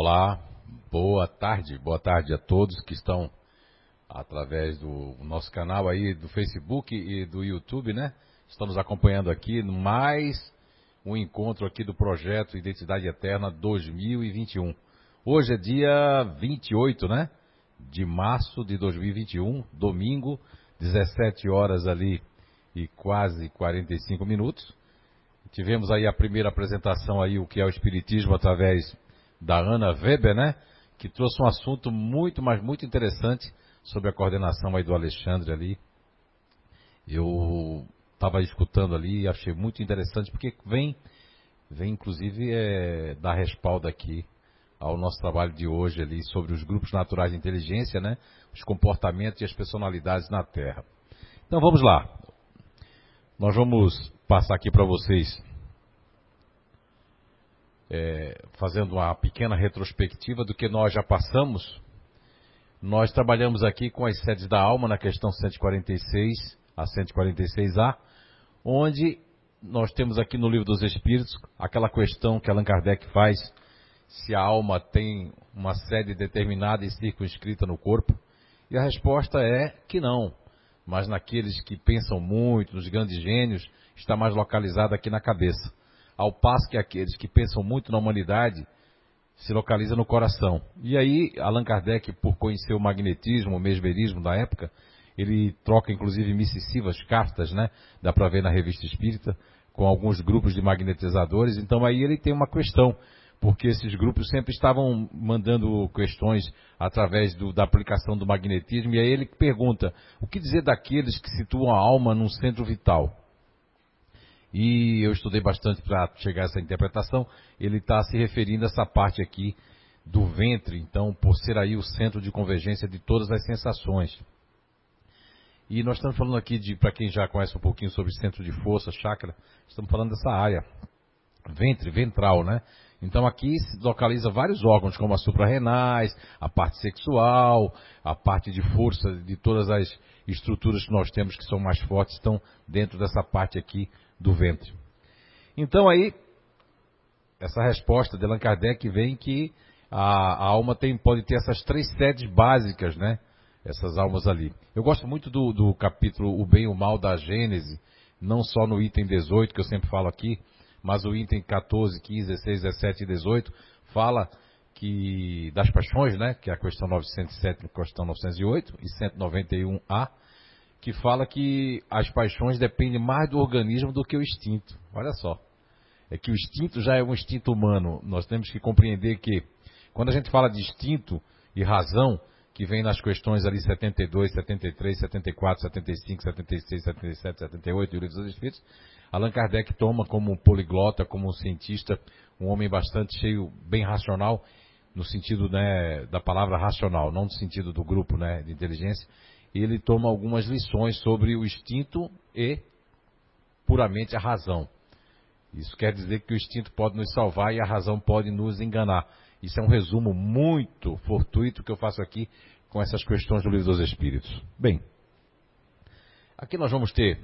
Olá, boa tarde, boa tarde a todos que estão através do nosso canal aí do Facebook e do YouTube, né? Estamos acompanhando aqui mais um encontro aqui do projeto Identidade Eterna 2021. Hoje é dia 28, né? De março de 2021, domingo, 17 horas ali e quase 45 minutos. Tivemos aí a primeira apresentação aí, o que é o Espiritismo, através da Ana Weber, né? Que trouxe um assunto muito, mas muito interessante sobre a coordenação aí do Alexandre ali. Eu estava escutando ali e achei muito interessante, porque vem, vem inclusive é, dar respaldo aqui ao nosso trabalho de hoje ali sobre os grupos naturais de inteligência, né? Os comportamentos e as personalidades na Terra. Então vamos lá. Nós vamos passar aqui para vocês, é, fazendo uma pequena retrospectiva do que nós já passamos. Nós trabalhamos aqui com as sedes da alma na questão 146 a 146A, onde nós temos aqui no Livro dos Espíritos aquela questão que Allan Kardec faz se a alma tem uma sede determinada e circunscrita no corpo. E a resposta é que não mas naqueles que pensam muito, nos grandes gênios, está mais localizado aqui na cabeça. Ao passo que aqueles que pensam muito na humanidade se localiza no coração. E aí, Allan Kardec, por conhecer o magnetismo, o mesmerismo da época, ele troca inclusive mississivas, cartas, né? Dá para ver na revista espírita, com alguns grupos de magnetizadores. Então aí ele tem uma questão porque esses grupos sempre estavam mandando questões através do, da aplicação do magnetismo, e aí ele pergunta: o que dizer daqueles que situam a alma num centro vital? E eu estudei bastante para chegar a essa interpretação. Ele está se referindo a essa parte aqui do ventre, então, por ser aí o centro de convergência de todas as sensações. E nós estamos falando aqui de, para quem já conhece um pouquinho sobre centro de força, chakra, estamos falando dessa área ventre, ventral, né? Então aqui se localiza vários órgãos, como as suprarrenais, a parte sexual, a parte de força de todas as estruturas que nós temos que são mais fortes, estão dentro dessa parte aqui do ventre. Então aí, essa resposta de Allan Kardec vem que a, a alma tem, pode ter essas três sedes básicas, né? Essas almas ali. Eu gosto muito do, do capítulo O Bem e o Mal da Gênese, não só no item 18, que eu sempre falo aqui, mas o item 14, 15, 16, 17 e 18 fala que das paixões, né, que é a questão 907 e questão 908 e 191A, que fala que as paixões dependem mais do organismo do que o instinto. Olha só. É que o instinto já é um instinto humano. Nós temos que compreender que quando a gente fala de instinto e razão, que vem nas questões ali 72, 73, 74, 75, 76, 77, 78 e o Livro dos Espíritos, Allan Kardec toma como poliglota, como um cientista, um homem bastante cheio, bem racional, no sentido né, da palavra racional, não no sentido do grupo né, de inteligência. Ele toma algumas lições sobre o instinto e puramente a razão. Isso quer dizer que o instinto pode nos salvar e a razão pode nos enganar. Isso é um resumo muito fortuito que eu faço aqui com essas questões do Livro dos Espíritos. Bem, aqui nós vamos ter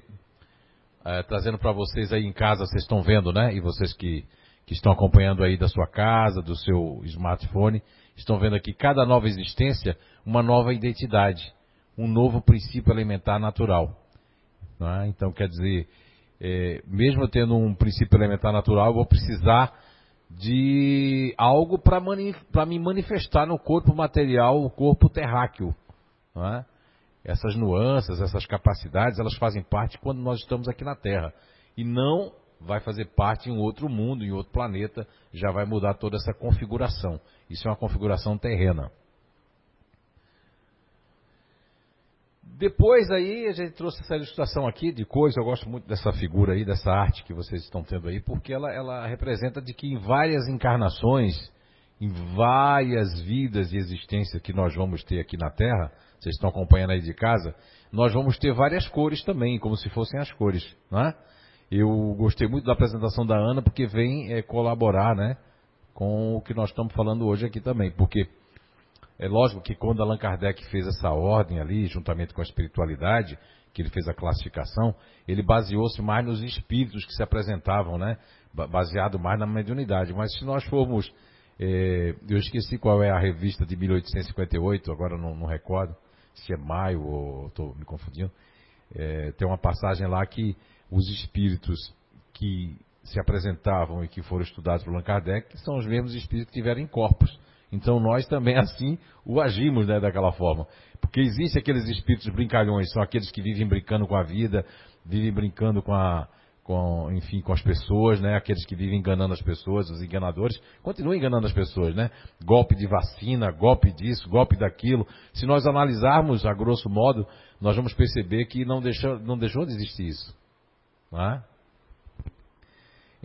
é, trazendo para vocês aí em casa, vocês estão vendo, né? E vocês que, que estão acompanhando aí da sua casa, do seu smartphone, estão vendo aqui cada nova existência, uma nova identidade, um novo princípio elementar natural. É? Então, quer dizer, é, mesmo tendo um princípio elementar natural, eu vou precisar de algo para mani me manifestar no corpo material, o corpo terráqueo. É? essas nuances, essas capacidades, elas fazem parte quando nós estamos aqui na Terra. E não vai fazer parte em outro mundo, em outro planeta, já vai mudar toda essa configuração. Isso é uma configuração terrena. Depois aí a gente trouxe essa ilustração aqui de coisa, eu gosto muito dessa figura aí, dessa arte que vocês estão tendo aí, porque ela, ela representa de que em várias encarnações, em várias vidas de existência que nós vamos ter aqui na Terra, vocês estão acompanhando aí de casa, nós vamos ter várias cores também, como se fossem as cores, não é? Eu gostei muito da apresentação da Ana porque vem é, colaborar, né, com o que nós estamos falando hoje aqui também, porque é lógico que quando Allan Kardec fez essa ordem ali, juntamente com a espiritualidade, que ele fez a classificação, ele baseou-se mais nos espíritos que se apresentavam, né, baseado mais na mediunidade. Mas se nós formos É, eu esqueci qual é a revista de 1858, agora não, não recordo se é maio ou estou me confundindo. É, tem uma passagem lá que os espíritos que se apresentavam e que foram estudados por Allan Kardec são os mesmos espíritos que tiveram em corpos. Então nós também assim o agimos né, daquela forma. Porque existem aqueles espíritos brincalhões, são aqueles que vivem brincando com a vida, vivem brincando com a, com, enfim, com as pessoas, né? Aqueles que vivem enganando as pessoas, os enganadores, continuam enganando as pessoas, né? Golpe de vacina, golpe disso, golpe daquilo. Se nós analisarmos a grosso modo, nós vamos perceber que não deixou, não deixou de existir isso. Né?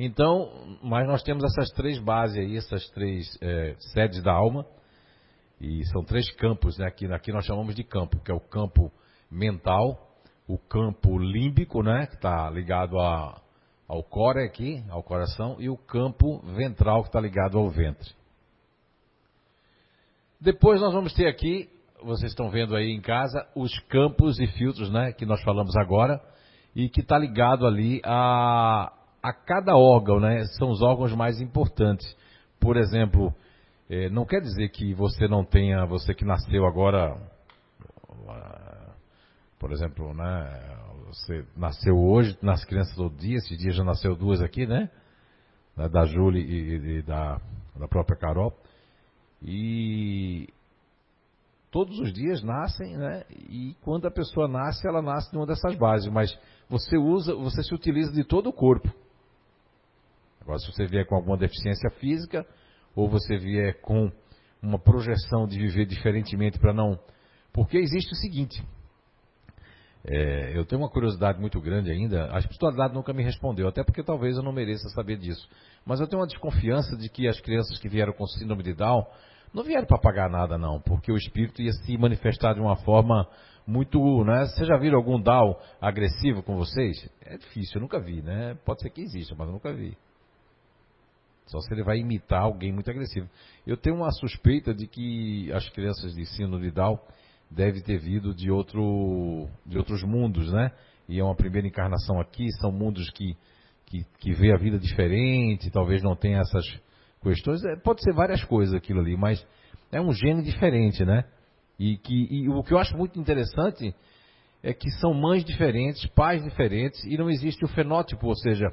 Então, mas nós temos essas três bases aí, essas três é, sedes da alma, e são três campos, né? Aqui, aqui nós chamamos de campo, que é o campo mental, o campo límbico, né, que está ligado a, ao core aqui, ao coração, e o campo ventral que está ligado ao ventre. Depois nós vamos ter aqui, vocês estão vendo aí em casa, os campos e filtros, né, que nós falamos agora, e que está ligado ali a, a cada órgão, né, são os órgãos mais importantes. Por exemplo, eh, não quer dizer que você não tenha, você que nasceu agora por exemplo, né, você nasceu hoje, nas crianças todo dia, esse dia já nasceu duas aqui, né? Da Júlia e, e, da, da própria Carol. E todos os dias nascem, né? E quando a pessoa nasce, ela nasce numa dessas bases, mas você usa, você se utiliza de todo o corpo. Agora, se você vier com alguma deficiência física, ou você vier com uma projeção de viver diferentemente para não. Porque existe o seguinte: é, eu tenho uma curiosidade muito grande ainda. A espiritualidade nunca me respondeu, até porque talvez eu não mereça saber disso. Mas eu tenho uma desconfiança de que as crianças que vieram com síndrome de Down não vieram para pagar nada, não, porque o espírito ia se manifestar de uma forma muito. Né? Vocês já viram algum Down agressivo com vocês? É difícil, eu nunca vi, né? Pode ser que exista, mas eu nunca vi. Só se ele vai imitar alguém muito agressivo. Eu tenho uma suspeita de que as crianças de síndrome de Down deve ter vindo de, outro, de outros mundos, né? E é uma primeira encarnação aqui, são mundos que, que, que vê a vida diferente, talvez não tenha essas questões. É, pode ser várias coisas aquilo ali, mas é um gene diferente, né? E, que, e o que eu acho muito interessante é que são mães diferentes, pais diferentes, e não existe o fenótipo, ou seja,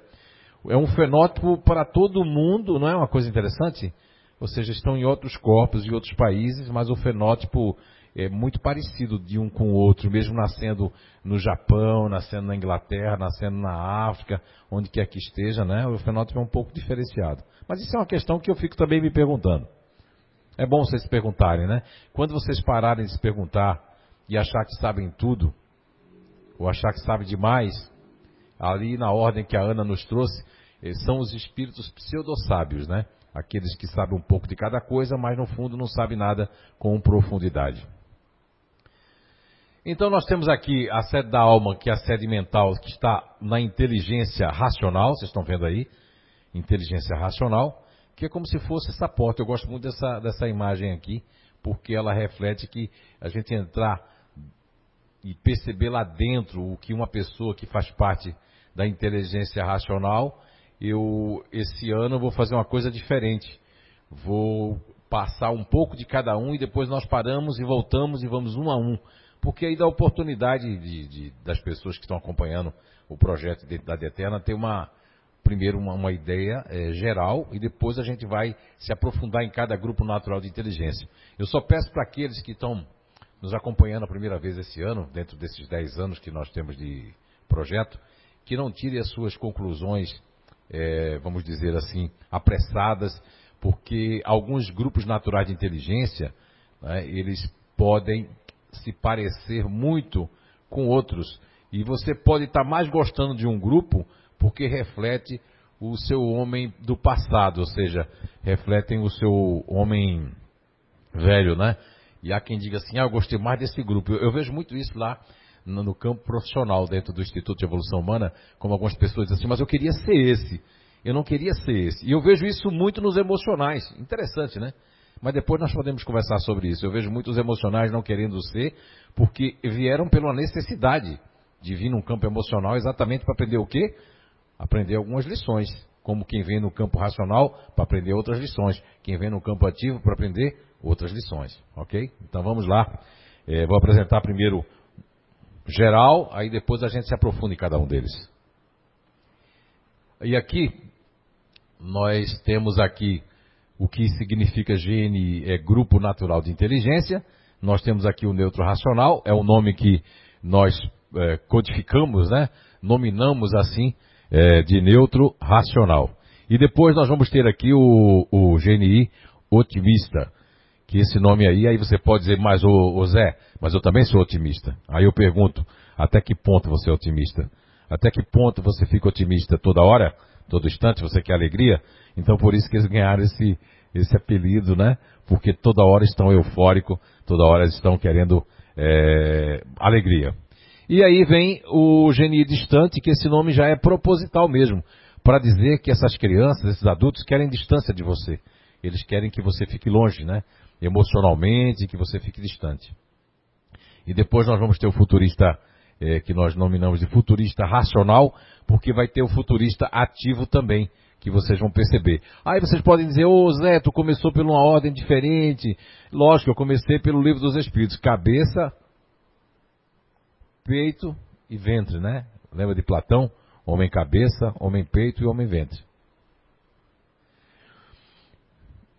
é um fenótipo para todo mundo, não é uma coisa interessante? Ou seja, estão em outros corpos, em outros países, mas o fenótipo é muito parecido de um com o outro, mesmo nascendo no Japão, nascendo na Inglaterra, nascendo na África, onde quer que esteja, né? O fenótipo é um pouco diferenciado. Mas isso é uma questão que eu fico também me perguntando. É bom vocês se perguntarem, né? Quando vocês pararem de se perguntar e achar que sabem tudo, ou achar que sabem demais, ali na ordem que a Ana nos trouxe, são os espíritos pseudo-sábios, né? Aqueles que sabem um pouco de cada coisa, mas no fundo não sabem nada com profundidade. Então nós temos aqui a sede da alma, que é a sede mental, que está na inteligência racional, vocês estão vendo aí, inteligência racional, que é como se fosse essa porta. Eu gosto muito dessa, dessa imagem aqui, porque ela reflete que a gente entrar e perceber lá dentro o que uma pessoa que faz parte da inteligência racional, eu esse ano vou fazer uma coisa diferente. Vou passar um pouco de cada um e depois nós paramos e voltamos e vamos um a um porque aí dá oportunidade de, de, das pessoas que estão acompanhando o projeto de Identidade Eterna ter uma, primeiro uma, uma ideia é, geral e depois a gente vai se aprofundar em cada grupo natural de inteligência. Eu só peço para aqueles que estão nos acompanhando a primeira vez esse ano, dentro desses 10 anos que nós temos de projeto, que não tirem as suas conclusões, é, vamos dizer assim, apressadas, porque alguns grupos naturais de inteligência, né, eles podem se parecer muito com outros. E você pode estar mais gostando de um grupo porque reflete o seu homem do passado, ou seja, refletem o seu homem velho, né? E há quem diga assim, ah, eu gostei mais desse grupo. Eu, eu vejo muito isso lá no, no, campo profissional, dentro do Instituto de Evolução Humana, como algumas pessoas dizem assim, mas eu queria ser esse. Eu não queria ser esse. E eu vejo isso muito nos emocionais. Interessante, né? Mas depois nós podemos conversar sobre isso. Eu vejo muitos emocionais não querendo ser, porque vieram pela necessidade de vir num campo emocional exatamente para aprender o quê? Aprender algumas lições. como quem vem no campo racional para aprender outras lições, quem vem no campo ativo para aprender outras lições, ok? Então vamos lá. É, vou apresentar primeiro geral, aí depois a gente se aprofunda em cada um deles. E aqui nós temos aqui o que significa GNI, é Grupo Natural de Inteligência. Nós temos aqui o neutro racional, é o nome que nós é, codificamos, né? Nominamos assim é, de neutro racional. E depois nós vamos ter aqui o, o GNI otimista, que esse nome aí, aí você pode dizer, mas o, Zé, mas eu também sou otimista. Aí eu pergunto, até que ponto você é otimista? Até que ponto você fica otimista toda hora, todo instante, você quer alegria? Então por isso que eles ganharam esse, esse apelido, né? Porque toda hora estão eufóricos, toda hora estão querendo é, alegria. E aí vem o genie distante, que esse nome já é proposital mesmo, para dizer que essas crianças, esses adultos querem distância de você. Eles querem que você fique longe, né? Emocionalmente, que você fique distante. E depois nós vamos ter o futurista, é, que nós nominamos de futurista racional, porque vai ter o futurista ativo também, que vocês vão perceber. Aí vocês podem dizer, ô Zé, tu começou por uma ordem diferente. Lógico, eu comecei pelo livro dos Espíritos. Cabeça, peito e ventre, né? Lembra de Platão? Homem cabeça, homem peito e homem ventre.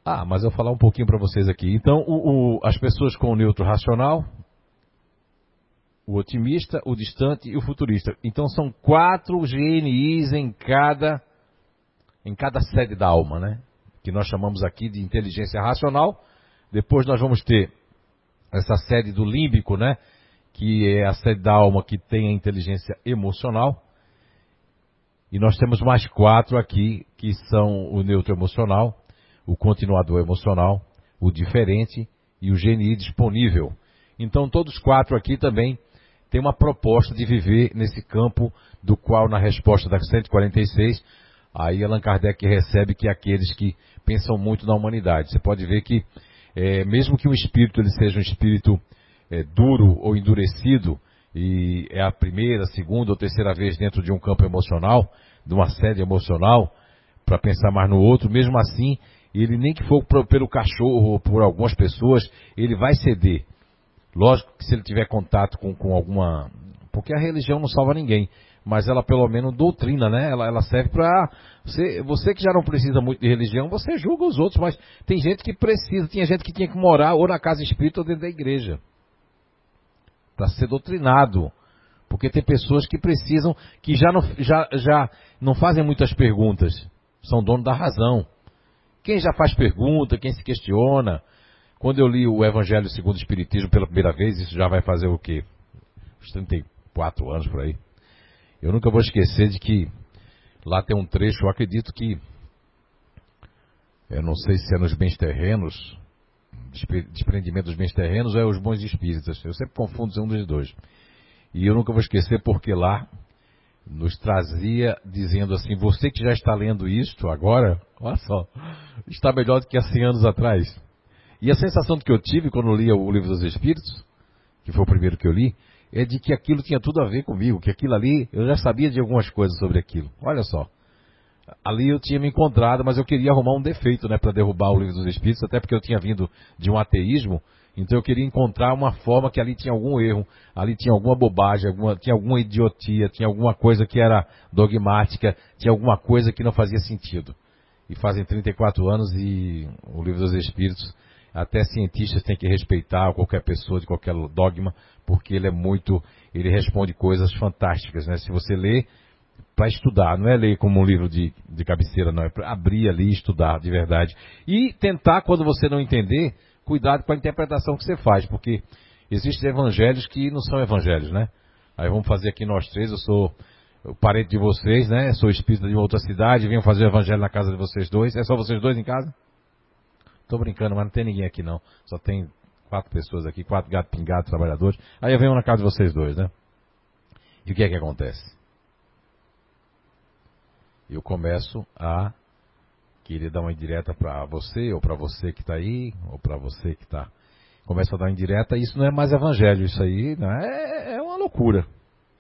Ah, mas eu vou falar um pouquinho para vocês aqui. Então, o, o, as pessoas com o neutro racional, o otimista, o distante e o futurista. Então, são quatro GNIs em cada, em cada sede da alma, né? Que nós chamamos aqui de inteligência racional. Depois nós vamos ter essa sede do límbico, né? que é a sede da alma que tem a inteligência emocional. E nós temos mais quatro aqui, que são o neutro emocional, o continuador emocional, o diferente e o GNI disponível. Então todos quatro aqui também têm uma proposta de viver nesse campo do qual na resposta da 146, aí Allan Kardec recebe que aqueles que pensam muito na humanidade. Você pode ver que é, mesmo que o espírito ele seja um espírito é, duro ou endurecido, e é a primeira, segunda ou terceira vez dentro de um campo emocional, de uma sede emocional, para pensar mais no outro, mesmo assim, ele nem que for pelo cachorro ou por algumas pessoas, ele vai ceder. Lógico que se ele tiver contato com, com alguma. Porque a religião não salva ninguém, mas ela pelo menos doutrina, né? Ela, ela serve para. Você, você que já não precisa muito de religião, você julga os outros, mas tem gente que precisa, tinha gente que tinha que morar ou na casa espírita ou dentro da igreja para ser doutrinado. Porque tem pessoas que precisam, que já não, já, já não fazem muitas perguntas, são donos da razão. Quem já faz pergunta, quem se questiona. Quando eu li o Evangelho segundo o Espiritismo pela primeira vez, isso já vai fazer o quê? Uns 34 anos por aí. Eu nunca vou esquecer de que lá tem um trecho, eu acredito que, eu não sei se é nos bens terrenos, desprendimento dos bens terrenos ou é os bons espíritas. Eu sempre confundo um dos dois. E eu nunca vou esquecer porque lá nos trazia dizendo assim, você que já está lendo isto agora, olha só, está melhor do que há 100 anos atrás. E a sensação que eu tive quando lia o Livro dos Espíritos, que foi o primeiro que eu li, é de que aquilo tinha tudo a ver comigo, que aquilo ali, eu já sabia de algumas coisas sobre aquilo. Olha só ali eu tinha me encontrado, mas eu queria arrumar um defeito, né, para derrubar o livro dos Espíritos, até porque eu tinha vindo de um ateísmo, então eu queria encontrar uma forma que ali tinha algum erro, ali tinha alguma bobagem, alguma, tinha alguma idiotia, tinha alguma coisa que era dogmática, tinha alguma coisa que não fazia sentido. E fazem 34 anos e o livro dos Espíritos, até cientistas têm que respeitar qualquer pessoa de qualquer dogma, porque ele é muito, ele responde coisas fantásticas, né? Se você lê, para estudar, não é ler como um livro de, de cabeceira, não, é para abrir ali e estudar de verdade. E tentar, quando você não entender, cuidado com a interpretação que você faz, porque existem evangelhos que não são evangelhos, né? Aí vamos fazer aqui nós três, eu sou o parente de vocês, né? Sou espírita de outra cidade, venho fazer o evangelho na casa de vocês dois. É só vocês dois em casa? Tô brincando, mas não tem ninguém aqui não. Só tem quatro pessoas aqui, quatro gatos pingados, trabalhadores. Aí eu venho na casa de vocês dois, né? E o que é que acontece? eu começo a querer dar uma indireta para você, ou para você que está aí, ou para você que está. Começa a dar indireta, isso não é mais evangelho, isso aí né? é, é uma loucura.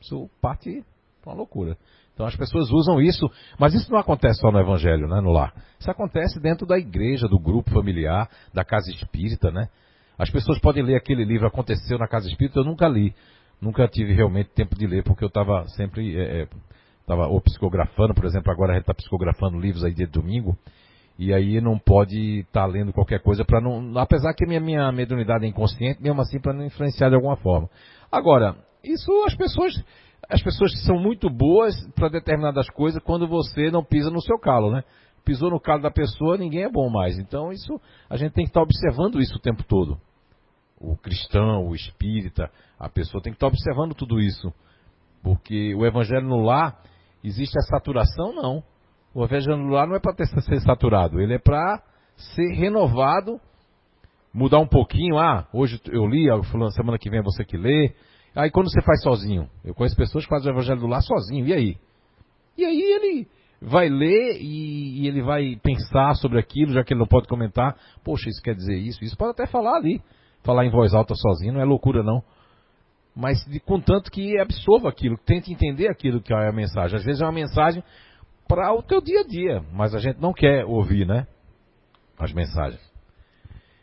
Isso parte uma loucura. Então as pessoas usam isso, mas isso não acontece só no evangelho, né, no lar. Isso acontece dentro da igreja, do grupo familiar, da casa espírita, né? As pessoas podem ler aquele livro Aconteceu na Casa Espírita, eu nunca li. Nunca tive realmente tempo de ler, porque eu estava sempre. Estava é, ou psicografando, por exemplo, agora a gente está psicografando livros aí de domingo. E aí não pode estar tá lendo qualquer coisa para não. Apesar que minha, minha mediunidade é inconsciente, mesmo assim para não influenciar de alguma forma. Agora, isso as pessoas. As pessoas são muito boas para determinadas coisas quando você não pisa no seu calo, né? Pisou no calo da pessoa, ninguém é bom mais. Então isso a gente tem que estar tá observando isso o tempo todo. O cristão, o espírita, a pessoa tem que estar tá observando tudo isso. Porque o evangelho no lar, existe a saturação? Não. O evangelho lá não é para ser saturado, ele é para ser renovado, mudar um pouquinho. Ah, hoje eu li, semana que vem é você que lê. Aí quando você faz sozinho, eu conheço pessoas que fazem o evangelho do lar sozinho, e aí? E aí ele vai ler e, e, ele vai pensar sobre aquilo, já que ele não pode comentar. Poxa, isso quer dizer isso, isso pode até falar ali. Falar em voz alta sozinho não é loucura não. Mas de, contanto que absorva aquilo, tente entender aquilo que é a mensagem. Às vezes é uma mensagem para o teu dia a dia, mas a gente não quer ouvir, né? As mensagens.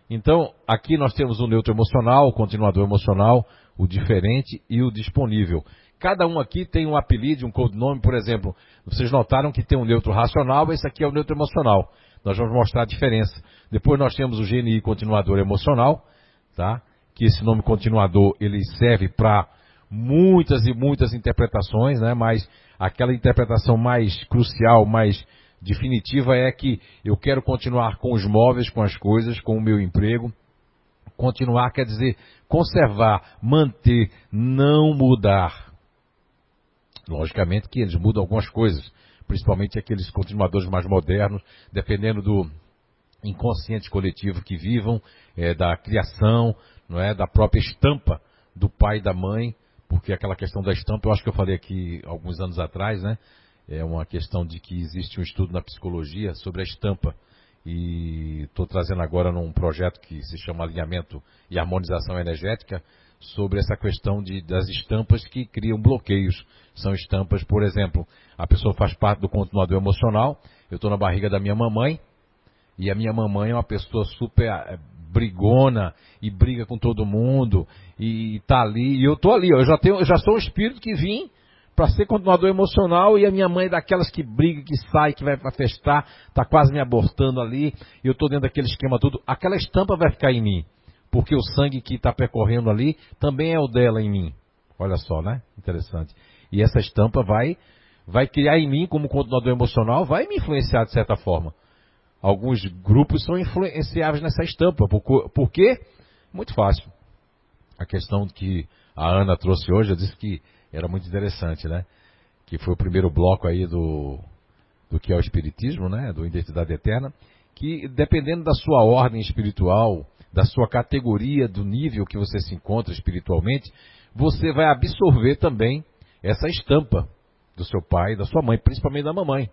Então, aqui nós temos o neutro emocional, o continuador emocional, o diferente e o disponível. Cada um aqui tem um apelido, um codinome, por exemplo. Vocês notaram que tem um neutro racional, esse aqui é o neutro emocional. Nós vamos mostrar a diferença. Depois nós temos o GNI continuador emocional, tá? Que esse nome continuador ele serve para muitas e muitas interpretações, né? Mas aquela interpretação mais crucial, mais definitiva é que eu quero continuar com os móveis, com as coisas, com o meu emprego. Continuar quer dizer conservar, manter, não mudar. Logicamente que eles mudam algumas coisas, principalmente aqueles continuadores mais modernos, dependendo do inconsciente coletivo que vivam, é, da criação, não é, da própria estampa do pai e da mãe, porque aquela questão da estampa, eu acho que eu falei aqui alguns anos atrás, né? É uma questão de que existe um estudo na psicologia sobre a estampa. E estou trazendo agora num projeto que se chama Alinhamento e Harmonização Energética sobre essa questão de, das estampas que criam bloqueios. São estampas, por exemplo, a pessoa faz parte do continuador emocional. Eu estou na barriga da minha mamãe e a minha mamãe é uma pessoa super eh, brigona e briga com todo mundo e tá ali. E eu tô ali, eu já tenho, eu já sou um espírito que vim para ser continuador emocional e a minha mãe é daquelas que briga, que sai, que vai para festar, tá quase me abortando ali. Eu tô dentro daquele esquema tudo. Aquela estampa vai ficar em mim, porque o sangue que está percorrendo ali também é o dela em mim. Olha só, né? Interessante. E essa estampa vai vai criar em mim como continuador emocional, vai me influenciar de certa forma alguns grupos são influenciáveis nessa estampa. Por, por quê? Muito fácil. A questão que a Ana trouxe hoje, eu disse que era muito interessante, né? Que foi o primeiro bloco aí do, do que é o Espiritismo, né? Do Identidade Eterna. Que dependendo da sua ordem espiritual, da sua categoria, do nível que você se encontra espiritualmente, você vai absorver também essa estampa do seu pai, da sua mãe, principalmente da mamãe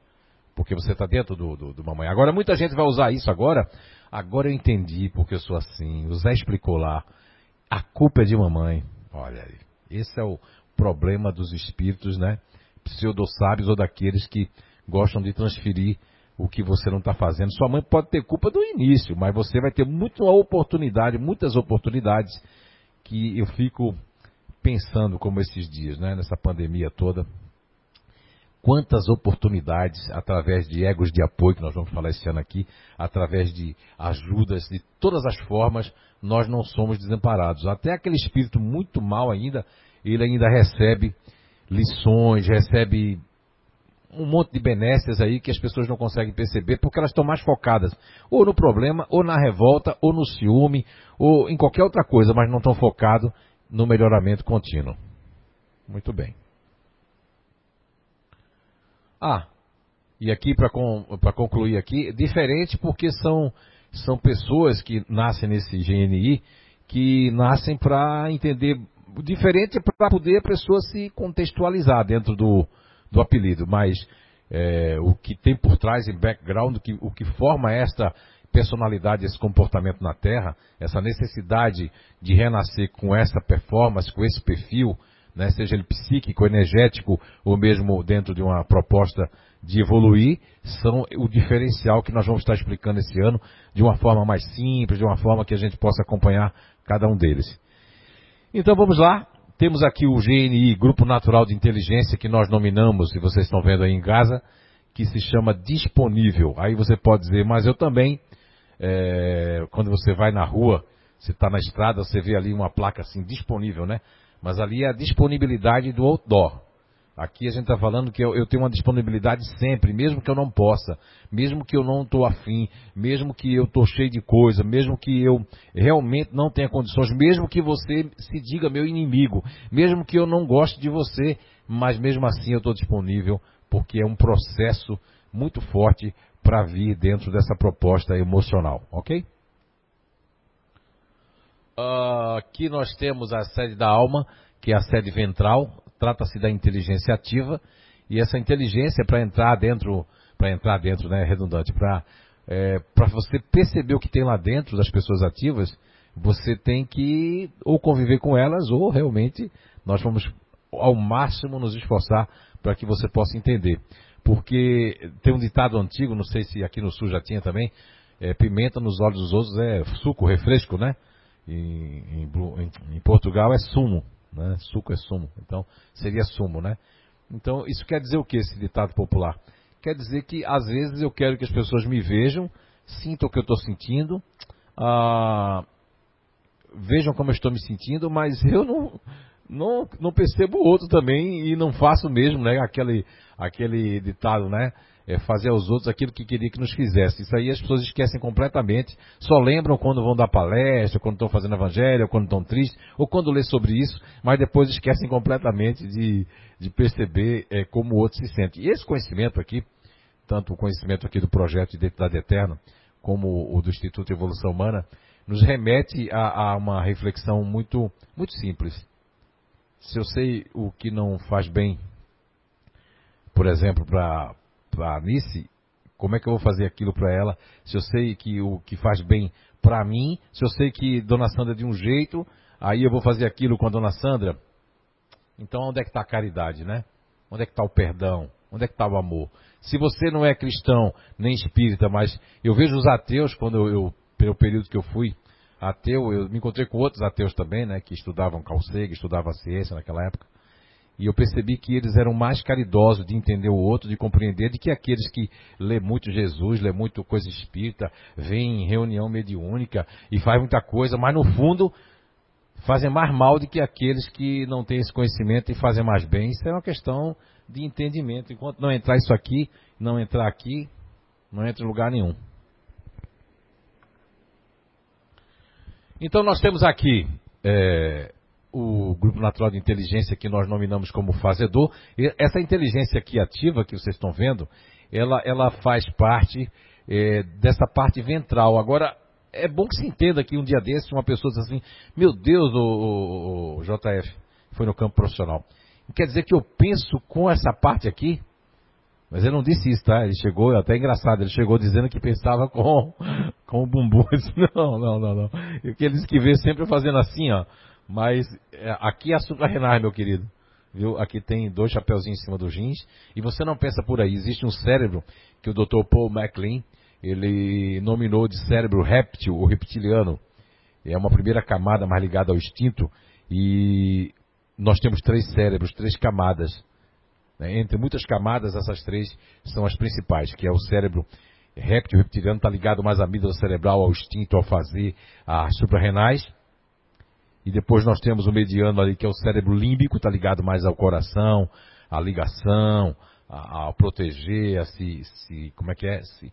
porque você está dentro do, do, do, mamãe. Agora, muita gente vai usar isso agora. Agora eu entendi porque eu sou assim. O Zé explicou lá. A culpa é de mamãe. Olha aí. Esse é o problema dos espíritos, né? Pseudo-sábios ou daqueles que gostam de transferir o que você não está fazendo. Sua mãe pode ter culpa do início, mas você vai ter muita oportunidade, muitas oportunidades que eu fico pensando como esses dias, né? Nessa pandemia toda quantas oportunidades, através de egos de apoio, que nós vamos falar esse ano aqui, através de ajudas, de todas as formas, nós não somos desamparados. Até aquele espírito muito mal ainda, ele ainda recebe lições, recebe um monte de benécias aí que as pessoas não conseguem perceber porque elas estão mais focadas ou no problema, ou na revolta, ou no ciúme, ou em qualquer outra coisa, mas não estão focados no melhoramento contínuo. Muito bem. Ah, e aqui para concluir aqui, diferente porque são, são pessoas que nascem nesse GNI que nascem para entender diferente para poder a pessoa se contextualizar dentro do, do apelido, mas é, o que tem por trás em background, o que, o que forma esta personalidade, esse comportamento na Terra, essa necessidade de renascer com essa performance, com esse perfil, né, seja ele psíquico, energético ou mesmo dentro de uma proposta de evoluir, são o diferencial que nós vamos estar explicando esse ano de uma forma mais simples, de uma forma que a gente possa acompanhar cada um deles. Então vamos lá, temos aqui o GNI, Grupo Natural de Inteligência, que nós nominamos, e vocês estão vendo aí em casa, que se chama Disponível. Aí você pode dizer, mas eu também, é, quando você vai na rua, você está na estrada, você vê ali uma placa assim, disponível, né? Mas ali é a disponibilidade do outdoor. Aqui a gente está falando que eu, eu, tenho uma disponibilidade sempre, mesmo que eu não possa, mesmo que eu não estou afim, mesmo que eu estou cheio de coisa, mesmo que eu realmente não tenha condições, mesmo que você se diga meu inimigo, mesmo que eu não goste de você, mas mesmo assim eu estou disponível, porque é um processo muito forte para vir dentro dessa proposta emocional, ok? Uh, aqui nós temos a sede da alma, que é a sede ventral, trata-se da inteligência ativa, e essa inteligência para entrar dentro, para entrar dentro, né, redundante, para é, para você perceber o que tem lá dentro das pessoas ativas, você tem que ou conviver com elas ou realmente nós vamos ao máximo nos esforçar para que você possa entender. Porque tem um ditado antigo, não sei se aqui no sul já tinha também, é, pimenta nos olhos dos outros é suco, refresco, né? em, em, em Portugal é sumo, né? Suco é sumo. Então, seria sumo, né? Então, isso quer dizer o que, esse ditado popular? Quer dizer que, às vezes, eu quero que as pessoas me vejam, sintam o que eu estou sentindo, ah, vejam como eu estou me sentindo, mas eu não, não, não percebo o outro também e não faço mesmo, né? Aquele, aquele ditado, né? É, fazer aos outros aquilo que queria que nos fizesse. Isso aí as pessoas esquecem completamente, só lembram quando vão dar palestra, quando estão fazendo evangelho, quando estão tristes, ou quando lê sobre isso, mas depois esquecem completamente de, de perceber é, como o outro se sente. E esse conhecimento aqui, tanto o conhecimento aqui do projeto de Identidade Eterna, como o do Instituto de Evolução Humana, nos remete a, a uma reflexão muito, muito simples. Se eu sei o que não faz bem, por exemplo, para a Anice, como é que eu vou fazer aquilo para ela? Se eu sei que o que faz bem para mim, se eu sei que Dona Sandra é de um jeito, aí eu vou fazer aquilo com a Dona Sandra. Então onde é que está a caridade, né? Onde é que está o perdão? Onde é que está o amor? Se você não é cristão nem espírita, mas eu vejo os ateus quando eu, eu pelo período que eu fui ateu, eu me encontrei com outros ateus também, né, que estudavam Calcega, estudavam ciência naquela época. E eu percebi que eles eram mais caridosos de entender o outro, de compreender, do que aqueles que lê muito Jesus, lê muito coisa espírita, vem em reunião mediúnica e faz muita coisa, mas no fundo fazem mais mal do que aqueles que não têm esse conhecimento e fazem mais bem. Isso é uma questão de entendimento. Enquanto não entrar isso aqui, não entrar aqui, não entra em lugar nenhum. Então nós temos aqui é, o grupo natural de inteligência que nós nominamos como fazedor. Essa inteligência aqui ativa que vocês estão vendo, ela, ela faz parte é, dessa parte ventral. Agora, é bom que se entenda que um dia desses uma pessoa diz assim, meu Deus, o, o, o JF, foi no campo profissional. Quer dizer que eu penso com essa parte aqui? Mas ele não disse isso, tá? Ele chegou, até engraçado, ele chegou dizendo que pensava com, com o bumbum. Disse, não, não, não, não. O que ele disse que vê sempre fazendo assim, ó. Mas é, aqui é açúcar renar, meu querido. Viu? Aqui tem dois chapeuzinhos em cima do jeans. E você não pensa por aí. Existe um cérebro que o Dr. Paul MacLean, ele nominou de cérebro réptil ou reptiliano. É uma primeira camada mais ligada ao instinto. E nós temos três cérebros, três camadas. Né? Entre muitas camadas, essas três são as principais, que é o cérebro réptil, reptiliano, está ligado mais à amígdala cerebral, ao instinto, ao fazer, às suprarrenais e depois nós temos o mediano ali, que é o cérebro límbico, está ligado mais ao coração, à ligação, a, a proteger, a se, se, como é que é? Se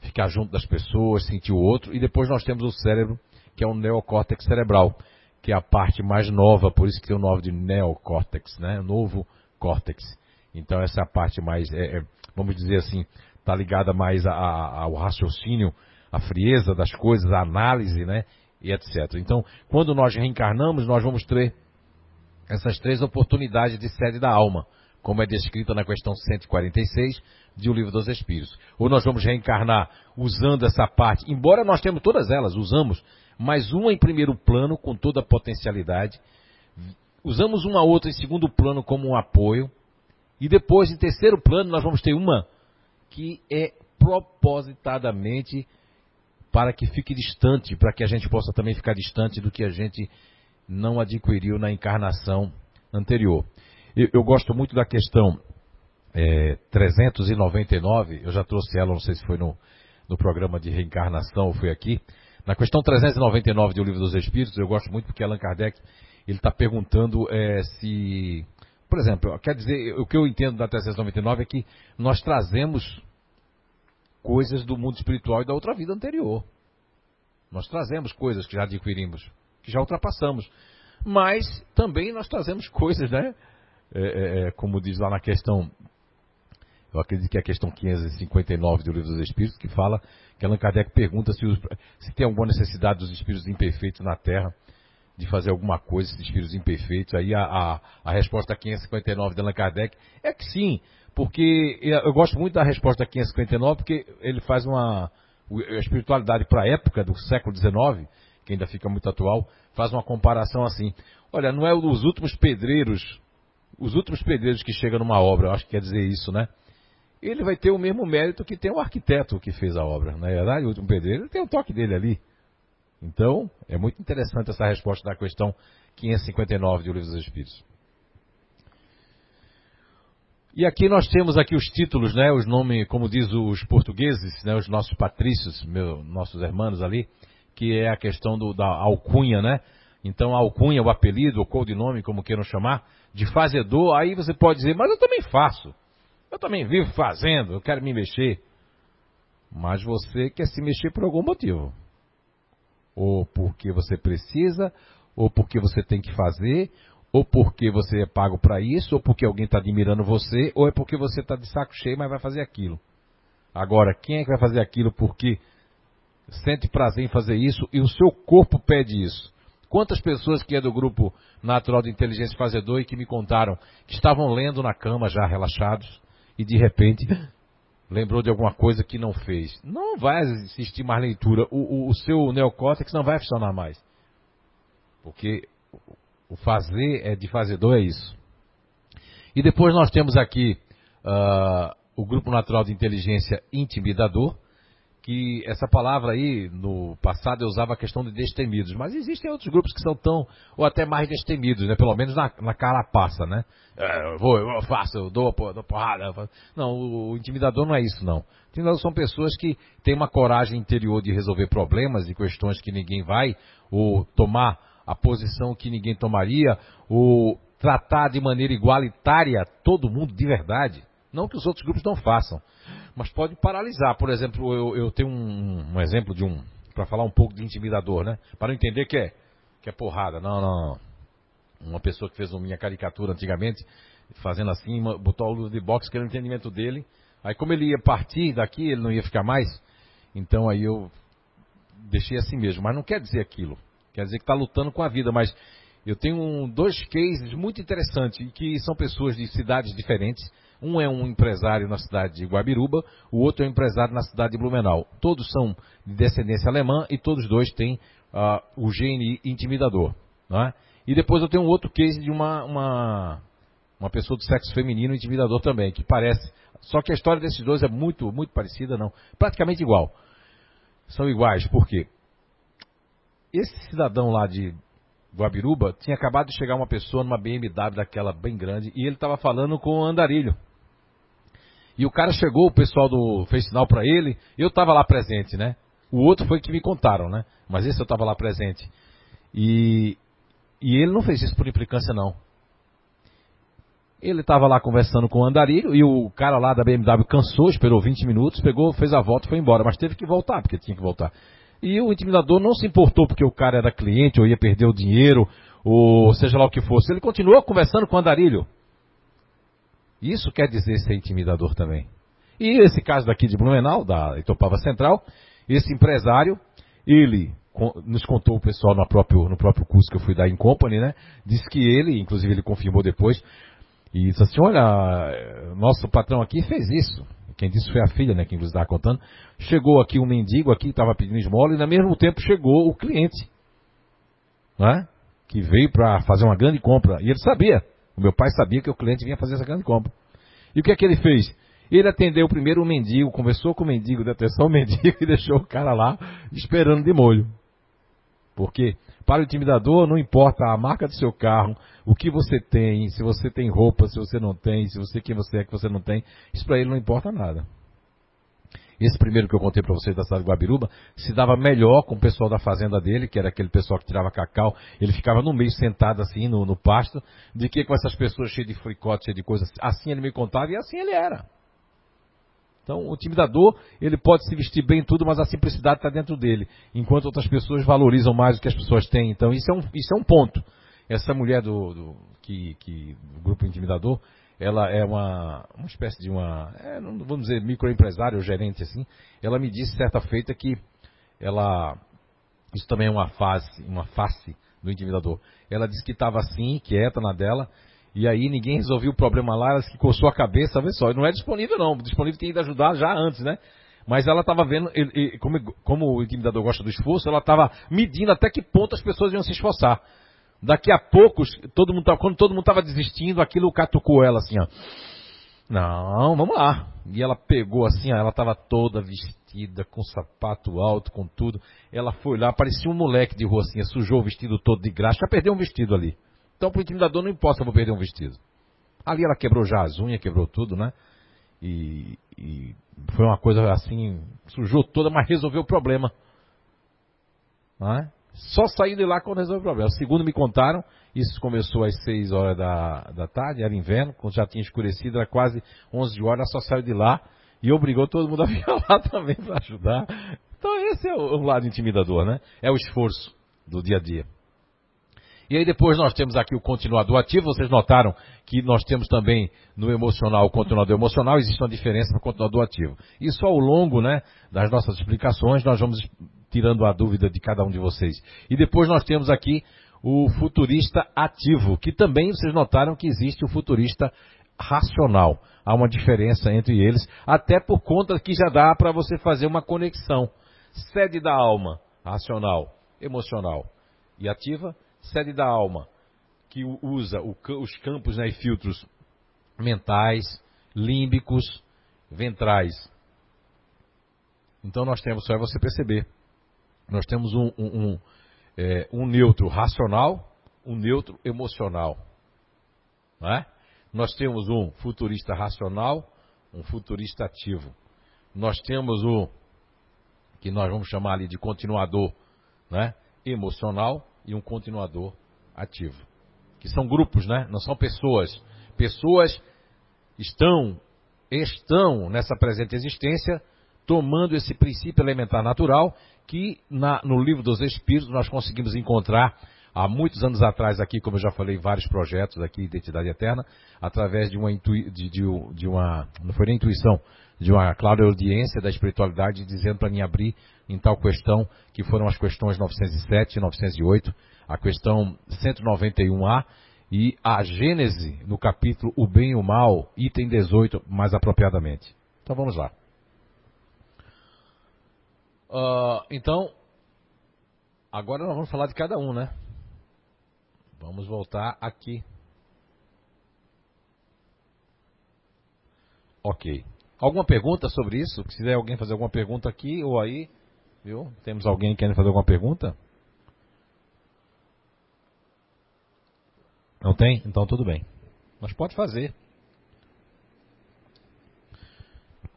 ficar junto das pessoas, sentir o outro. E depois nós temos o cérebro, que é o neocórtex cerebral, que é a parte mais nova, por isso que tem o nome de neocórtex, né? Novo córtex. Então essa é a parte mais, é, é, vamos dizer assim, está ligada mais a, a, ao raciocínio, à frieza das coisas, à análise, né? E etc. Então, quando nós reencarnamos, nós vamos ter essas três oportunidades de sede da alma, como é descrita na questão 146 de O Livro dos Espíritos. Ou nós vamos reencarnar usando essa parte, embora nós temos todas elas, usamos, mas uma em primeiro plano, com toda a potencialidade, usamos uma outra em segundo plano como um apoio, e depois, em terceiro plano, nós vamos ter uma que é propositadamente para que fique distante, para que a gente possa também ficar distante do que a gente não adquiriu na encarnação anterior. Eu, eu gosto muito da questão é, 399, eu já trouxe ela, não sei se foi no, no programa de reencarnação ou foi aqui. Na questão 399 do Livro dos Espíritos, eu gosto muito porque Allan Kardec ele está perguntando é, se, por exemplo, quer dizer, o que eu entendo da 399 é que nós trazemos coisas do mundo espiritual e da outra vida anterior. Nós trazemos coisas que já adquirimos, que já ultrapassamos. Mas também nós trazemos coisas, né? É, é, é como diz lá na questão, eu acredito que é a questão 559 do Livro dos Espíritos, que fala que Allan Kardec pergunta se, os, se tem alguma necessidade dos espíritos imperfeitos na Terra de fazer alguma coisa, esses espíritos imperfeitos. Aí a, a, a resposta 559 de Allan Kardec é que sim, porque eu gosto muito da resposta 559, porque ele faz uma. A espiritualidade para a época do século XIX, que ainda fica muito atual, faz uma comparação assim. Olha, não é os últimos pedreiros, os últimos pedreiros que chegam numa obra, eu acho que quer dizer isso, né? Ele vai ter o mesmo mérito que tem o arquiteto que fez a obra. Na é verdade, o último pedreiro tem o toque dele ali. Então, é muito interessante essa resposta da questão 559 do Livro dos Espíritos. E aqui nós temos aqui os títulos, né, os nomes, como diz os portugueses, né, os nossos patrícios, meu, nossos irmãos ali, que é a questão do, da alcunha, né? Então a alcunha, o apelido, o codinome, como queiram chamar, de fazedor, aí você pode dizer, mas eu também faço. Eu também vivo fazendo, eu quero me mexer. Mas você quer se mexer por algum motivo ou porque você precisa, ou porque você tem que fazer, ou porque você é pago para isso, ou porque alguém está admirando você, ou é porque você está de saco cheio, mas vai fazer aquilo. Agora, quem é que vai fazer aquilo porque sente prazer em fazer isso e o seu corpo pede isso? Quantas pessoas que é do grupo Natural de Inteligência Fazedor e que me contaram que estavam lendo na cama já relaxados e de repente lembrou de alguma coisa que não fez. Não vai existir mais leitura. O, o, o seu neocórtex não vai funcionar mais. Porque o fazer é de fazedor é isso. E depois nós temos aqui uh, o grupo natural de inteligência intimidador, que essa palavra aí, no passado eu usava a questão de destemidos, mas existem outros grupos que são tão, ou até mais destemidos, né? Pelo menos na, na carapaça, né? É, eu vou, eu faço, eu dou, dou porrada. Não, o, o, intimidador não é isso, não. Intimidador são pessoas que têm uma coragem interior de resolver problemas e questões que ninguém vai, ou tomar a posição que ninguém tomaria, ou tratar de maneira igualitária todo mundo de verdade. Não que os outros grupos não façam mas pode paralisar. Por exemplo, eu, eu tenho um, um, exemplo de um, para falar um pouco de intimidador, né? Para não entender que é, que é porrada. Não, não. Uma pessoa que fez uma minha caricatura antigamente, fazendo assim, botou a luta de boxe, que era o entendimento dele. Aí como ele ia partir daqui, ele não ia ficar mais. Então aí eu deixei assim mesmo. Mas não quer dizer aquilo. Quer dizer que está lutando com a vida, mas eu tenho um, dois cases muito interessantes, que são pessoas de cidades diferentes, um é um empresário na cidade de Guabiruba, o outro é um empresário na cidade de Blumenau. Todos são de descendência alemã e todos dois têm uh, o gene intimidador. É? E depois eu tenho um outro case de uma, uma, uma pessoa do sexo feminino intimidador também, que parece. Só que a história desses dois é muito, muito parecida, não. Praticamente igual. São iguais, por quê? Esse cidadão lá de Guabiruba tinha acabado de chegar uma pessoa numa BMW daquela bem grande e ele estava falando com o andarilho. E o cara chegou, o pessoal do fez sinal para ele, eu estava lá presente, né? O outro foi que me contaram, né? Mas esse eu estava lá presente. E, e ele não fez isso por implicância, não. Ele estava lá conversando com o andarilho e o cara lá da BMW cansou, esperou 20 minutos, pegou, fez a volta e foi embora. Mas teve que voltar, porque tinha que voltar. E o intimidador não se importou porque o cara era cliente ou ia perder o dinheiro, ou seja lá o que fosse. Ele continuou conversando com o andarilho. Isso quer dizer ser intimidador também. E esse caso daqui de Blumenau, da Itopava Central, esse empresário, ele nos contou o pessoal no próprio, no próprio curso que eu fui dar em Company, né? Disse que ele, inclusive ele confirmou depois, e disse assim, olha, nosso patrão aqui fez isso. Quem disse foi a filha, né? Que inclusive estava contando. Chegou aqui um mendigo aqui, estava pedindo esmola, e no mesmo tempo chegou o cliente. Não é? que veio para fazer uma grande compra. E ele sabia, o meu pai sabia que o cliente vinha fazer essa grande compra. E o que é que ele fez? Ele atendeu primeiro o mendigo, conversou com o mendigo, deu atenção ao mendigo e deixou o cara lá esperando de molho. Porque para o intimidador não importa a marca do seu carro, o que você tem, se você tem roupa, se você não tem, se você quem você é que você não tem, isso para ele não importa nada. Esse primeiro que eu contei para vocês da cidade de Guabiruba se dava melhor com o pessoal da fazenda dele, que era aquele pessoal que tirava cacau. Ele ficava no meio sentado assim no, no pasto, de que com essas pessoas cheias de fricote, cheias de coisas. Assim ele me contava e assim ele era. Então, o intimidador, ele pode se vestir bem tudo, mas a simplicidade está dentro dele. Enquanto outras pessoas valorizam mais o que as pessoas têm. Então, isso é um, isso é um ponto. Essa mulher do, do que, que, do grupo intimidador, ela é uma, uma espécie de uma, é, vamos dizer, microempresário ou gerente assim. Ela me disse certa feita que ela, isso também é uma fase, uma face do intimidador. Ela disse que estava assim, quieta na dela, e aí ninguém resolveu o problema lá, ela que coçou a cabeça, vê só, não é disponível não, disponível tem ido ajudar já antes, né? Mas ela estava vendo, como, como o intimidador gosta do esforço, ela estava medindo até que ponto as pessoas iam se esforçar. Daqui a poucos, todo mundo quando todo mundo estava desistindo, aquilo catucou ela assim, ó. Não, vamos lá. E ela pegou assim, ó, ela estava toda vestida, com sapato alto, com tudo. Ela foi lá, parecia um moleque de rua assim, sujou o vestido todo de graxa, já perdeu um vestido ali. Então, para o intimidador, não importa se eu vou perder um vestido. Ali ela quebrou já as unhas, quebrou tudo, né? E, e foi uma coisa assim, sujou toda, mas resolveu o problema. É? Só saindo de lá quando resolveu o problema. Segundo me contaram, isso começou às 6 horas da, da tarde, era inverno, quando já tinha escurecido, era quase 11 horas, só saiu de lá e obrigou todo mundo a vir lá também para ajudar. Então esse é o, o lado intimidador, né? É o esforço do dia a dia. E aí depois nós temos aqui o continuador ativo. Vocês notaram que nós temos também no emocional o continuador emocional. Existe uma diferença para o continuador ativo. Isso ao longo né, das nossas explicações nós vamos tirando a dúvida de cada um de vocês. E depois nós temos aqui o futurista ativo, que também vocês notaram que existe o futurista racional. Há uma diferença entre eles, até por conta que já dá para você fazer uma conexão. Sede da alma, racional, emocional e ativa, sede da alma, que usa os campos né, e filtros mentais, límbicos, ventrais. Então nós temos, só é você perceber, nós temos um, um, um, é, um neutro racional, um neutro emocional. É? Nós temos um futurista racional, um futurista ativo. Nós temos o que nós vamos chamar ali de continuador né? emocional e um continuador ativo. Que são grupos, né? Não são pessoas. Pessoas estão estão nessa presente existência tomando esse princípio elementar natural que na, no livro dos Espíritos nós conseguimos encontrar há muitos anos atrás aqui, como eu já falei, vários projetos aqui, Identidade Eterna, através de uma, intui, de, de, de uma não foi nem intuição, de uma clara audiência da espiritualidade dizendo para mim abrir em tal questão, que foram as questões 907 e 908, a questão 191A e a Gênese no capítulo O Bem e o Mal, item 18, mais apropriadamente. Então vamos lá. Uh, então, agora nós vamos falar de cada um, né? Vamos voltar aqui. Ok. Alguma pergunta sobre isso? Se quiser alguém fazer alguma pergunta aqui ou aí, viu? Temos alguém querendo fazer alguma pergunta? Não tem? Então tudo bem. Mas pode fazer.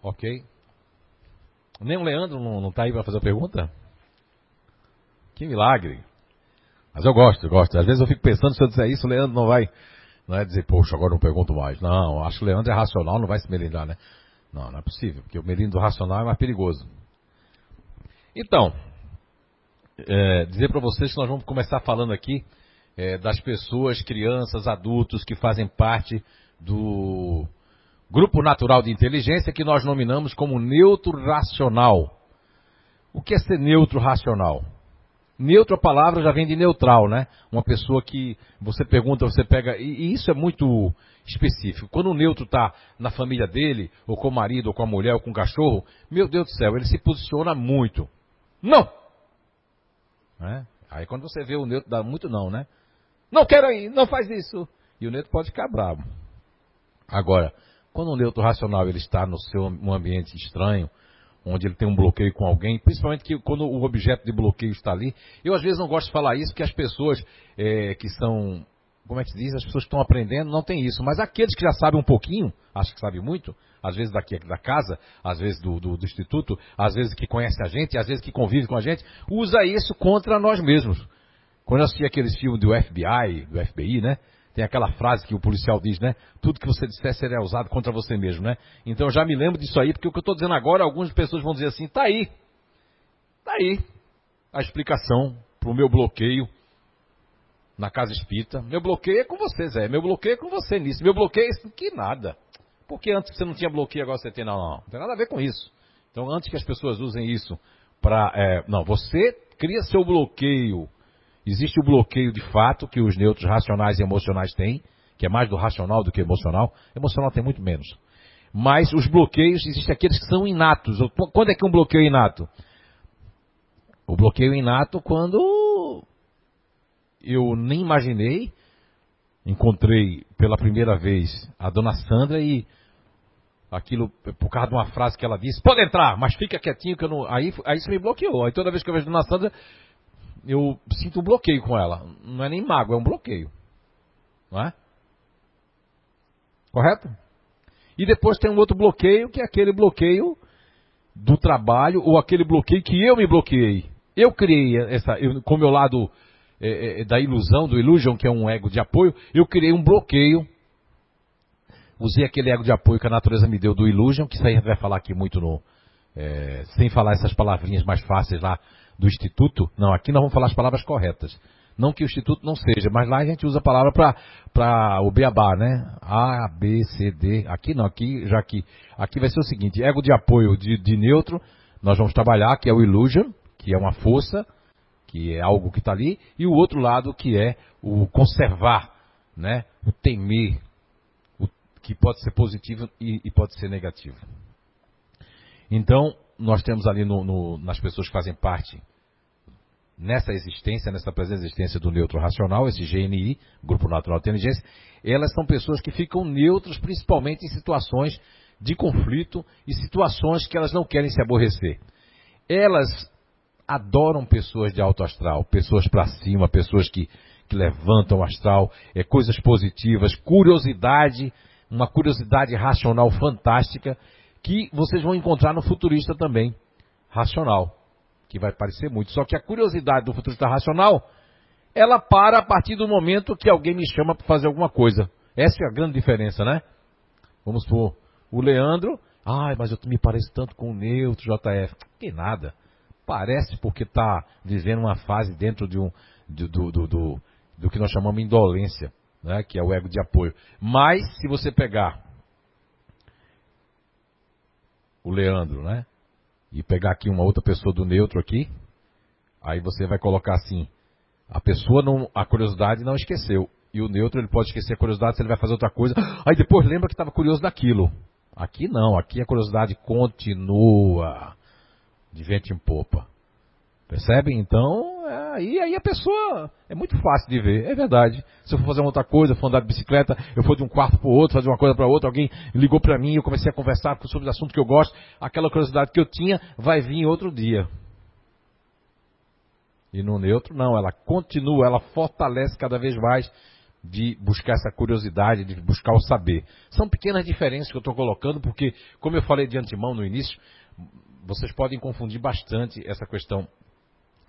Ok. Nem o Leandro não está aí para fazer a pergunta? Que milagre. Mas eu gosto, eu gosto. Às vezes eu fico pensando, se eu disser isso, o Leandro não vai. Não é dizer, poxa, agora não pergunto mais. Não, acho que o Leandro é racional, não vai se melindrar, né? Não, não é possível, porque o melindro racional é mais perigoso. Então, é, dizer para vocês que nós vamos começar falando aqui é, das pessoas, crianças, adultos que fazem parte do grupo natural de inteligência que nós nominamos como neutro racional. O que é ser neutro racional? Neutro, a palavra já vem de neutral, né? Uma pessoa que você pergunta, você pega. E, isso é muito específico. Quando o neutro está na família dele, ou com o marido, ou com a mulher, ou com o cachorro, meu Deus do céu, ele se posiciona muito. Não! É? Aí quando você vê o neutro, dá muito não, né? Não quero ir, não faz isso. E o neutro pode ficar bravo. Agora, quando o neutro racional ele está no seu um ambiente estranho, onde ele tem um bloqueio com alguém, principalmente que quando o objeto de bloqueio está ali, eu às vezes não gosto de falar isso, porque as pessoas é, que são, como é que se diz, as pessoas que estão aprendendo não tem isso, mas aqueles que já sabem um pouquinho, acho que sabem muito, às vezes daqui da casa, às vezes do, do, do instituto, às vezes que conhece a gente, às vezes que convive com a gente, usa isso contra nós mesmos. Quando eu assisti aqueles filmes do FBI, do FBI, né? Tem aquela frase que o policial diz, né? Tudo que você disser será usado contra você mesmo, né? Então eu já me lembro disso aí, porque o que eu estou dizendo agora, algumas pessoas vão dizer assim, tá aí. Tá aí a explicação para o meu bloqueio na casa espírita. Meu bloqueio é com você, Zé. Meu bloqueio é com você nisso. Meu bloqueio é isso. Que nada. Porque antes você não tinha bloqueio, agora você tem. Não, não. Não tem nada a ver com isso. Então, antes que as pessoas usem isso para. É, não, você cria seu bloqueio Existe o bloqueio de fato que os neutros racionais e emocionais têm, que é mais do racional do que emocional. Emocional tem muito menos. Mas os bloqueios, existem aqueles que são inatos. Quando é que um bloqueio é inato? O bloqueio inato quando eu nem imaginei, encontrei pela primeira vez a dona Sandra e aquilo, por causa de uma frase que ela disse, pode entrar, mas fica quietinho que eu não. Aí, aí isso me bloqueou. Aí toda vez que eu vejo a dona Sandra, eu sinto um bloqueio com ela. Não é nem mago, é um bloqueio. Não é? Correto? E depois tem um outro bloqueio, que é aquele bloqueio do trabalho, ou aquele bloqueio que eu me bloqueei. Eu criei essa, eu, com o meu lado é, é, da ilusão, do illusion, que é um ego de apoio, eu criei um bloqueio. Usei aquele ego de apoio que a natureza me deu do illusion, que isso aí vai falar aqui muito no. É, sem falar essas palavrinhas mais fáceis lá do Instituto, não, aqui nós vamos falar as palavras corretas. Não que o Instituto não seja, mas lá a gente usa a palavra para o beabá, né? A, B, C, D. Aqui não, aqui já que. Aqui vai ser o seguinte: ego de apoio de, de neutro, nós vamos trabalhar, que é o illusion, que é uma força, que é algo que está ali, e o outro lado que é o conservar, né? O temer, o, que pode ser positivo e, e pode ser negativo. Então, nós temos ali no, no, nas pessoas que fazem parte nessa existência, nessa presença existência do neutro racional, esse GNI, Grupo Natural de Inteligência, elas são pessoas que ficam neutras principalmente em situações de conflito e situações que elas não querem se aborrecer. Elas adoram pessoas de alto astral, pessoas para cima, pessoas que, que levantam o astral, é, coisas positivas, curiosidade, uma curiosidade racional fantástica que vocês vão encontrar no futurista também, racional, que vai parecer muito. Só que a curiosidade do futurista racional, ela para a partir do momento que alguém me chama para fazer alguma coisa. Essa é a grande diferença, né? Vamos supor, o Leandro, ai, mas eu me pareço tanto com o neutro JF. Que nada. Parece porque está vivendo uma fase dentro de um, do, do, do, do, do que nós chamamos de indolência, né? que é o ego de apoio. Mas, se você pegar o Leandro, né? E pegar aqui uma outra pessoa do neutro aqui, aí você vai colocar assim, a pessoa não, a curiosidade não esqueceu. E o neutro ele pode esquecer a curiosidade se ele vai fazer outra coisa. Aí depois lembra que estava curioso daquilo. Aqui não, aqui a curiosidade continua de vento em popa. Percebem? Então, é, aí, aí a pessoa é muito fácil de ver, é verdade. Se eu for fazer uma outra coisa, for andar de bicicleta, eu for de um quarto para o outro, fazer uma coisa para outra, alguém ligou para mim, eu comecei a conversar sobre o assunto que eu gosto, aquela curiosidade que eu tinha vai vir outro dia. E no neutro, não, ela continua, ela fortalece cada vez mais de buscar essa curiosidade, de buscar o saber. São pequenas diferenças que eu estou colocando, porque, como eu falei de antemão no início, vocês podem confundir bastante essa questão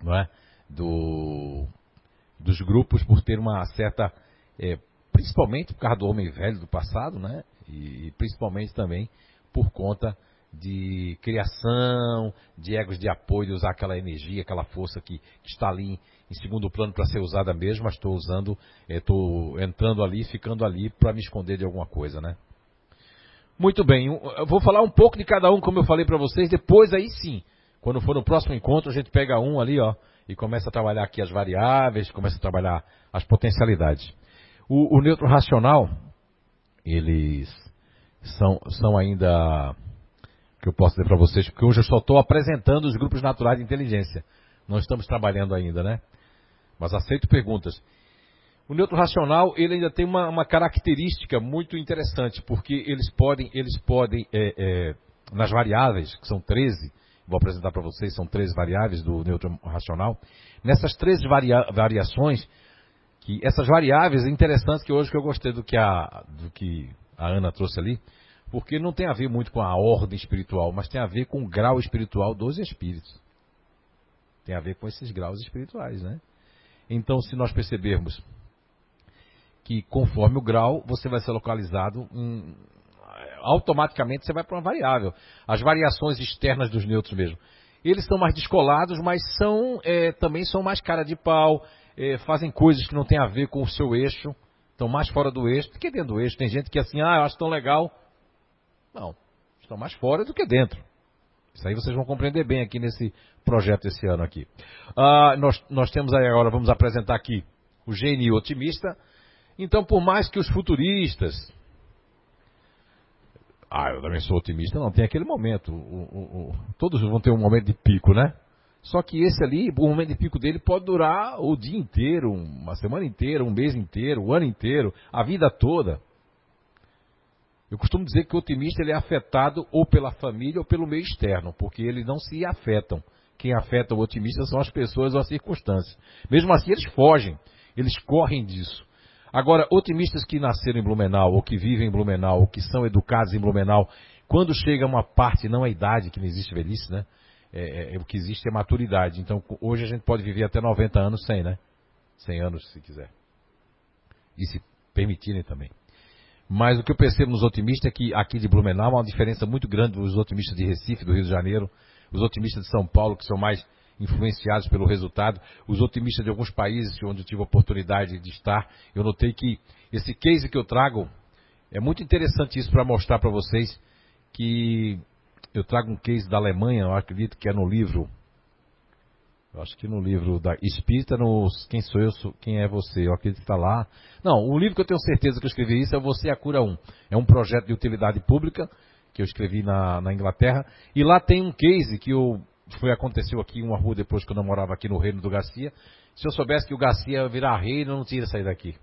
não é? Do, dos grupos por ter uma certa. É, principalmente por causa do homem velho do passado, né? E principalmente também por conta de criação, de egos de apoio, de usar aquela energia, aquela força que, que está ali em segundo plano para ser usada mesmo, mas estou usando, estou é, entrando ali, ficando ali para me esconder de alguma coisa, né? Muito bem, eu vou falar um pouco de cada um, como eu falei para vocês, depois aí sim, quando for no próximo encontro, a gente pega um ali, ó, e começa a trabalhar aqui as variáveis, começa a trabalhar as potencialidades. O, o neutro racional, eles são, são ainda, que eu posso dizer para vocês, porque hoje eu só estou apresentando os grupos naturais de inteligência. Não estamos trabalhando ainda, né? Mas aceito perguntas. O neutro racional ele ainda tem uma, uma característica muito interessante, porque eles podem, eles podem é, é, nas variáveis, que são 13, vou apresentar para vocês, são 13 variáveis do neutro racional, nessas 13 varia variações, que essas variáveis, é interessante que hoje que eu gostei do que a, do que a Ana trouxe ali, porque não tem a ver muito com a ordem espiritual, mas tem a ver com o grau espiritual dos espíritos. Tem a ver com esses graus espirituais, né? Então, se nós percebermos que conforme o grau, você vai ser localizado automaticamente você vai para uma variável. As variações externas dos neutros mesmo. Eles são mais descolados, mas são é, também são mais cara de pau, é, fazem coisas que não tem a ver com o seu eixo, estão mais fora do eixo do que dentro do eixo. Tem gente que é assim, ah, eu acho tão legal, não, estão mais fora do que dentro. Isso aí vocês vão compreender bem aqui nesse projeto esse ano aqui. Ah, nós, nós temos aí agora, vamos apresentar aqui o GNI otimista. Então, por mais que os futuristas. Ah, eu também sou otimista, não, tem aquele momento. O, o, o, todos vão ter um momento de pico, né? Só que esse ali, o momento de pico dele pode durar o dia inteiro, uma semana inteira, um mês inteiro, o ano inteiro, a vida toda. Eu costumo dizer que o otimista ele é afetado ou pela família ou pelo meio externo, porque eles não se afetam. Quem afeta o otimista são as pessoas ou as circunstâncias. Mesmo assim, eles fogem, eles correm disso. Agora, otimistas que nasceram em Blumenau, ou que vivem em Blumenau, ou que são educados em Blumenau, quando chega uma parte, não a idade, que não existe velhice, né? É, é, o que existe é maturidade. Então, hoje a gente pode viver até 90 anos sem, né? 100 anos, se quiser. E se permitirem também. Mas o que eu percebo nos otimistas é que aqui de Blumenau há uma diferença muito grande dos otimistas de Recife, do Rio de Janeiro, os otimistas de São Paulo, que são mais influenciados pelo resultado, os otimistas de alguns países onde eu tive a oportunidade de estar. Eu notei que esse case que eu trago é muito interessante isso para mostrar para vocês que eu trago um case da Alemanha, eu acredito que é no livro eu acho que no livro da Espírita, no Quem Sou Eu, Quem é Você, eu acredito que está lá. Não, o livro que eu tenho certeza que eu escrevi isso é Você a Cura 1. É um projeto de utilidade pública que eu escrevi na, na Inglaterra. E lá tem um case que eu, foi, aconteceu aqui uma rua depois que eu namorava aqui no Reino do Garcia. Se eu soubesse que o Garcia ia virar rei, eu não tinha sair daqui.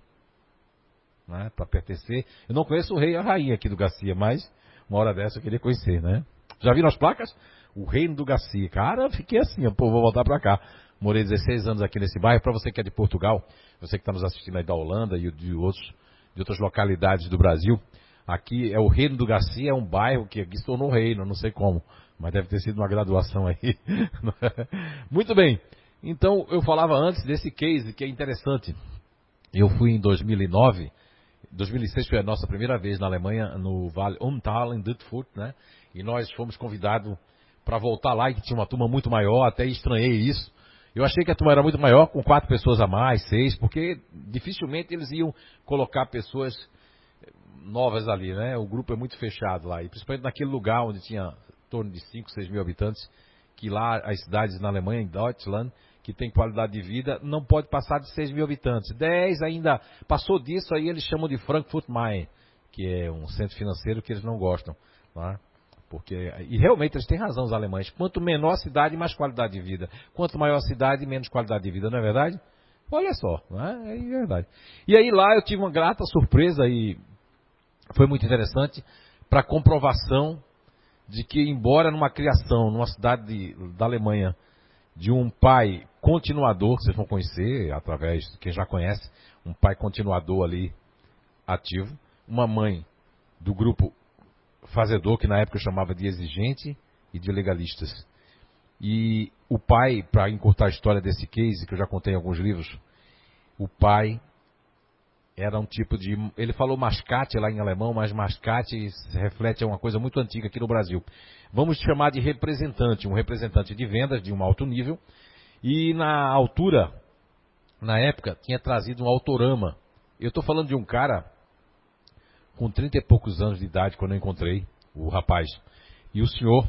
Né, para pertencer. Eu não conheço o rei e a rainha aqui do Garcia, mas uma hora dessa eu queria conhecer, né? Já viram as placas? o reino do Garcia. Cara, fiquei assim, pô, vou voltar para cá. Morei 16 anos aqui nesse bairro. Para você que é de Portugal, você que está nos assistindo aí da Holanda e de, outros, de outras localidades do Brasil, aqui é o Reino do Garcia, é um bairro que aqui se tornou reino, não sei como, mas deve ter sido uma graduação aí. Muito bem. Então, eu falava antes desse case que é interessante. Eu fui em 2009, 2006 foi a nossa primeira vez na Alemanha, no Vale Umtal, em Duttfurt, né? E nós fomos convidados para voltar lá e que tinha uma turma muito maior, até estranhei isso. Eu achei que a turma era muito maior, com quatro pessoas a mais, seis, porque dificilmente eles iam colocar pessoas novas ali, né? O grupo é muito fechado lá, e principalmente naquele lugar onde tinha torno de 5, 6 mil habitantes, que lá as cidades na Alemanha, em Deutschland, que tem qualidade de vida, não pode passar de 6 mil habitantes. 10 ainda, passou disso, aí eles chamam de Frankfurt Main, que é um centro financeiro que eles não gostam. Tá? Porque, e realmente eles têm razão, os alemães. Quanto menor a cidade, mais qualidade de vida. Quanto maior a cidade, menos qualidade de vida, não é verdade? Olha só, não é? É verdade. E aí lá eu tive uma grata surpresa e foi muito interessante para comprovação de que, embora numa criação, numa cidade de, da Alemanha, de um pai continuador, que vocês vão conhecer através de quem já conhece, um pai continuador ali ativo, uma mãe do grupo fazedor, que na época eu chamava de exigente e de legalistas. E o pai, para encurtar a história desse case, que eu já contei em alguns livros, o pai era um tipo de. Ele falou mascate lá em alemão, mas mascate reflete uma coisa muito antiga aqui no Brasil. Vamos chamar de representante, um representante de vendas de um alto nível. E na altura, na época, tinha trazido um autorama. Eu estou falando de um cara com 30 e poucos anos de idade quando eu encontrei o rapaz. E o senhor,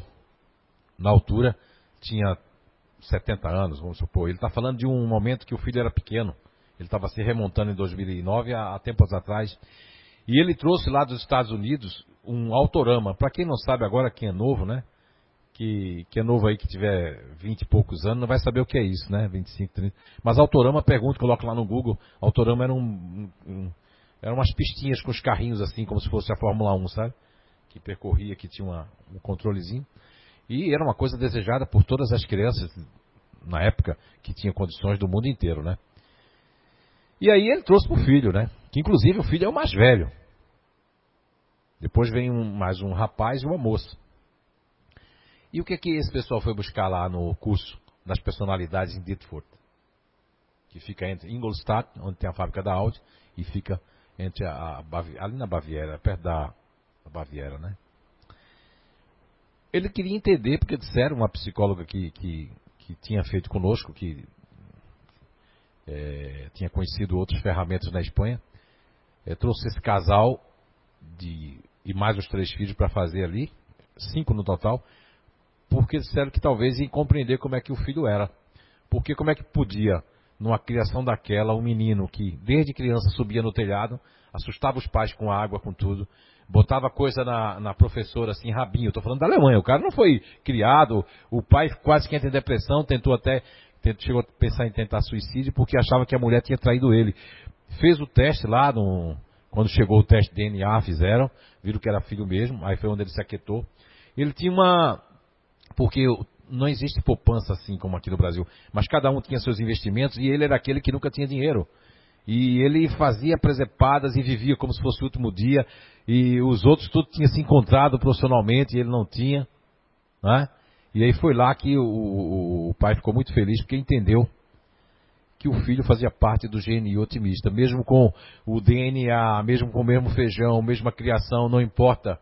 na altura, tinha 70 anos, vamos supor. Ele está falando de um momento que o filho era pequeno. Ele estava se remontando em 2009, há, tempos atrás. E ele trouxe lá dos Estados Unidos um autorama. Para quem não sabe agora, quem é novo, né? que, que é novo aí, que tiver 20 e poucos anos, não vai saber o que é isso, né? 25, 30. Mas Autorama, pergunta, coloca lá no Google. Autorama era um, um, eram umas pistinhas com os carrinhos assim, como se fosse a Fórmula 1, sabe? Que percorria, que tinha uma, um controlezinho. E era uma coisa desejada por todas as crianças, na época, que tinha condições do mundo inteiro, né? E aí ele trouxe pro filho, né? Que inclusive o filho é o mais velho. Depois vem um, mais um rapaz e uma moça. E o que é que esse pessoal foi buscar lá no curso das personalidades em Ditford? Que fica entre Ingolstadt, onde tem a fábrica da Audi, e fica entre a, a ali na Baviera, perto da, da Baviera, né? Ele queria entender, porque disseram uma psicóloga que, que, que tinha feito conosco, que é, tinha conhecido outras ferramentas na Espanha, é, trouxe esse casal de, e mais os três filhos para fazer ali, cinco no total, porque disseram que talvez iam compreender como é que o filho era. Porque como é que podia, numa criação daquela, um menino que desde criança subia no telhado, assustava os pais com água, com tudo, botava coisa na, na professora assim, rabinho. Tô falando da Alemanha, o cara não foi criado, o pai quase que entra em depressão, tentou até, chegou a pensar em tentar suicídio porque achava que a mulher tinha traído ele. Fez o teste lá, no, quando chegou o teste DNA, fizeram, viram que era filho mesmo, aí foi onde ele se aquietou. Ele tinha uma, porque não existe poupança assim como aqui no Brasil, mas cada um tinha seus investimentos e ele era aquele que nunca tinha dinheiro. E ele fazia presepadas e vivia como se fosse o último dia. E os outros tudo tinham se encontrado profissionalmente e ele não tinha. Né? E aí foi lá que o, o, o pai ficou muito feliz porque entendeu que o filho fazia parte do GNI otimista. Mesmo com o DNA, mesmo com o mesmo feijão, mesma criação, não importa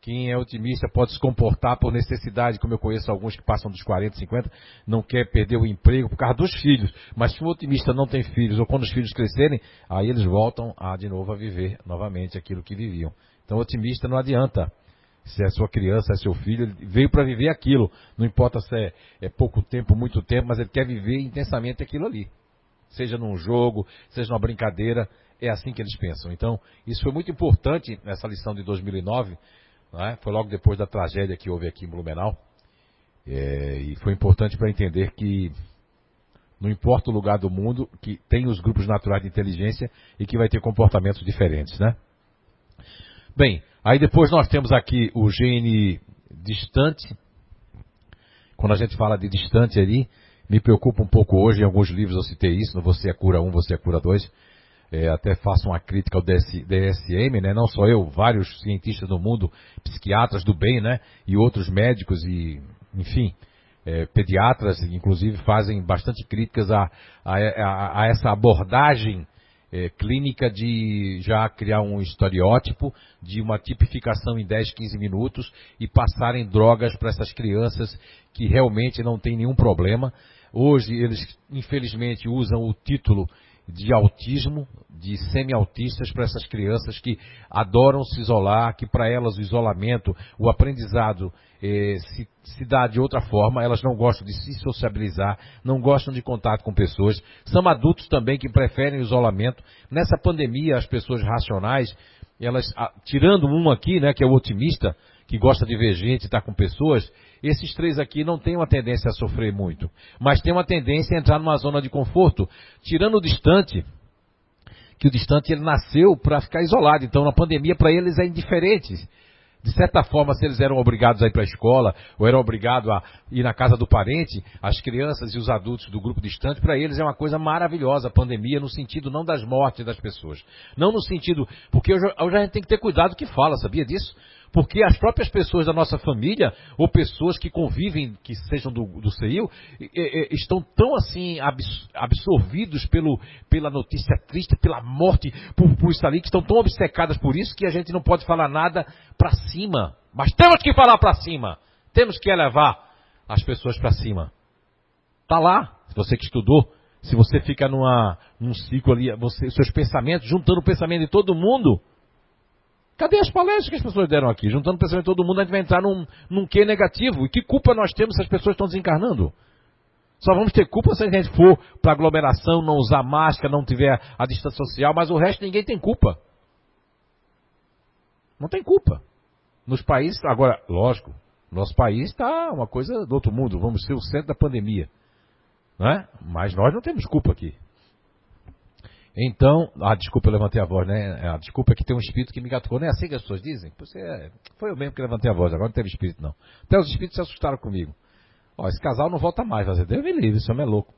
quem é otimista pode se comportar por necessidade, como eu conheço alguns que passam dos 40, 50, não quer perder o emprego por causa dos filhos. Mas se o otimista não tem filhos, ou quando os filhos crescerem, aí eles voltam a de novo a viver novamente aquilo que viviam. Então otimista não adianta. Se é sua criança, é seu filho, ele veio para viver aquilo. Não importa se é, é pouco tempo, muito tempo, mas ele quer viver intensamente aquilo ali. Seja num jogo, seja numa brincadeira, é assim que eles pensam. Então, isso foi muito importante nessa lição de 2009, é? Foi logo depois da tragédia que houve aqui em Blumenau. É, e foi importante para entender que não importa o lugar do mundo, que tem os grupos naturais de inteligência e que vai ter comportamentos diferentes, né? Bem, aí depois nós temos aqui o gene distante. Quando a gente fala de distante ali, me preocupa um pouco hoje, em alguns livros eu citei isso, no Você é Cura 1, Você é Cura 2, é, até faço uma crítica ao DS, DSM, né? Não só eu, vários cientistas do mundo, psiquiatras do bem, né? E outros médicos e, enfim, é, pediatras, inclusive, fazem bastante críticas a, a, a, a essa abordagem é, clínica de já criar um estereótipo, de uma tipificação em 10, 15 minutos e passarem drogas para essas crianças que realmente não têm nenhum problema. Hoje eles, infelizmente, usam o título de autismo, de semi-autistas para essas crianças que adoram se isolar, que para elas o isolamento, o aprendizado eh, se, se, dá de outra forma, elas não gostam de se sociabilizar, não gostam de contato com pessoas, são adultos também que preferem o isolamento. Nessa pandemia, as pessoas racionais, elas, tirando um aqui, né, que é o otimista, que gosta de ver gente, estar tá com pessoas, esses três aqui não têm uma tendência a sofrer muito, mas tem uma tendência a entrar numa zona de conforto, tirando o distante, que o distante ele nasceu para ficar isolado, então na pandemia para eles é indiferente. De certa forma, se eles eram obrigados a ir para a escola, ou eram obrigados a ir na casa do parente, as crianças e os adultos do grupo distante, para eles é uma coisa maravilhosa a pandemia, no sentido não das mortes das pessoas. Não no sentido. Porque hoje, hoje a gente tem que ter cuidado do que fala, sabia disso? Porque as próprias pessoas da nossa família, ou pessoas que convivem, que sejam do, do CEIU, estão tão assim absorvidos pelo, pela notícia triste, pela morte, por, por isso ali, que estão tão obcecadas por isso que a gente não pode falar nada para cima. Mas temos que falar para cima. Temos que elevar as pessoas para cima. Tá lá, você que estudou, se você fica numa, num ciclo ali, você, seus pensamentos, juntando o pensamento de todo mundo, Cadê as palestras que as pessoas deram aqui? Juntando o pensamento de todo mundo, a gente vai entrar num, num quê negativo. E que culpa nós temos se as pessoas estão desencarnando? Só vamos ter culpa se a gente for para aglomeração, não usar máscara, não tiver a distância social, mas o resto ninguém tem culpa. Não tem culpa. Nos países, agora, lógico, nosso país está uma coisa do outro mundo, vamos ser o centro da pandemia. Né? Mas nós não temos culpa aqui. Então, ah, desculpa, eu levantei a voz, né? A desculpa é que tem um espírito que me gatou. Não é assim que as pessoas dizem? Você é... Foi eu mesmo que levantei a voz, agora não teve espírito, não. Até os espíritos se assustaram comigo. Ó, esse casal não volta mais, fazer Deus me livre, esse homem é louco.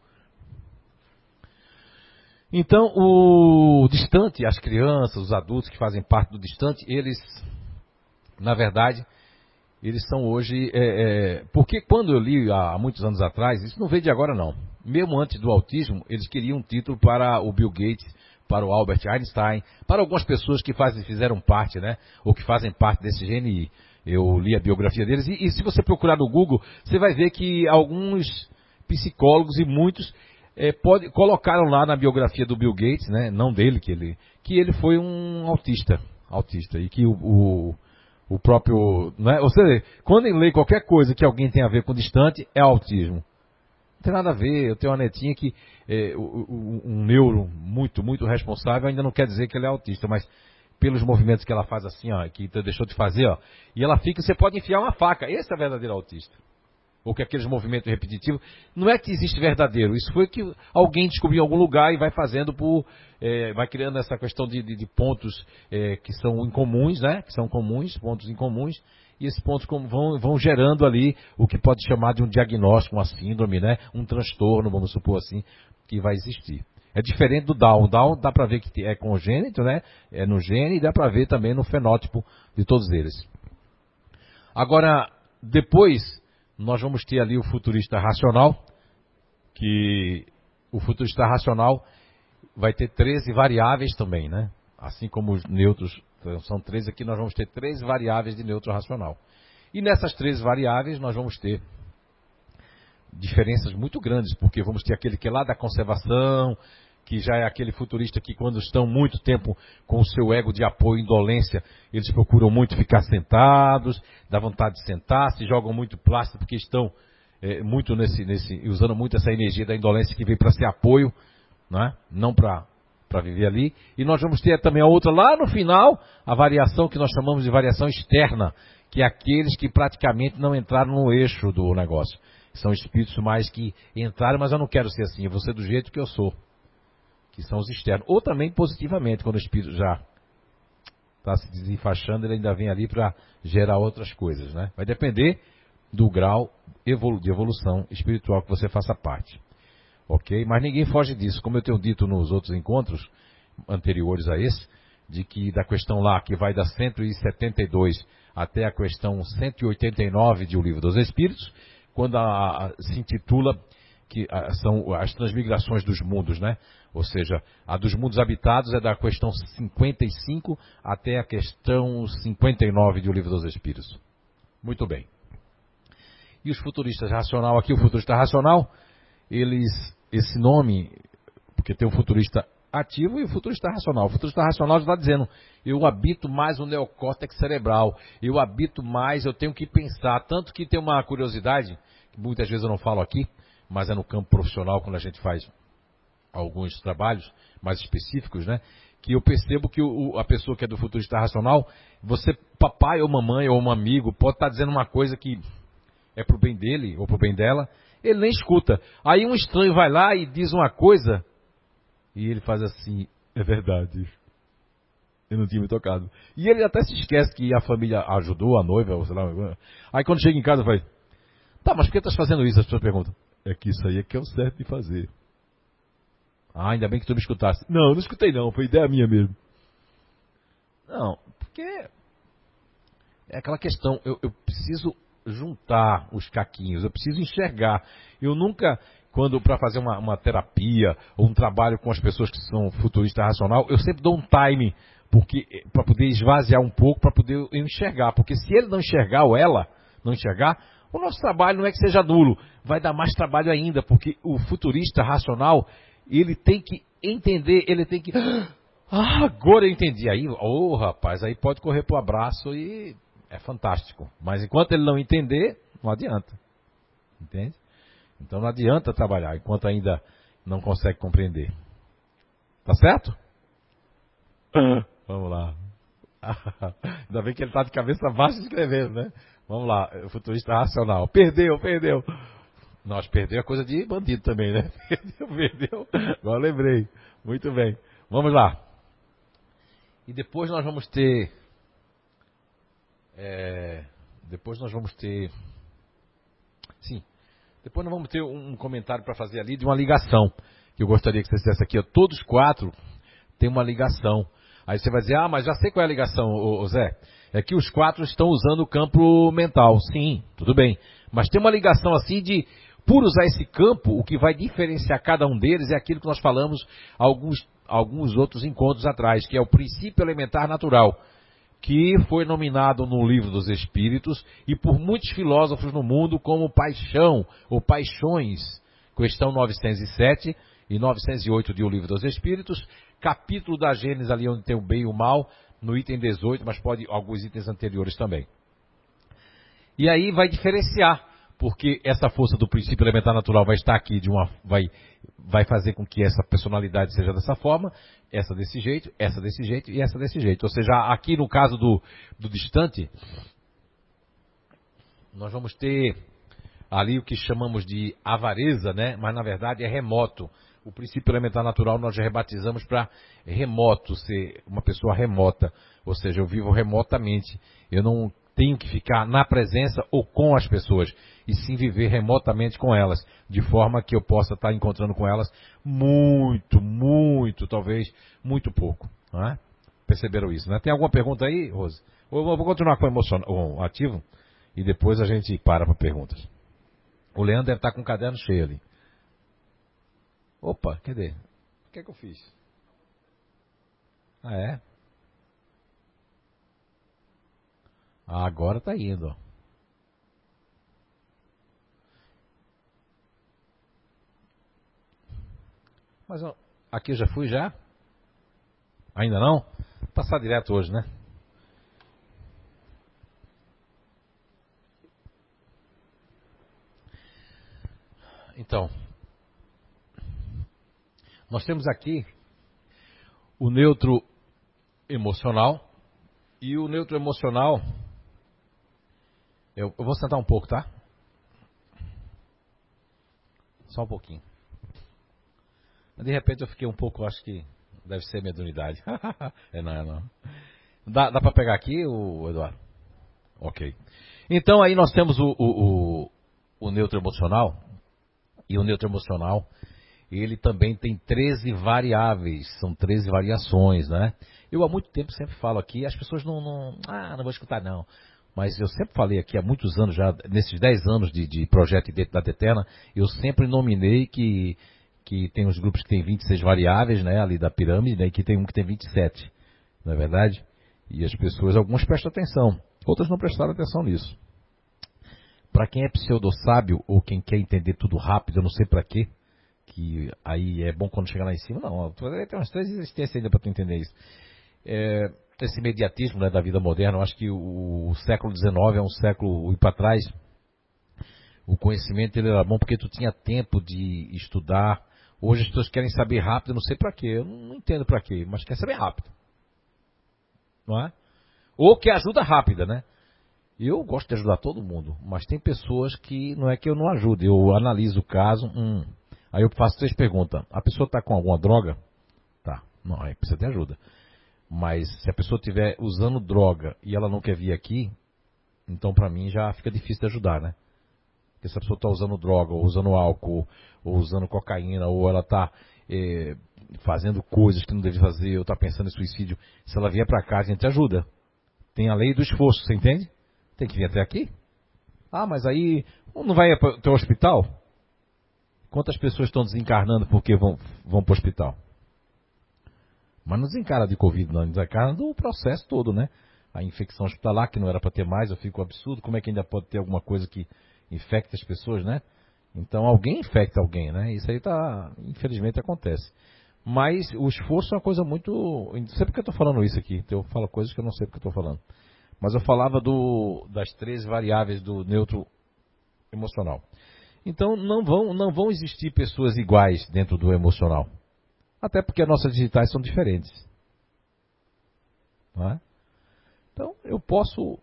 Então, o distante, as crianças, os adultos que fazem parte do distante, eles, na verdade, eles são hoje. É, é, porque quando eu li há muitos anos atrás, isso não veio de agora não. Mesmo antes do autismo, eles queriam um título para o Bill Gates, para o Albert Einstein, para algumas pessoas que fazem, fizeram parte, né? Ou que fazem parte desse GNI. Eu li a biografia deles e, e se você procurar no Google, você vai ver que alguns psicólogos e muitos é, pode, colocaram lá na biografia do Bill Gates, né, não dele, que ele, que ele foi um autista, autista, e que o, o, o próprio, né, ou seja, quando ele lê qualquer coisa que alguém tem a ver com distante, é autismo. Não tem nada a ver, eu tenho uma netinha que, é, um, neuro muito, muito responsável, ainda não quer dizer que ele é autista, mas pelos movimentos que ela faz assim, ó, que deixou de fazer, ó, e ela fica, você pode enfiar uma faca, esse é verdadeiro autista. Ou que aqueles movimentos repetitivos, não é que existe verdadeiro. Isso foi que alguém descobriu em algum lugar e vai fazendo por, é, vai criando essa questão de, de, de pontos é, que são incomuns, né? Que são comuns, pontos incomuns, e esses pontos vão, vão gerando ali o que pode chamar de um diagnóstico, uma síndrome, né? Um transtorno, vamos supor assim, que vai existir. É diferente do Down. O Down dá para ver que é congênito, né? É no gene e dá para ver também no fenótipo de todos eles. Agora, depois nós vamos ter ali o futurista racional, que o futurista racional vai ter 13 variáveis também, né? Assim como os neutros são 13, aqui nós vamos ter 13 variáveis de neutro racional. E nessas 13 variáveis nós vamos ter diferenças muito grandes, porque vamos ter aquele que é lá da conservação, que já é aquele futurista que quando estão muito tempo com o seu ego de apoio e indolência, eles procuram muito ficar sentados, dá vontade de sentar, se jogam muito plástico porque estão é, muito nesse, nesse, usando muito essa energia da indolência que vem para ser apoio, né? não para para viver ali. E nós vamos ter também a outra lá no final, a variação que nós chamamos de variação externa, que é aqueles que praticamente não entraram no eixo do negócio. São espíritos mais que entraram, mas eu não quero ser assim, eu vou ser do jeito que eu sou que são os externos. Ou também positivamente, quando o espírito já está se desenfaixando, ele ainda vem ali para gerar outras coisas, né? Vai depender do grau de evolução espiritual que você faça parte. Ok? Mas ninguém foge disso. Como eu tenho dito nos outros encontros anteriores a esse, de que da questão lá que vai da 172 até a questão 189 de O Livro dos Espíritos, quando a, a, se intitula que a, são as transmigrações dos mundos, né? Ou seja, a dos mundos habitados é da questão 55 até a questão 59 do Livro dos Espíritos. Muito bem. E os futuristas racional, aqui o futurista racional, eles, esse nome, porque tem o futurista ativo e o futurista racional. O futurista racional está dizendo, eu habito mais o neocórtex cerebral, eu habito mais, eu tenho que pensar. Tanto que tem uma curiosidade, que muitas vezes eu não falo aqui, mas é no campo profissional quando a gente faz alguns trabalhos mais específicos, né? Que eu percebo que o, a pessoa que é do futurista racional, você, papai ou mamãe ou um amigo, pode estar tá dizendo uma coisa que é pro bem dele ou pro bem dela, ele nem escuta. Aí um estranho vai lá e diz uma coisa e ele faz assim, é verdade. Eu não tinha me tocado. E ele até se esquece que a família ajudou, a noiva, ou sei lá. Aí quando chega em casa vai, tá, mas por que estás fazendo isso? As pessoas perguntam. É que isso aí é que é o certo de fazer. Ah, ainda bem que tu me escutasse. Não, não escutei não, foi ideia minha mesmo. Não, porque é aquela questão, eu, eu preciso juntar os caquinhos, eu preciso enxergar. Eu nunca, quando para fazer uma, uma, terapia ou um trabalho com as pessoas que são futuristas racional, eu sempre dou um time porque para poder esvaziar um pouco, para poder enxergar, porque se ele não enxergar ou ela não enxergar, o nosso trabalho não é que seja nulo, vai dar mais trabalho ainda, porque o futurista racional, ele tem que entender, ele tem que. Ah, agora eu entendi. Aí, ô oh, rapaz, aí pode correr pro abraço e é fantástico. Mas enquanto ele não entender, não adianta. Entende? Então não adianta trabalhar enquanto ainda não consegue compreender. Tá certo? Uhum. Vamos lá. Ainda bem que ele está de cabeça baixa escrevendo, né? Vamos lá, futurista racional. Perdeu, perdeu. Nós perdeu é coisa de bandido também, né? Perdeu, perdeu. Agora lembrei. Muito bem. Vamos lá. E depois nós vamos ter. É, depois nós vamos ter. Sim. Depois nós vamos ter um comentário para fazer ali de uma ligação. Que eu gostaria que você fizesse aqui. Todos quatro têm uma ligação. Aí você vai dizer, ah, mas já sei qual é a ligação, ô, ô Zé. É que os quatro estão usando o campo mental. Sim, tudo bem. Mas tem uma ligação assim de por usar esse campo, o que vai diferenciar cada um deles é aquilo que nós falamos alguns, alguns outros encontros atrás, que é o princípio elementar natural, que foi nominado no livro dos Espíritos e por muitos filósofos no mundo como paixão ou paixões. Questão 907 e 908 de O Livro dos Espíritos, capítulo da Gênesis ali onde tem o bem e o mal, no item 18, mas pode alguns itens anteriores também. E aí vai diferenciar porque essa força do princípio elementar natural vai estar aqui de uma vai vai fazer com que essa personalidade seja dessa forma, essa desse jeito, essa desse jeito e essa desse jeito. Ou seja, aqui no caso do, do distante, nós vamos ter ali o que chamamos de avareza, né? Mas na verdade é remoto. O princípio elementar natural nós já rebatizamos para remoto, ser uma pessoa remota. Ou seja, eu vivo remotamente. Eu não tenho que ficar na presença ou com as pessoas, e sim viver remotamente com elas, de forma que eu possa estar encontrando com elas muito, muito, talvez muito pouco. É? Perceberam isso, né? Tem alguma pergunta aí, Rose? Eu vou continuar com o emocional, ativo e depois a gente para para perguntas. O Leandro deve estar com o caderno cheio ali. Opa, cadê? O que é que eu fiz? Ah, é? Agora tá indo. Mas aqui eu já fui já? Ainda não? Vou passar direto hoje, né? Então, nós temos aqui o neutro emocional e o neutro emocional eu, eu vou sentar um pouco, tá? Só um pouquinho. De repente eu fiquei um pouco, acho que deve ser mediunidade. é não, é não. Dá, dá para pegar aqui, o Eduardo? Ok. Então aí nós temos o, o, o, o neutro emocional. E o neutro emocional, ele também tem 13 variáveis, são 13 variações, né? Eu há muito tempo sempre falo aqui, as pessoas não, não ah, não vou escutar não mas eu sempre falei aqui há muitos anos já, nesses 10 anos de, de projeto dentro da Tetena, eu sempre nominei que, que tem os grupos que tem 26 variáveis, né, ali da pirâmide, né, e que tem um que tem 27, não é verdade? E as pessoas, algumas prestam atenção, outras não prestaram atenção nisso. Para quem é pseudo-sábio ou quem quer entender tudo rápido, eu não sei para quê, que aí é bom quando chegar lá em cima, não, tem umas três existências ainda para tu entender isso. É, esse imediatismo né, da vida moderna. Eu acho que o, o século XIX é um século ir para trás. O conhecimento ele era bom porque tu tinha tempo de estudar. Hoje as pessoas querem saber rápido, não sei para quê, eu não entendo para quê, mas quer saber rápido. Não é? Ou que ajuda rápida, né? Eu gosto de ajudar todo mundo, mas tem pessoas que não é que eu não ajude, eu analiso o caso, hum, aí eu faço três perguntas. A pessoa está com alguma droga? Tá, não, aí precisa de ajuda. Mas se a pessoa estiver usando droga e ela não quer vir aqui, então para mim já fica difícil de ajudar, né? Porque se a pessoa está usando droga, ou usando álcool, ou usando cocaína, ou ela está é, fazendo coisas que não deve fazer, ou está pensando em suicídio, se ela vier para cá, a gente ajuda. Tem a lei do esforço, você entende? Tem que vir até aqui. Ah, mas aí não vai para o hospital? Quantas pessoas estão desencarnando porque vão, vão para o hospital? Mas não desencara de Covid, não, desencara do processo todo, né? A infecção hospitalar, que não era para ter mais, eu fico absurdo. Como é que ainda pode ter alguma coisa que infecta as pessoas, né? Então alguém infecta alguém, né? Isso aí tá, infelizmente acontece. Mas o esforço é uma coisa muito. Não sei porque eu estou falando isso aqui. Então eu falo coisas que eu não sei porque eu estou falando. Mas eu falava do, das três variáveis do neutro emocional. Então não vão, não vão existir pessoas iguais dentro do emocional. Até porque as nossas digitais são diferentes. É? Então, eu posso.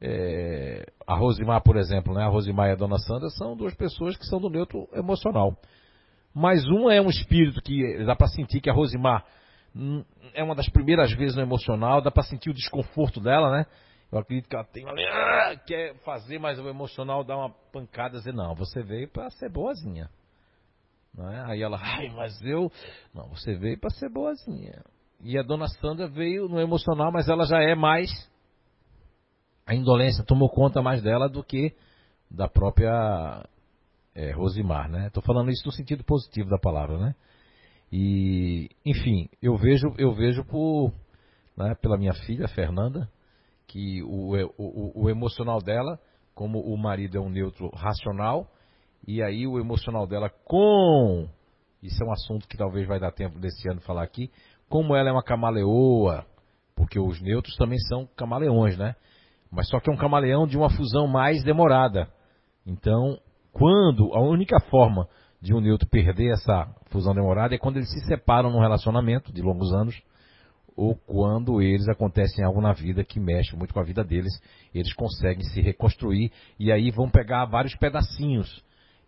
É, a Rosimar, por exemplo, né? a Rosimar e a Dona Sandra são duas pessoas que são do neutro emocional. Mas um é um espírito que dá para sentir que a Rosimar hum, é uma das primeiras vezes no emocional, dá para sentir o desconforto dela, né? Eu acredito que ela tem ah, quer fazer, mas o emocional dá uma pancada e dizer, não, você veio para ser boazinha. Não é? Aí ela, ai, mas eu. Não, você veio para ser boazinha. E a dona Sandra veio no emocional, mas ela já é mais. A indolência tomou conta mais dela do que da própria é, Rosimar, né? Estou falando isso no sentido positivo da palavra, né? E, enfim, eu vejo, eu vejo por, né, pela minha filha, Fernanda, que o, o, o emocional dela, como o marido é um neutro racional, e aí o emocional dela com, isso é um assunto que talvez vai dar tempo desse ano falar aqui, como ela é uma camaleoa, porque os neutros também são camaleões, né? Mas só que é um camaleão de uma fusão mais demorada. Então, quando a única forma de um neutro perder essa fusão demorada é quando eles se separam num relacionamento de longos anos ou quando eles acontecem algo na vida que mexe muito com a vida deles, eles conseguem se reconstruir e aí vão pegar vários pedacinhos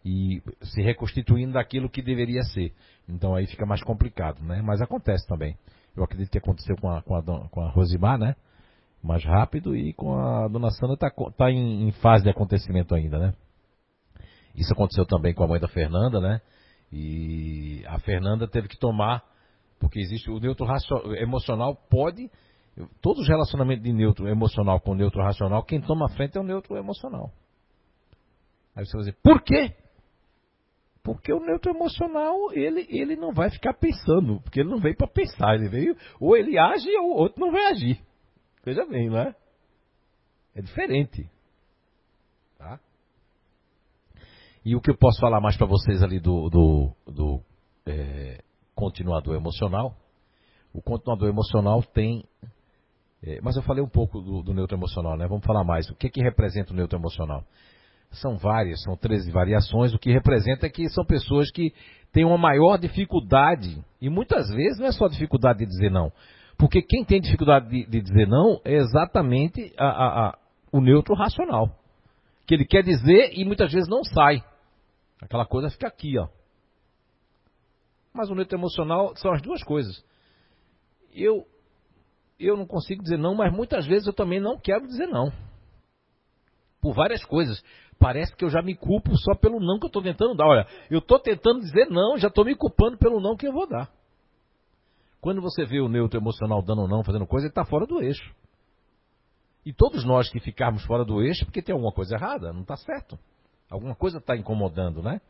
e se reconstituindo daquilo que deveria ser. Então aí fica mais complicado, né? Mas acontece também. Eu acredito que aconteceu com a, com a, com a Rosimar, né? Mais rápido e com a Dona Sandra está tá em, em fase de acontecimento ainda, né? Isso aconteceu também com a mãe da Fernanda, né? E a Fernanda teve que tomar porque existe o neutro emocional pode. Todos os relacionamentos de neutro emocional com neutro racional, quem toma a frente é o neutro emocional. Aí você vai dizer, por quê? Porque o neutro emocional, ele, ele não vai ficar pensando, porque ele não veio para pensar, ele veio, ou ele age ou o outro não vai agir. Veja bem, não é? É diferente. Tá? E o que eu posso falar mais para vocês ali do, do, do é, continuador emocional. O continuador emocional tem. É, mas eu falei um pouco do, do, neutro emocional, né? Vamos falar mais. O que, que representa o neutro emocional? São várias, são 13 variações. O que representa é que são pessoas que têm uma maior dificuldade, e muitas vezes não é só dificuldade de dizer não. Porque quem tem dificuldade de, de dizer não é exatamente a, a, a, o neutro racional. Que ele quer dizer e muitas vezes não sai. Aquela coisa fica aqui, ó. Mas o neutro emocional são as duas coisas. Eu, eu não consigo dizer não, mas muitas vezes eu também não quero dizer não. Por várias coisas. Parece que eu já me culpo só pelo não que eu estou tentando dar. Olha, eu estou tentando dizer não, já estou me culpando pelo não que eu vou dar. Quando você vê o neutro emocional dando não, fazendo coisa, ele está fora do eixo. E todos nós que ficarmos fora do eixo, porque tem alguma coisa errada, não está certo. Alguma coisa está incomodando, né?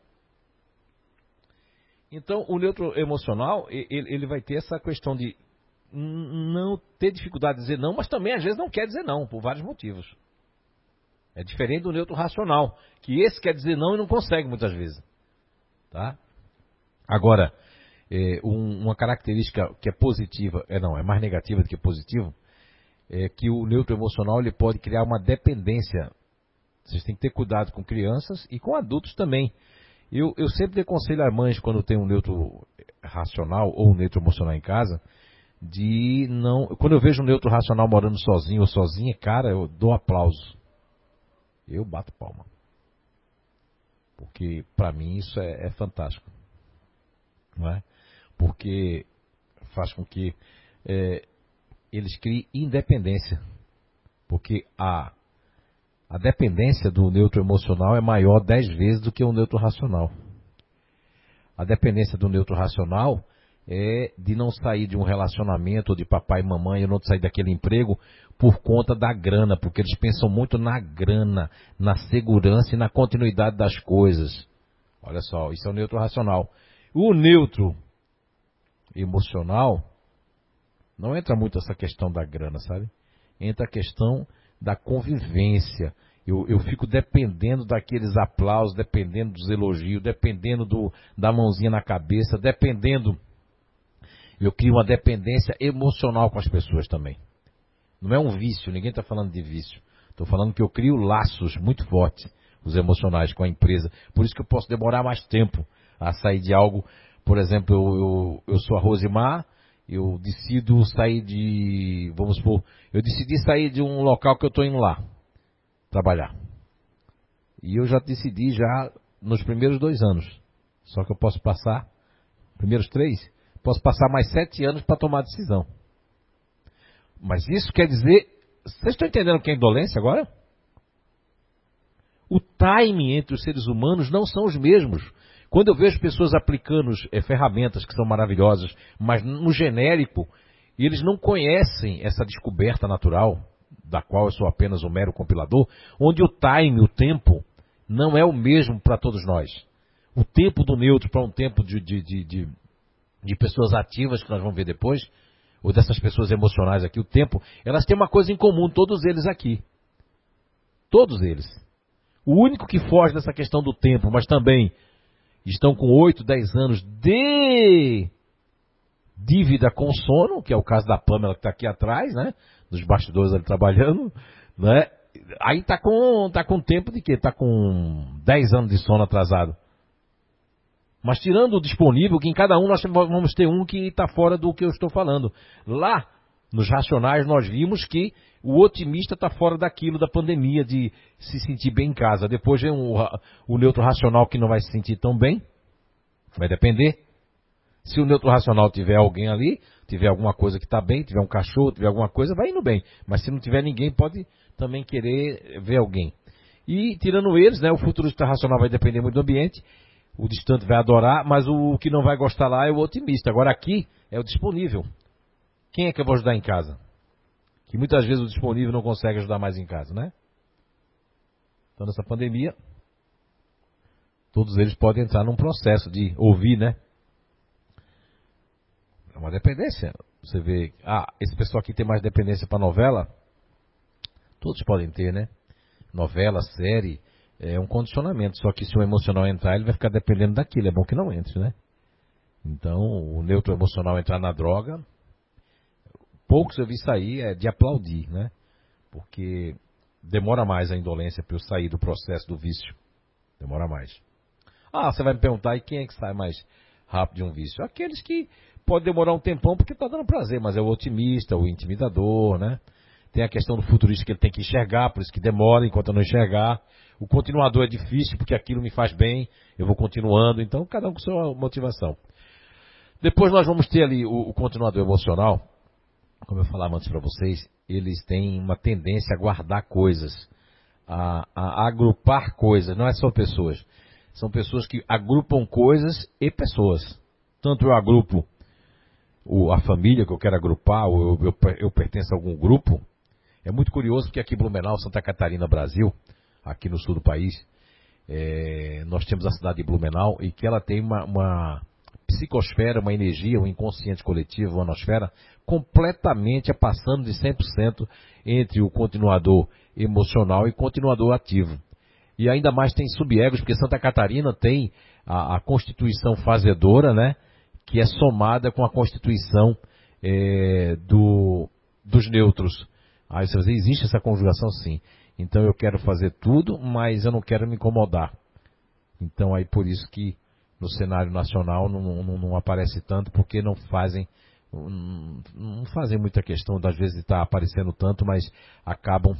Então, o neutro emocional, ele, ele vai ter essa questão de não ter dificuldade de dizer não, mas também às vezes não quer dizer não, por vários motivos. É diferente do neutro racional, que esse quer dizer não e não consegue muitas vezes. Tá? Agora, é, um, uma característica que é positiva, é não, é mais negativa do que positiva, é que o neutro emocional ele pode criar uma dependência. Vocês têm que ter cuidado com crianças e com adultos também. Eu, eu sempre aconselho as mães, quando tem um neutro racional ou um neutro emocional em casa, de não. Quando eu vejo um neutro racional morando sozinho ou sozinha, cara, eu dou aplauso. Eu bato palma. Porque para mim isso é, é, fantástico. Não é? Porque faz com que é, eles criem independência. Porque a a dependência do neutro emocional é maior dez vezes do que o neutro racional. A dependência do neutro racional é de não sair de um relacionamento de papai e mamãe, ou não sair daquele emprego por conta da grana, porque eles pensam muito na grana, na segurança e na continuidade das coisas. Olha só, isso é o neutro racional. O neutro emocional não entra muito essa questão da grana, sabe? Entra a questão da convivência. Eu, eu fico dependendo daqueles aplausos, dependendo dos elogios, dependendo do, da mãozinha na cabeça, dependendo. Eu crio uma dependência emocional com as pessoas também. Não é um vício, ninguém está falando de vício. Estou falando que eu crio laços muito fortes, os emocionais, com a empresa. Por isso que eu posso demorar mais tempo a sair de algo. Por exemplo, eu, eu, eu sou a Rosimar eu decido sair de, vamos supor, eu decidi sair de um local que eu estou indo lá trabalhar. E eu já decidi já nos primeiros dois anos. Só que eu posso passar, primeiros três, posso passar mais sete anos para tomar a decisão. Mas isso quer dizer, vocês estão entendendo o que é indolência agora? O timing entre os seres humanos não são os mesmos. Quando eu vejo pessoas aplicando é, ferramentas que são maravilhosas, mas no genérico, eles não conhecem essa descoberta natural, da qual eu sou apenas um mero compilador, onde o time, o tempo, não é o mesmo para todos nós. O tempo do neutro para um tempo de, de, de, de pessoas ativas, que nós vamos ver depois, ou dessas pessoas emocionais aqui, o tempo, elas têm uma coisa em comum, todos eles aqui. Todos eles. O único que foge dessa questão do tempo, mas também estão com 8, 10 anos de dívida com sono, que é o caso da Pamela que está aqui atrás, né? Nos bastidores ali trabalhando, né? Aí tá com, tá com tempo de quê? Tá com 10 anos de sono atrasado. Mas tirando o disponível, que em cada um nós vamos ter um que está fora do que eu estou falando. Lá, nos racionais, nós vimos que o otimista está fora daquilo da pandemia, de se sentir bem em casa. Depois vem o, o neutro racional que não vai se sentir tão bem. Vai depender. Se o neutro racional tiver alguém ali, tiver alguma coisa que está bem, tiver um cachorro, tiver alguma coisa, vai indo bem. Mas se não tiver ninguém, pode também querer ver alguém. E tirando eles, né, o futurista racional vai depender muito do ambiente. O distante vai adorar, mas o que não vai gostar lá é o otimista. Agora aqui é o disponível. Quem é que eu vou ajudar em casa? que muitas vezes o disponível não consegue ajudar mais em casa, né? Então nessa pandemia, todos eles podem entrar num processo de ouvir, né? É uma dependência. Você vê, ah, esse pessoal aqui tem mais dependência para novela. Todos podem ter, né? Novela, série, é um condicionamento. Só que se o emocional entrar, ele vai ficar dependendo daquilo. É bom que não entre, né? Então, o neutro emocional entrar na droga, poucos eu vi sair é de aplaudir, né? Porque demora mais a indolência para eu sair do processo do vício. Demora mais. Ah, você vai me perguntar, e quem é que sai mais rápido de um vício? Aqueles que pode demorar um tempão porque está dando prazer, mas é o otimista, o intimidador, né? Tem a questão do futurista que ele tem que enxergar, por isso que demora enquanto eu não enxergar. O continuador é difícil porque aquilo me faz bem, eu vou continuando. Então, cada um com sua motivação. Depois nós vamos ter ali o, o continuador emocional, como eu falava antes para vocês, eles têm uma tendência a guardar coisas, a, a, agrupar coisas, não é só pessoas. São pessoas que agrupam coisas e pessoas. Tanto eu agrupo a família que eu quero agrupar, ou eu, eu, eu pertenço a algum grupo. É muito curioso porque aqui em Blumenau, Santa Catarina, Brasil, aqui no sul do país, é, nós temos a cidade de Blumenau e que ela tem uma, uma psicosfera, uma energia, um inconsciente coletivo, uma nosfera, completamente passando de 100% entre o continuador emocional e continuador ativo. E ainda mais tem subegos, porque Santa Catarina tem a, a constituição fazedora, né? Que é somada com a constituição é, do, dos neutros. Aí você vai existe essa conjugação? Sim. Então eu quero fazer tudo, mas eu não quero me incomodar. Então aí por isso que no cenário nacional não, não, não aparece tanto porque não fazem não fazem muita questão das vezes de estar aparecendo tanto, mas acabam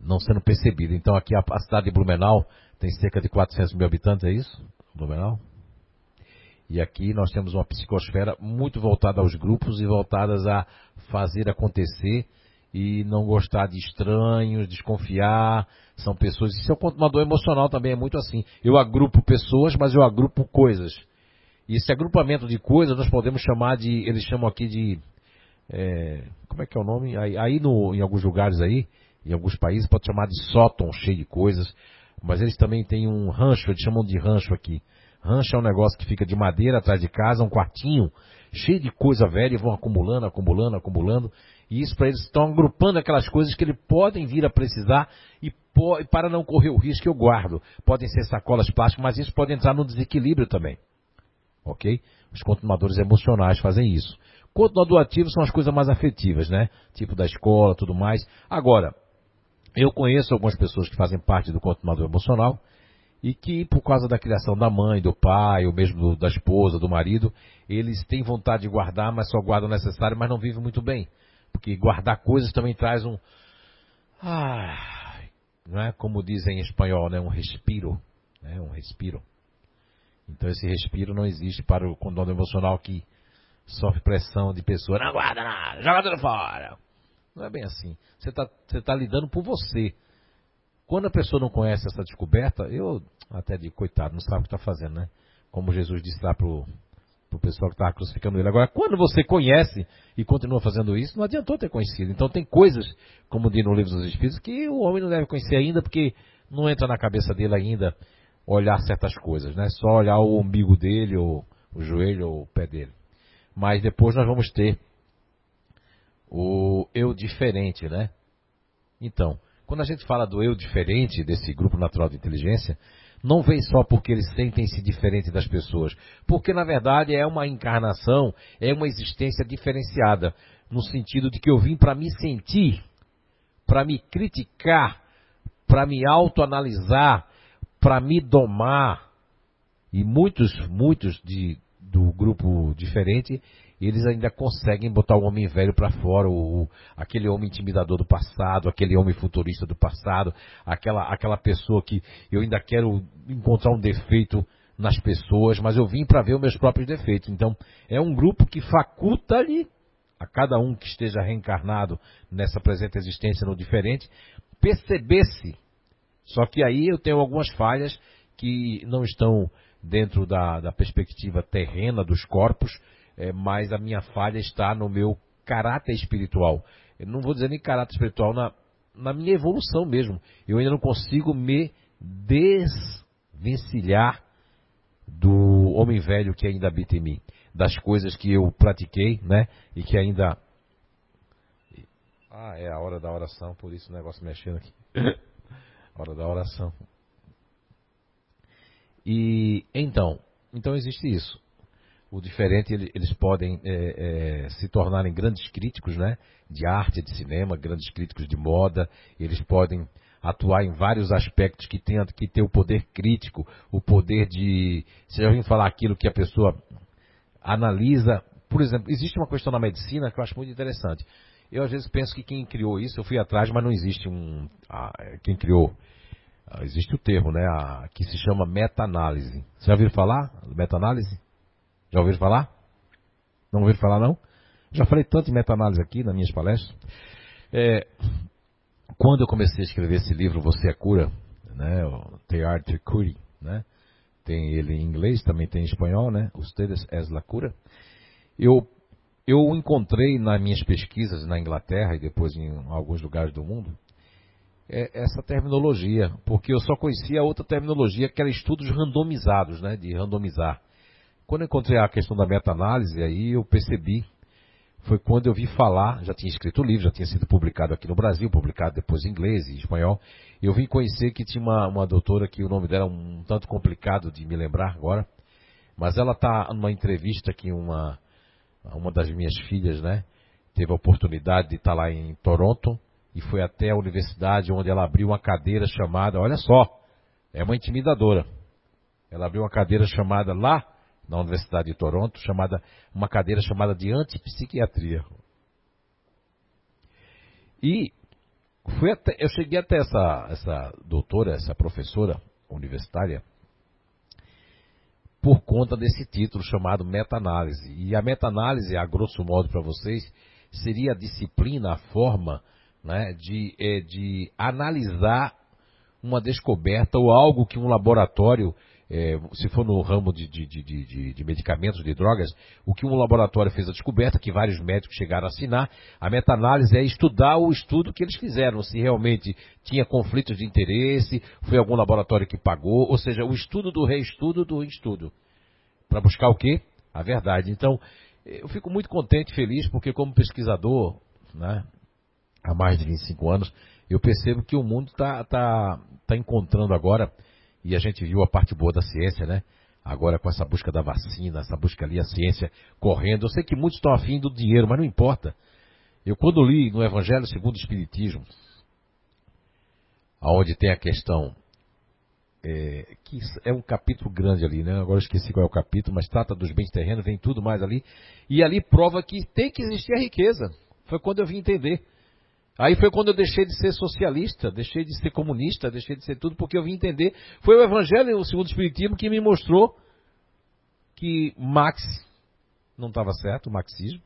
não sendo percebidos. Então aqui a, a, cidade de Blumenau tem cerca de 400 mil habitantes, é isso? Blumenau? E aqui nós temos uma psicosfera muito voltada aos grupos e voltadas a fazer acontecer e não gostar de estranhos, desconfiar, são pessoas. Isso é um continuador emocional também, é muito assim. Eu agrupo pessoas, mas eu agrupo coisas. E esse agrupamento de coisas nós podemos chamar de, eles chamam aqui de, é, como é que é o nome? Aí, aí no, em alguns lugares aí, em alguns países, pode chamar de sótão cheio de coisas, mas eles também têm um rancho, eles chamam de rancho aqui. Rancho é um negócio que fica de madeira atrás de casa, um quartinho, cheio de coisa velha, e vão acumulando, acumulando, acumulando. E isso para eles estão agrupando aquelas coisas que eles podem vir a precisar e para não correr o risco eu guardo. Podem ser sacolas plásticas, mas isso pode entrar no desequilíbrio também. Ok? Os continuadores emocionais fazem isso. Continuador ativo são as coisas mais afetivas, né? Tipo da escola, tudo mais. Agora, eu conheço algumas pessoas que fazem parte do continuador emocional e que por causa da criação da mãe, do pai, ou mesmo do, da esposa, do marido, eles têm vontade de guardar, mas só guardam o necessário, mas não vivem muito bem. Porque guardar coisas também traz um. Ah, não é como dizem em espanhol, né? Um respiro. Né? Um respiro. Então esse respiro não existe para o condono emocional que sofre pressão de pessoa. Não guarda nada, joga tudo fora. Não é bem assim. Você está tá lidando por você. Quando a pessoa não conhece essa descoberta, eu até digo, coitado, não sabe o que está fazendo, né? Como Jesus disse lá pro, pro pessoal que estava crucificando ele. Agora, quando você conhece e continua fazendo isso, não adiantou ter conhecido. Então tem coisas, como diz no livro dos Espíritos, que o homem não deve conhecer ainda, porque não entra na cabeça dele ainda olhar certas coisas, né? Só olhar o umbigo dele, ou o joelho, ou o pé dele. Mas depois nós vamos ter o eu diferente, né? Então, quando a gente fala do eu diferente, desse grupo natural de inteligência, não vem só porque eles sentem-se diferente das pessoas, porque na verdade é uma encarnação, é uma existência diferenciada, no sentido de que eu vim para me sentir, para me criticar, para me autoanalisar, para me domar. E muitos, muitos de, do grupo diferente, eles ainda conseguem botar o homem velho para fora, o, o, aquele homem intimidador do passado, aquele homem futurista do passado, aquela, aquela pessoa que eu ainda quero encontrar um defeito nas pessoas, mas eu vim para ver os meus próprios defeitos. Então, é um grupo que faculta-lhe a cada um que esteja reencarnado nessa presente existência no diferente, perceber-se. Só que aí eu tenho algumas falhas que não estão dentro da, da perspectiva terrena dos corpos, é, mas a minha falha está no meu caráter espiritual. Eu não vou dizer nem caráter espiritual, na, na minha evolução mesmo. Eu ainda não consigo me desvencilhar do homem velho que ainda habita em mim, das coisas que eu pratiquei, né, e que ainda ah, é a hora da oração, por isso o negócio mexendo aqui. hora da oração. E então, então existe isso o diferente, eles podem é, é, se tornarem grandes críticos né, de arte, de cinema, grandes críticos de moda, eles podem atuar em vários aspectos que tenham que ter o poder crítico, o poder de. Você já ouviu falar aquilo que a pessoa analisa. Por exemplo, existe uma questão na medicina que eu acho muito interessante. Eu às vezes penso que quem criou isso, eu fui atrás, mas não existe um. quem criou. existe o termo, né? Que se chama meta-análise. Você já ouviu falar? Meta-análise? Já ouviram falar? Não ouviram falar, não? Já falei tanto em meta-análise aqui nas minhas palestras. É, quando eu comecei a escrever esse livro, Você é Cura, né, The Art to Cure, né, tem ele em inglês, também tem em espanhol, né, Ustedes es la cura. Eu, eu encontrei nas minhas pesquisas na Inglaterra e depois em alguns lugares do mundo, é, essa terminologia, porque eu só conhecia outra terminologia que era estudos randomizados, né, de randomizar. Quando eu encontrei a questão da meta-análise, aí eu percebi, foi quando eu vi falar, já tinha escrito o livro, já tinha sido publicado aqui no Brasil, publicado depois em inglês e espanhol, eu vim conhecer que tinha uma, uma doutora que o nome dela é um tanto complicado de me lembrar agora, mas ela está numa entrevista que uma, uma das minhas filhas, né, teve a oportunidade de estar tá lá em Toronto e foi até a universidade onde ela abriu uma cadeira chamada, olha só, é uma intimidadora. Ela abriu uma cadeira chamada lá na Universidade de Toronto, chamada uma cadeira chamada de antipsiquiatria. E fui até, eu cheguei até essa, essa doutora, essa professora universitária, por conta desse título chamado meta-análise. E a meta-análise, a grosso modo para vocês, seria a disciplina, a forma né, de, é, de analisar uma descoberta ou algo que um laboratório é, se for no ramo de, de, de, de, medicamentos, de drogas, o que um laboratório fez a descoberta, que vários médicos chegaram a assinar, a meta-análise é estudar o estudo que eles fizeram, se realmente tinha conflitos de interesse, foi algum laboratório que pagou, ou seja, o estudo do reestudo do estudo. Para buscar o quê? A verdade. Então, eu fico muito contente, feliz, porque como pesquisador, né, há mais de 25 anos, eu percebo que o mundo está tá, tá encontrando agora e a gente viu a parte boa da ciência, né? Agora com essa busca da vacina, essa busca ali, a ciência correndo. Eu sei que muitos estão afim do dinheiro, mas não importa. Eu quando li no Evangelho segundo o Espiritismo, aonde tem a questão é, que é um capítulo grande ali, né? Agora esqueci qual é o capítulo, mas trata dos bens terrenos, vem tudo mais ali. E ali prova que tem que existir a riqueza. Foi quando eu vim entender. Aí foi quando eu deixei de ser socialista, deixei de ser comunista, deixei de ser tudo, porque eu vim entender. Foi o Evangelho, o segundo Espiritismo, que me mostrou que Marx não estava certo, o marxismo.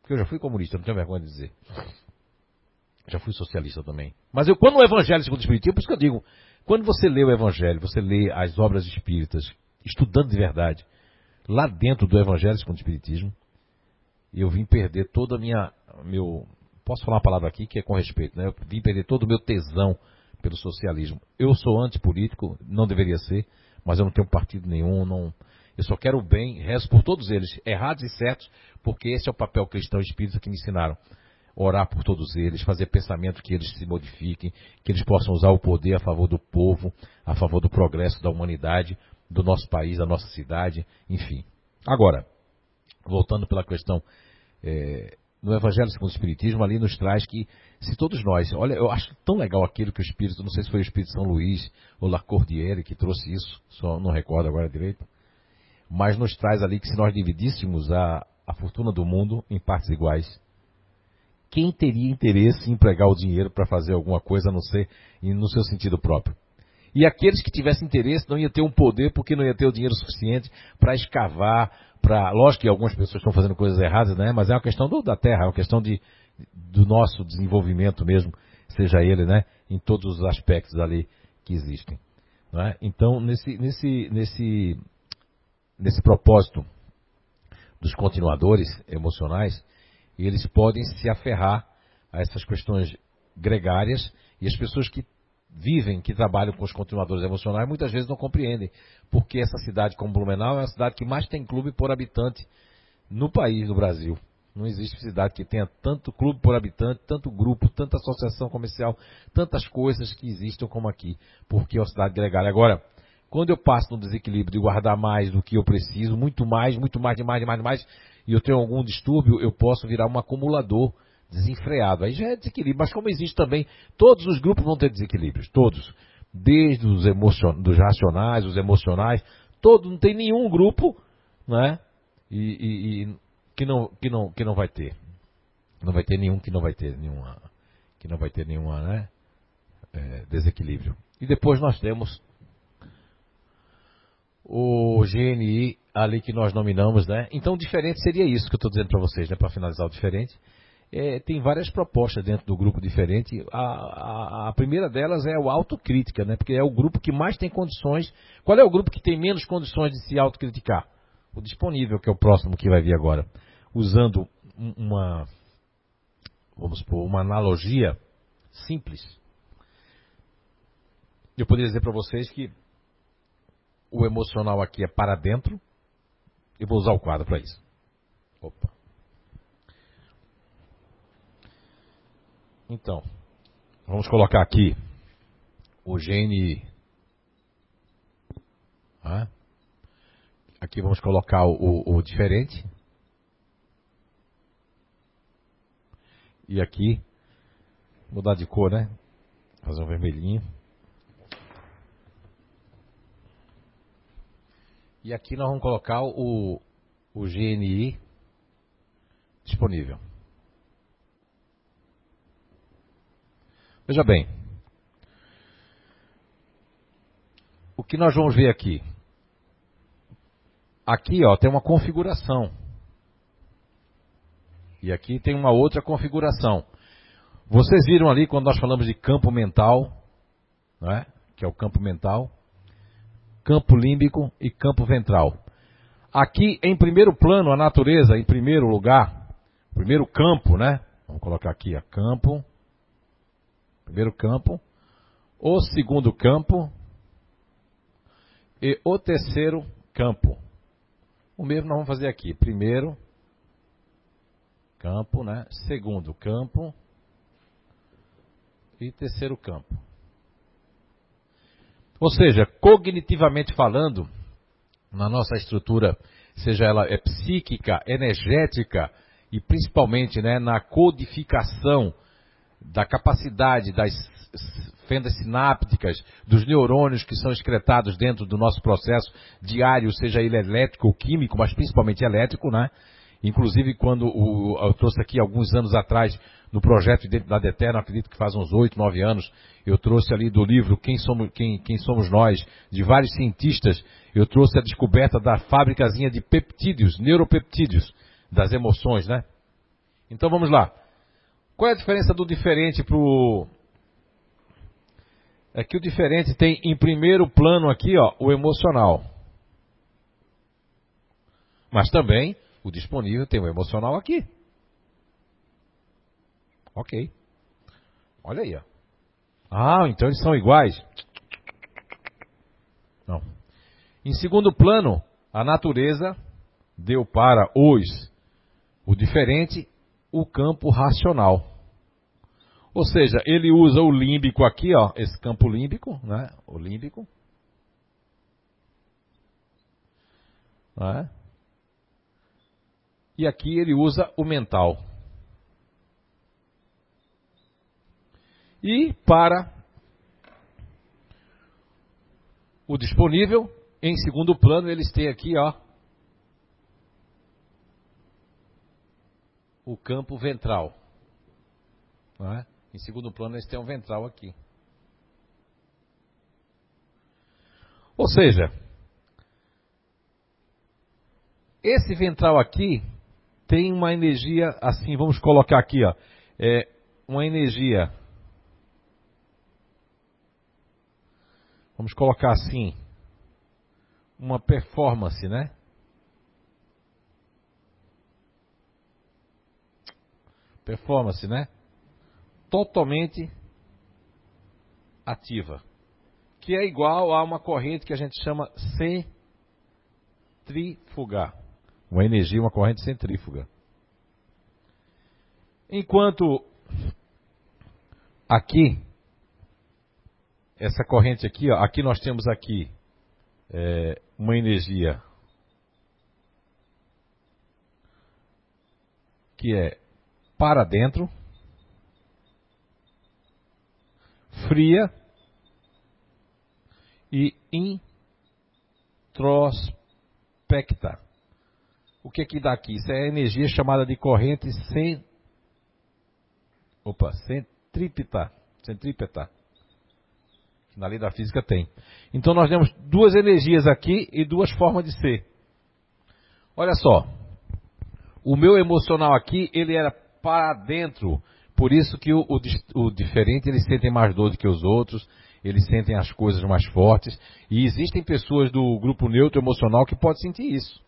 Porque eu já fui comunista, não tenho vergonha de dizer. Já fui socialista também. Mas eu, quando o Evangelho segundo o Espiritismo, por isso que eu digo, quando você lê o Evangelho, você lê as obras espíritas, estudando de verdade, lá dentro do Evangelho segundo o Espiritismo, eu vim perder toda a minha. Meu, posso falar uma palavra aqui que é com respeito, né? Eu vim perder todo o meu tesão pelo socialismo. Eu sou antipolítico, não deveria ser, mas eu não tenho partido nenhum, não. Eu só quero o bem, rezo por todos eles, errados e certos, porque esse é o papel cristão espírita que me ensinaram orar por todos eles, fazer pensamento que eles se modifiquem, que eles possam usar o poder a favor do povo, a favor do progresso da humanidade, do nosso país, da nossa cidade, enfim. Agora, voltando pela questão, é, no Evangelho segundo o Espiritismo, ali nos traz que se todos nós, olha, eu acho tão legal aquilo que o Espírito, não sei se foi o Espírito São Luís ou Lacordiere que trouxe isso, só não recordo agora direito, mas nos traz ali que se nós dividíssemos a, a fortuna do mundo em partes iguais, quem teria interesse em empregar o dinheiro para fazer alguma coisa a não ser no seu sentido próprio? E aqueles que tivessem interesse não iam ter um poder porque não ia ter o dinheiro suficiente para escavar, para. Lógico que algumas pessoas estão fazendo coisas erradas, né? Mas é uma questão do, da terra, é uma questão de, do nosso desenvolvimento mesmo, seja ele, né? Em todos os aspectos ali que existem. É? Então, nesse, nesse, nesse, nesse propósito dos continuadores emocionais, eles podem se aferrar a essas questões gregárias e as pessoas que vivem, que trabalham com os continuadores emocionais, muitas vezes não compreendem porque essa cidade como Blumenau é a cidade que mais tem clube por habitante no país, no Brasil. Não existe cidade que tenha tanto clube por habitante, tanto grupo, tanta associação comercial, tantas coisas que existam como aqui, porque é uma cidade gregária. Agora, quando eu passo no desequilíbrio de guardar mais do que eu preciso, muito mais, muito mais, demais, demais, demais, e eu tenho algum distúrbio, eu posso virar um acumulador desenfreado. Aí já é desequilíbrio. Mas como existe também, todos os grupos vão ter desequilíbrios, todos. Desde os emocion... dos racionais, os emocionais, todos, não tem nenhum grupo, né? E, e, e, que, não, que, não, que não vai ter. Não vai ter nenhum que não vai ter nenhuma, que não vai ter nenhuma, né? É, desequilíbrio. E depois nós temos o GNI ali que nós nominamos, né? Então, diferente seria isso que eu estou dizendo para vocês, né? Para finalizar o diferente. É, tem várias propostas dentro do grupo diferente. A, a, a, primeira delas é o autocrítica, né? Porque é o grupo que mais tem condições. Qual é o grupo que tem menos condições de se autocriticar? O disponível, que é o próximo que vai vir agora. Usando uma, vamos supor, uma analogia simples. Eu poderia dizer para vocês que o emocional aqui é para dentro. E vou usar o quadro para isso. Opa. Então, vamos colocar aqui o gene. Aqui vamos colocar o, o diferente. E aqui, mudar de cor, né? Fazer um vermelhinho. E aqui nós vamos colocar o, o GNI disponível. Veja bem. O que nós vamos ver aqui? Aqui ó, tem uma configuração. E aqui tem uma outra configuração. Vocês viram ali quando nós falamos de campo mental, né? que é o campo mental campo límbico e campo ventral. Aqui, em primeiro plano, a natureza, em primeiro lugar, primeiro campo, né? Vamos colocar aqui, a campo. Primeiro campo. O segundo campo. E o terceiro campo. O mesmo nós vamos fazer aqui. Primeiro campo, né? Segundo campo. E terceiro campo. Ou seja, cognitivamente falando, na nossa estrutura, seja ela é psíquica, energética e principalmente né, na codificação da capacidade das fendas sinápticas, dos neurônios que são excretados dentro do nosso processo diário, seja ele elétrico ou químico, mas principalmente elétrico, né? Inclusive, quando o, eu trouxe aqui alguns anos atrás, no projeto da Deterno, acredito que faz uns oito, nove anos, eu trouxe ali do livro Quem Somos, Quem, Quem Somos Nós, de vários cientistas, eu trouxe a descoberta da fábricazinha de peptídeos, neuropeptídeos, das emoções, né? Então vamos lá. Qual é a diferença do diferente para o. É que o diferente tem em primeiro plano aqui, ó, o emocional. Mas também o disponível tem o emocional aqui. Ok. Olha aí, ó. Ah, então eles são iguais. Não. Em segundo plano, a natureza deu para os o diferente o campo racional. Ou seja, ele usa o límbico aqui, ó, esse campo límbico, né? O límbico. Né? E aqui ele usa o mental. E para o disponível, em segundo plano, eles têm aqui, ó, o campo ventral. É? Em segundo plano, eles têm um ventral aqui. Ou seja, esse ventral aqui tem uma energia assim, vamos colocar aqui, ó, é uma energia. Vamos colocar assim, uma performance, né? Performance, né? Totalmente ativa. Que é igual a uma corrente que a gente chama centrífuga. Uma energia, uma corrente centrífuga. Enquanto aqui, essa corrente aqui, ó, aqui nós temos aqui é, uma energia que é para dentro, fria e introspecta. O que é que dá aqui? Isso é a energia chamada de corrente cent... Opa, centrípeta. Centrípeta. Que na lei da física tem. Então nós temos duas energias aqui e duas formas de ser. Olha só. O meu emocional aqui, ele era para dentro. Por isso que o, o, o diferente, eles sentem mais dor do que os outros, eles sentem as coisas mais fortes. E existem pessoas do grupo neutro emocional que podem sentir isso.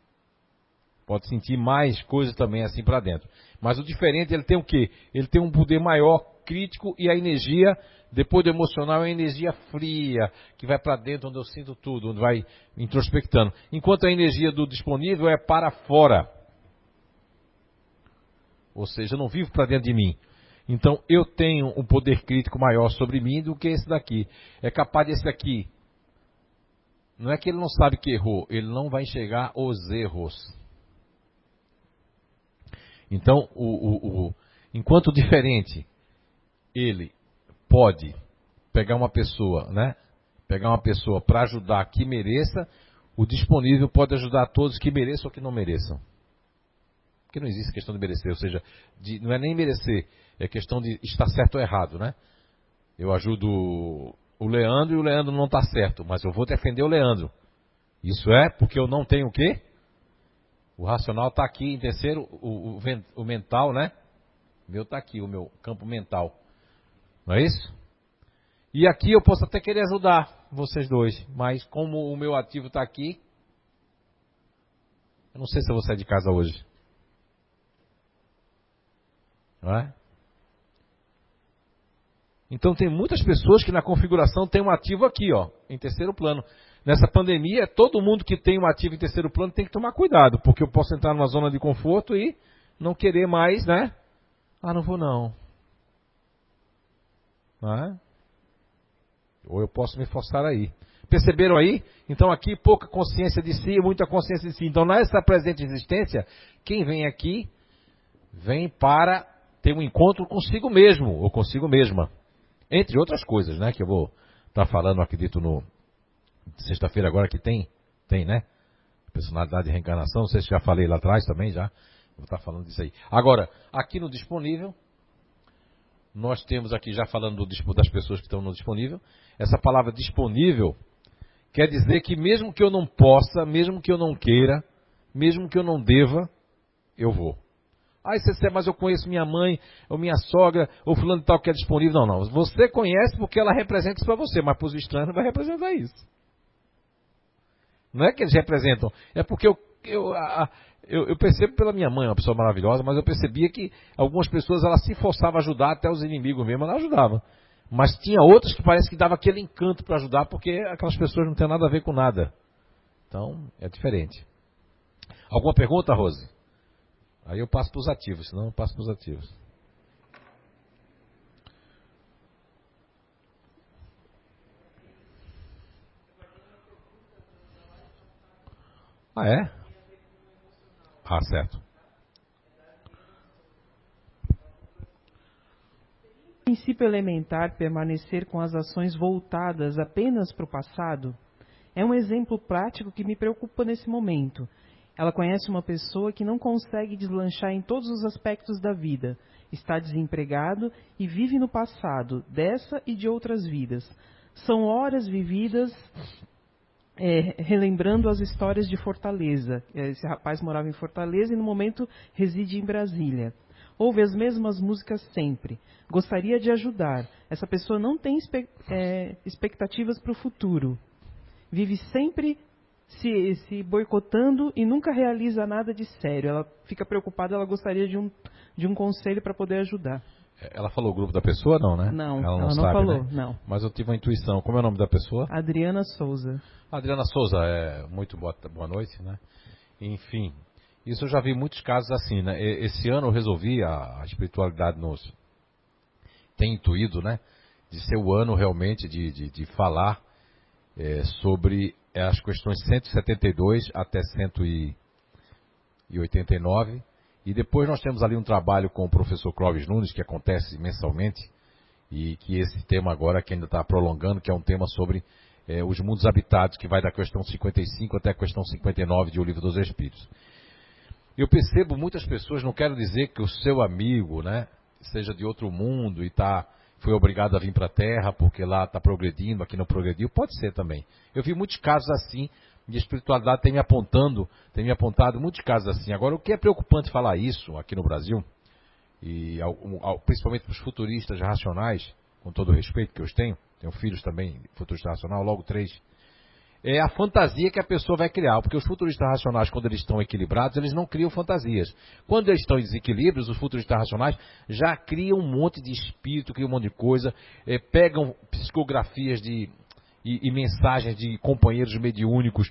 Pode sentir mais coisas também assim para dentro. Mas o diferente, ele tem o quê? Ele tem um poder maior crítico e a energia, depois do emocional, é a energia fria, que vai para dentro, onde eu sinto tudo, onde vai introspectando. Enquanto a energia do disponível é para fora. Ou seja, eu não vivo para dentro de mim. Então eu tenho um poder crítico maior sobre mim do que esse daqui. É capaz desse daqui. Não é que ele não sabe que errou, ele não vai enxergar os erros. Então, o, o, o, enquanto diferente, ele pode pegar uma pessoa, né? Pegar uma pessoa para ajudar que mereça, o disponível pode ajudar todos que mereçam ou que não mereçam. Porque não existe questão de merecer, ou seja, de, não é nem merecer, é questão de estar certo ou errado, né? Eu ajudo o Leandro e o Leandro não está certo, mas eu vou defender o Leandro. Isso é porque eu não tenho o quê? O racional está aqui em terceiro, o, o, o mental, né? O meu está aqui, o meu campo mental. Não é isso? E aqui eu posso até querer ajudar vocês dois, mas como o meu ativo está aqui, eu não sei se eu vou sair de casa hoje. Não é? Então tem muitas pessoas que na configuração tem um ativo aqui, ó, em terceiro plano. Nessa pandemia, todo mundo que tem um ativo em terceiro plano tem que tomar cuidado, porque eu posso entrar numa zona de conforto e não querer mais, né? Ah, não vou não. não é? Ou eu posso me forçar aí. Perceberam aí? Então aqui pouca consciência de si, muita consciência de si. Então nessa presente existência, quem vem aqui vem para ter um encontro consigo mesmo ou consigo mesma. Entre outras coisas, né? Que eu vou estar tá falando, acredito, no sexta-feira agora que tem, tem, né? Personalidade de reencarnação, não sei se já falei lá atrás também, já. Vou estar tá falando disso aí. Agora, aqui no disponível, nós temos aqui, já falando do, das pessoas que estão no disponível, essa palavra disponível quer dizer que mesmo que eu não possa, mesmo que eu não queira, mesmo que eu não deva, eu vou. Ah, você mas eu conheço minha mãe, ou minha sogra, ou fulano de tal que é disponível. Não, não. Você conhece porque ela representa isso para você, mas para os estranhos não vai representar isso. Não é que eles representam, é porque eu, eu, eu, eu, percebo pela minha mãe, uma pessoa maravilhosa, mas eu percebia que algumas pessoas ela se forçava a ajudar, até os inimigos mesmo, ela ajudava. Mas tinha outros que parece que dava aquele encanto para ajudar, porque aquelas pessoas não têm nada a ver com nada. Então, é diferente. Alguma pergunta, Rose? Aí eu passo para os ativos, senão eu passo para os ativos. Ah, é? Ah, certo. princípio elementar permanecer com as ações voltadas apenas para o passado é um exemplo prático que me preocupa nesse momento, ela conhece uma pessoa que não consegue deslanchar em todos os aspectos da vida, está desempregado e vive no passado, dessa e de outras vidas. São horas vividas é, relembrando as histórias de Fortaleza. Esse rapaz morava em Fortaleza e no momento reside em Brasília. Ouve as mesmas músicas sempre. Gostaria de ajudar. Essa pessoa não tem é, expectativas para o futuro. Vive sempre se, se boicotando e nunca realiza nada de sério. Ela fica preocupada, ela gostaria de um, de um conselho para poder ajudar. É, ela falou o grupo da pessoa, não, né? Não, ela não, ela não sabe, falou, né? não. Mas eu tive uma intuição. Como é o nome da pessoa? Adriana Souza. Adriana Souza, é, muito boa, boa noite, né? Enfim, isso eu já vi muitos casos assim, né? Esse ano eu resolvi, a, a espiritualidade nos tem intuído, né? De ser o ano realmente de, de, de falar é, sobre é as questões 172 até 189. E depois nós temos ali um trabalho com o professor Clóvis Nunes, que acontece mensalmente, e que esse tema agora que ainda está prolongando, que é um tema sobre é, os mundos habitados, que vai da questão 55 até a questão 59 de O Livro dos Espíritos. Eu percebo muitas pessoas, não quero dizer que o seu amigo, né, seja de outro mundo e está foi obrigado a vir para a Terra porque lá está progredindo, aqui não progrediu, pode ser também. Eu vi muitos casos assim, e a espiritualidade tem me apontando, tem me apontado muitos casos assim. Agora, o que é preocupante falar isso aqui no Brasil, e principalmente para os futuristas racionais, com todo o respeito que eu tenho, tenho filhos também, futurista racional, logo três, é a fantasia que a pessoa vai criar. Porque os futuristas racionais, quando eles estão equilibrados, eles não criam fantasias. Quando eles estão em desequilíbrios, os futuristas racionais já criam um monte de espírito, criam um monte de coisa, é, pegam psicografias de, e, e, mensagens de companheiros mediúnicos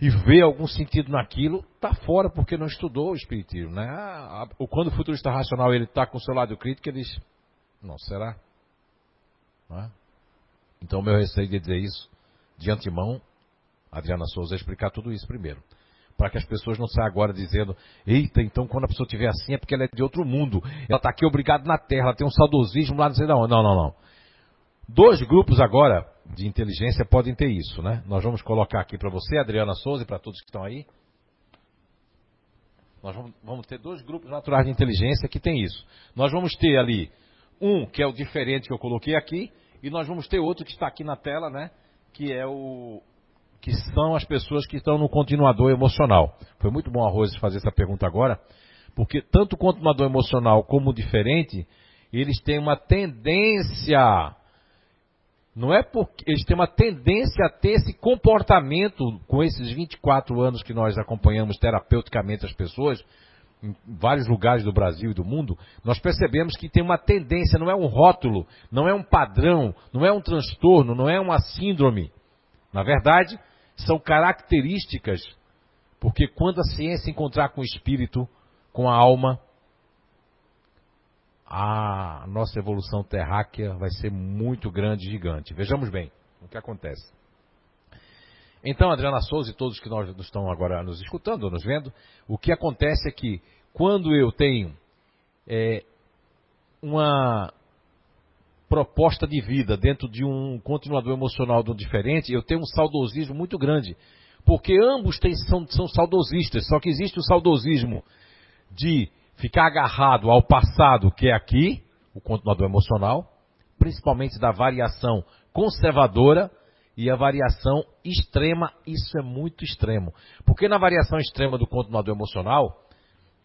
e vê algum sentido naquilo, está fora porque não estudou o espiritismo. Né? Quando o futurista racional ele está com o seu lado crítico, ele diz, não, será? Não é? Então, meu receio de dizer isso, de antemão, Adriana Souza explicar tudo isso primeiro. Para que as pessoas não saiam agora dizendo, eita, então quando a pessoa estiver assim é porque ela é de outro mundo. Ela está aqui obrigada na Terra, ela tem um saudosismo lá, não sei não. Não, não, não. Dois grupos agora de inteligência podem ter isso, né? Nós vamos colocar aqui para você, Adriana Souza, e para todos que estão aí. Nós vamos, vamos ter dois grupos naturais de inteligência que tem isso. Nós vamos ter ali um que é o diferente que eu coloquei aqui, e nós vamos ter outro que está aqui na tela, né? Que é o, que são as pessoas que estão no continuador emocional. Foi muito bom a Rose fazer essa pergunta agora, porque tanto o continuador emocional como o diferente, eles têm uma tendência, não é porque eles têm uma tendência a ter esse comportamento com esses 24 anos que nós acompanhamos terapeuticamente as pessoas, em vários lugares do Brasil e do mundo, nós percebemos que tem uma tendência, não é um rótulo, não é um padrão, não é um transtorno, não é uma síndrome. Na verdade, são características, porque quando a ciência encontrar com o espírito, com a alma, a nossa evolução terráquea vai ser muito grande gigante. Vejamos bem o que acontece. Então, Adriana Souza e todos que nós estão agora nos escutando nos vendo, o que acontece é que quando eu tenho é, uma proposta de vida dentro de um continuador emocional do diferente, eu tenho um saudosismo muito grande. Porque ambos têm, são, são saudosistas, só que existe o saudosismo de ficar agarrado ao passado, que é aqui, o continuador emocional, principalmente da variação conservadora e a variação extrema, isso é muito extremo. Porque na variação extrema do continuador emocional,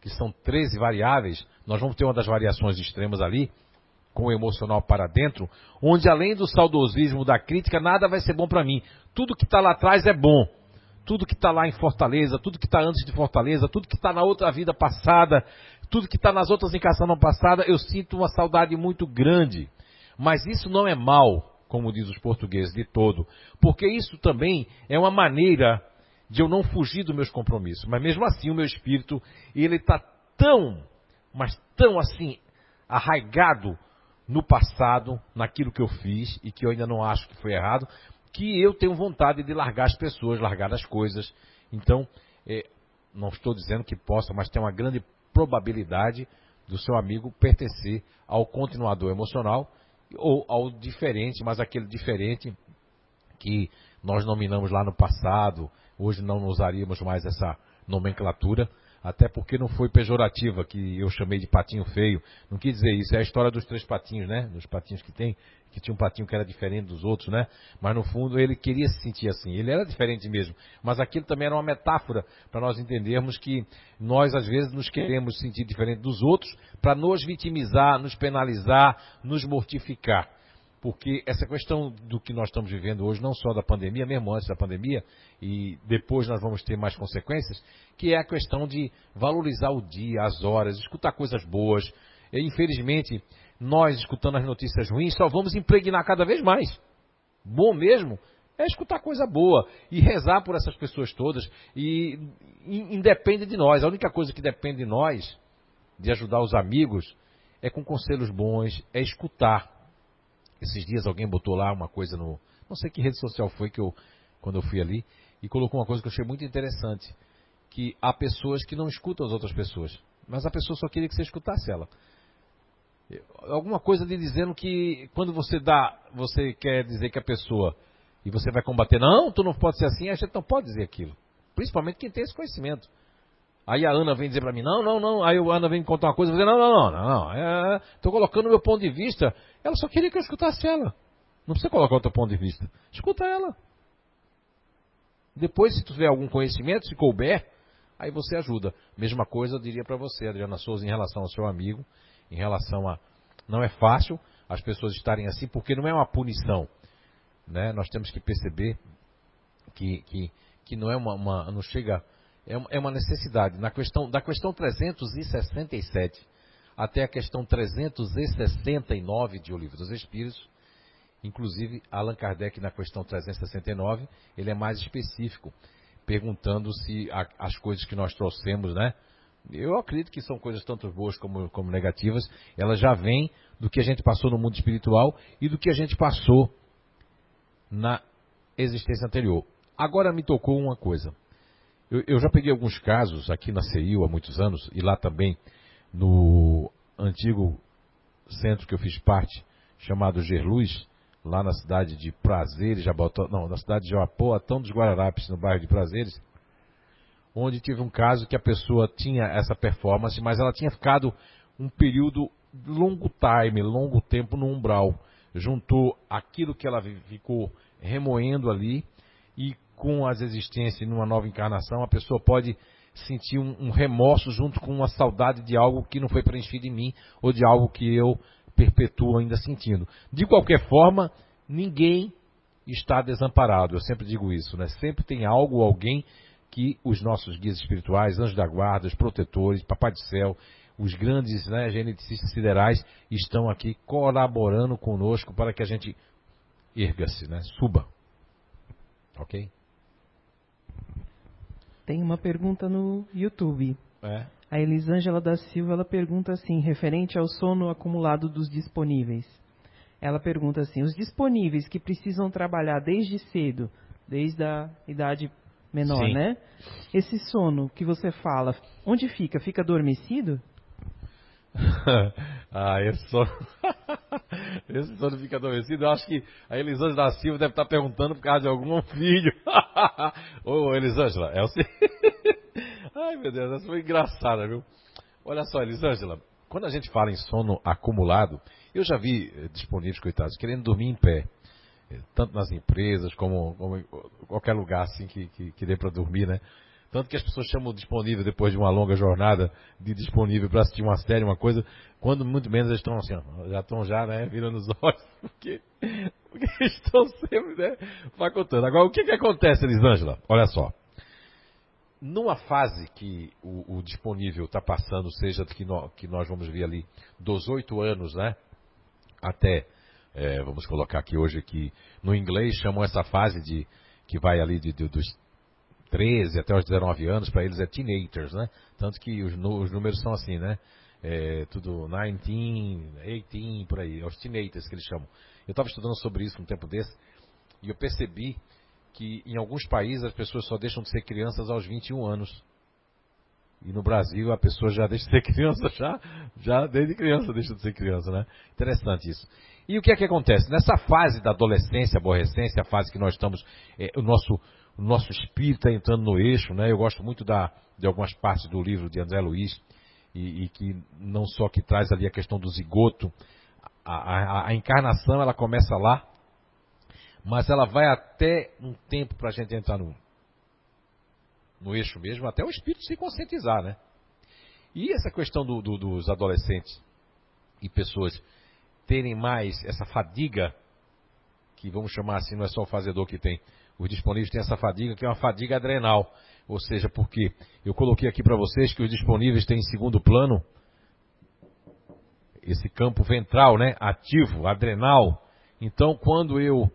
que são 13 variáveis, nós vamos ter uma das variações extremas ali, com o emocional para dentro, onde além do saudosismo da crítica, nada vai ser bom para mim. Tudo que está lá atrás é bom. Tudo que está lá em Fortaleza, tudo que está antes de Fortaleza, tudo que está na outra vida passada, tudo que está nas outras encarnações passadas, eu sinto uma saudade muito grande. Mas isso não é mal, como diz os portugueses, de todo. Porque isso também é uma maneira de eu não fugir dos meus compromissos. Mas mesmo assim, o meu espírito, ele está tão, mas tão assim, arraigado no passado, naquilo que eu fiz e que eu ainda não acho que foi errado, que eu tenho vontade de largar as pessoas, largar as coisas. Então, é, não estou dizendo que possa, mas tem uma grande probabilidade do seu amigo pertencer ao continuador emocional ou ao diferente, mas aquele diferente que nós nominamos lá no passado, hoje não usaríamos mais essa nomenclatura, até porque não foi pejorativa, que eu chamei de patinho feio. Não quis dizer isso, é a história dos três patinhos, né? Dos patinhos que tem, que tinha um patinho que era diferente dos outros, né? Mas no fundo ele queria se sentir assim, ele era diferente mesmo. Mas aquilo também era uma metáfora para nós entendermos que nós às vezes nos queremos sentir diferente dos outros para nos vitimizar, nos penalizar, nos mortificar porque essa questão do que nós estamos vivendo hoje, não só da pandemia, mesmo antes da pandemia, e depois nós vamos ter mais consequências, que é a questão de valorizar o dia, as horas, escutar coisas boas. E, infelizmente, nós escutando as notícias ruins só vamos impregnar cada vez mais. Bom mesmo é escutar coisa boa e rezar por essas pessoas todas. E independe de nós. A única coisa que depende de nós, de ajudar os amigos, é com conselhos bons, é escutar esses dias alguém botou lá uma coisa no. Não sei que rede social foi que eu. Quando eu fui ali. E colocou uma coisa que eu achei muito interessante. Que há pessoas que não escutam as outras pessoas. Mas a pessoa só queria que você escutasse ela. Alguma coisa de dizendo que quando você dá, você quer dizer que a pessoa e você vai combater, não, tu não pode ser assim, a gente não pode dizer aquilo. Principalmente quem tem esse conhecimento. Aí a Ana vem dizer para mim, não, não, não. Aí a Ana vem contar uma coisa, vou dizer, não, não, não, não. Estou é, colocando o meu ponto de vista. Ela só queria que eu escutasse ela. Não precisa colocar o teu ponto de vista. Escuta ela. Depois, se tu tiver algum conhecimento, se couber, aí você ajuda. Mesma coisa eu diria para você, Adriana Souza, em relação ao seu amigo, em relação a. Não é fácil as pessoas estarem assim, porque não é uma punição. Né? Nós temos que perceber que, que, que não é uma, uma. não chega é, é uma necessidade. Na questão, da questão 367 até a questão 369 de O Livro dos Espíritos, inclusive Allan Kardec na questão 369, ele é mais específico, perguntando se a, as coisas que nós trouxemos, né? Eu acredito que são coisas tanto boas como, como negativas, elas já vêm do que a gente passou no mundo espiritual e do que a gente passou na existência anterior. Agora me tocou uma coisa. Eu, eu já peguei alguns casos aqui na CEIU há muitos anos, e lá também no antigo centro que eu fiz parte, chamado Gerluz, lá na cidade de Prazeres, Jabotó, não, na cidade de Japoatão dos Guararapes, no bairro de Prazeres, onde tive um caso que a pessoa tinha essa performance, mas ela tinha ficado um período longo time, longo tempo no umbral. Juntou aquilo que ela ficou remoendo ali e com as existências numa nova encarnação, a pessoa pode sentir um, um, remorso junto com uma saudade de algo que não foi preenchido em mim ou de algo que eu perpetuo ainda sentindo. De qualquer forma, ninguém está desamparado. Eu sempre digo isso, né? Sempre tem algo ou alguém que os nossos guias espirituais, anjos da guarda, os protetores, papai do céu, os grandes né, geneticistas siderais estão aqui colaborando conosco para que a gente erga-se, né? Suba. Ok? Tem uma pergunta no YouTube. É. A Elisângela da Silva ela pergunta assim, referente ao sono acumulado dos disponíveis. Ela pergunta assim: os disponíveis que precisam trabalhar desde cedo, desde a idade menor, Sim. né? Esse sono que você fala, onde fica? Fica adormecido? ah, é sono. Esse sono fica adormecido. Eu acho que a Elisângela da Silva deve estar perguntando por causa de algum filho. Ô, Elisângela, é o Ai, meu Deus, essa foi engraçada, viu? Olha só, Elisângela, quando a gente fala em sono acumulado, eu já vi eh, disponíveis, coitados, querendo dormir em pé. Eh, tanto nas empresas como, como em qualquer lugar assim que, que, que dê para dormir, né? Tanto que as pessoas chamam disponível depois de uma longa jornada de disponível para assistir uma série, uma coisa, quando muito menos eles estão assim, já estão já, né, virando os olhos, porque, porque estão sempre, né, facultando. Agora, o que que acontece, Elisângela? Olha só. Numa fase que o, o disponível está passando, seja que, no, que nós vamos ver ali dos oito anos, né, até, é, vamos colocar aqui hoje que no inglês chamam essa fase de que vai ali de, de, dos 13 até os 19 anos, para eles é teenagers, né? Tanto que os, os números são assim, né? É, tudo 19, 18, por aí, é os teenagers que eles chamam. Eu estava estudando sobre isso um tempo desse e eu percebi que em alguns países as pessoas só deixam de ser crianças aos 21 anos. E no Brasil a pessoa já deixa de ser criança, já, já desde criança deixa de ser criança, né? Interessante isso. E o que é que acontece? Nessa fase da adolescência, aborrecência, a fase que nós estamos, é, o nosso o nosso espírito está entrando no eixo, né? Eu gosto muito da, de algumas partes do livro de André Luiz, e, e que não só que traz ali a questão do zigoto, a, a, a encarnação ela começa lá, mas ela vai até um tempo para a gente entrar no, no eixo mesmo, até o espírito se conscientizar, né? E essa questão do, do, dos adolescentes e pessoas terem mais essa fadiga, que vamos chamar assim, não é só o fazedor que tem, os disponíveis têm essa fadiga, que é uma fadiga adrenal. Ou seja, porque eu coloquei aqui para vocês que os disponíveis têm em segundo plano esse campo ventral, né, ativo, adrenal. Então, quando eu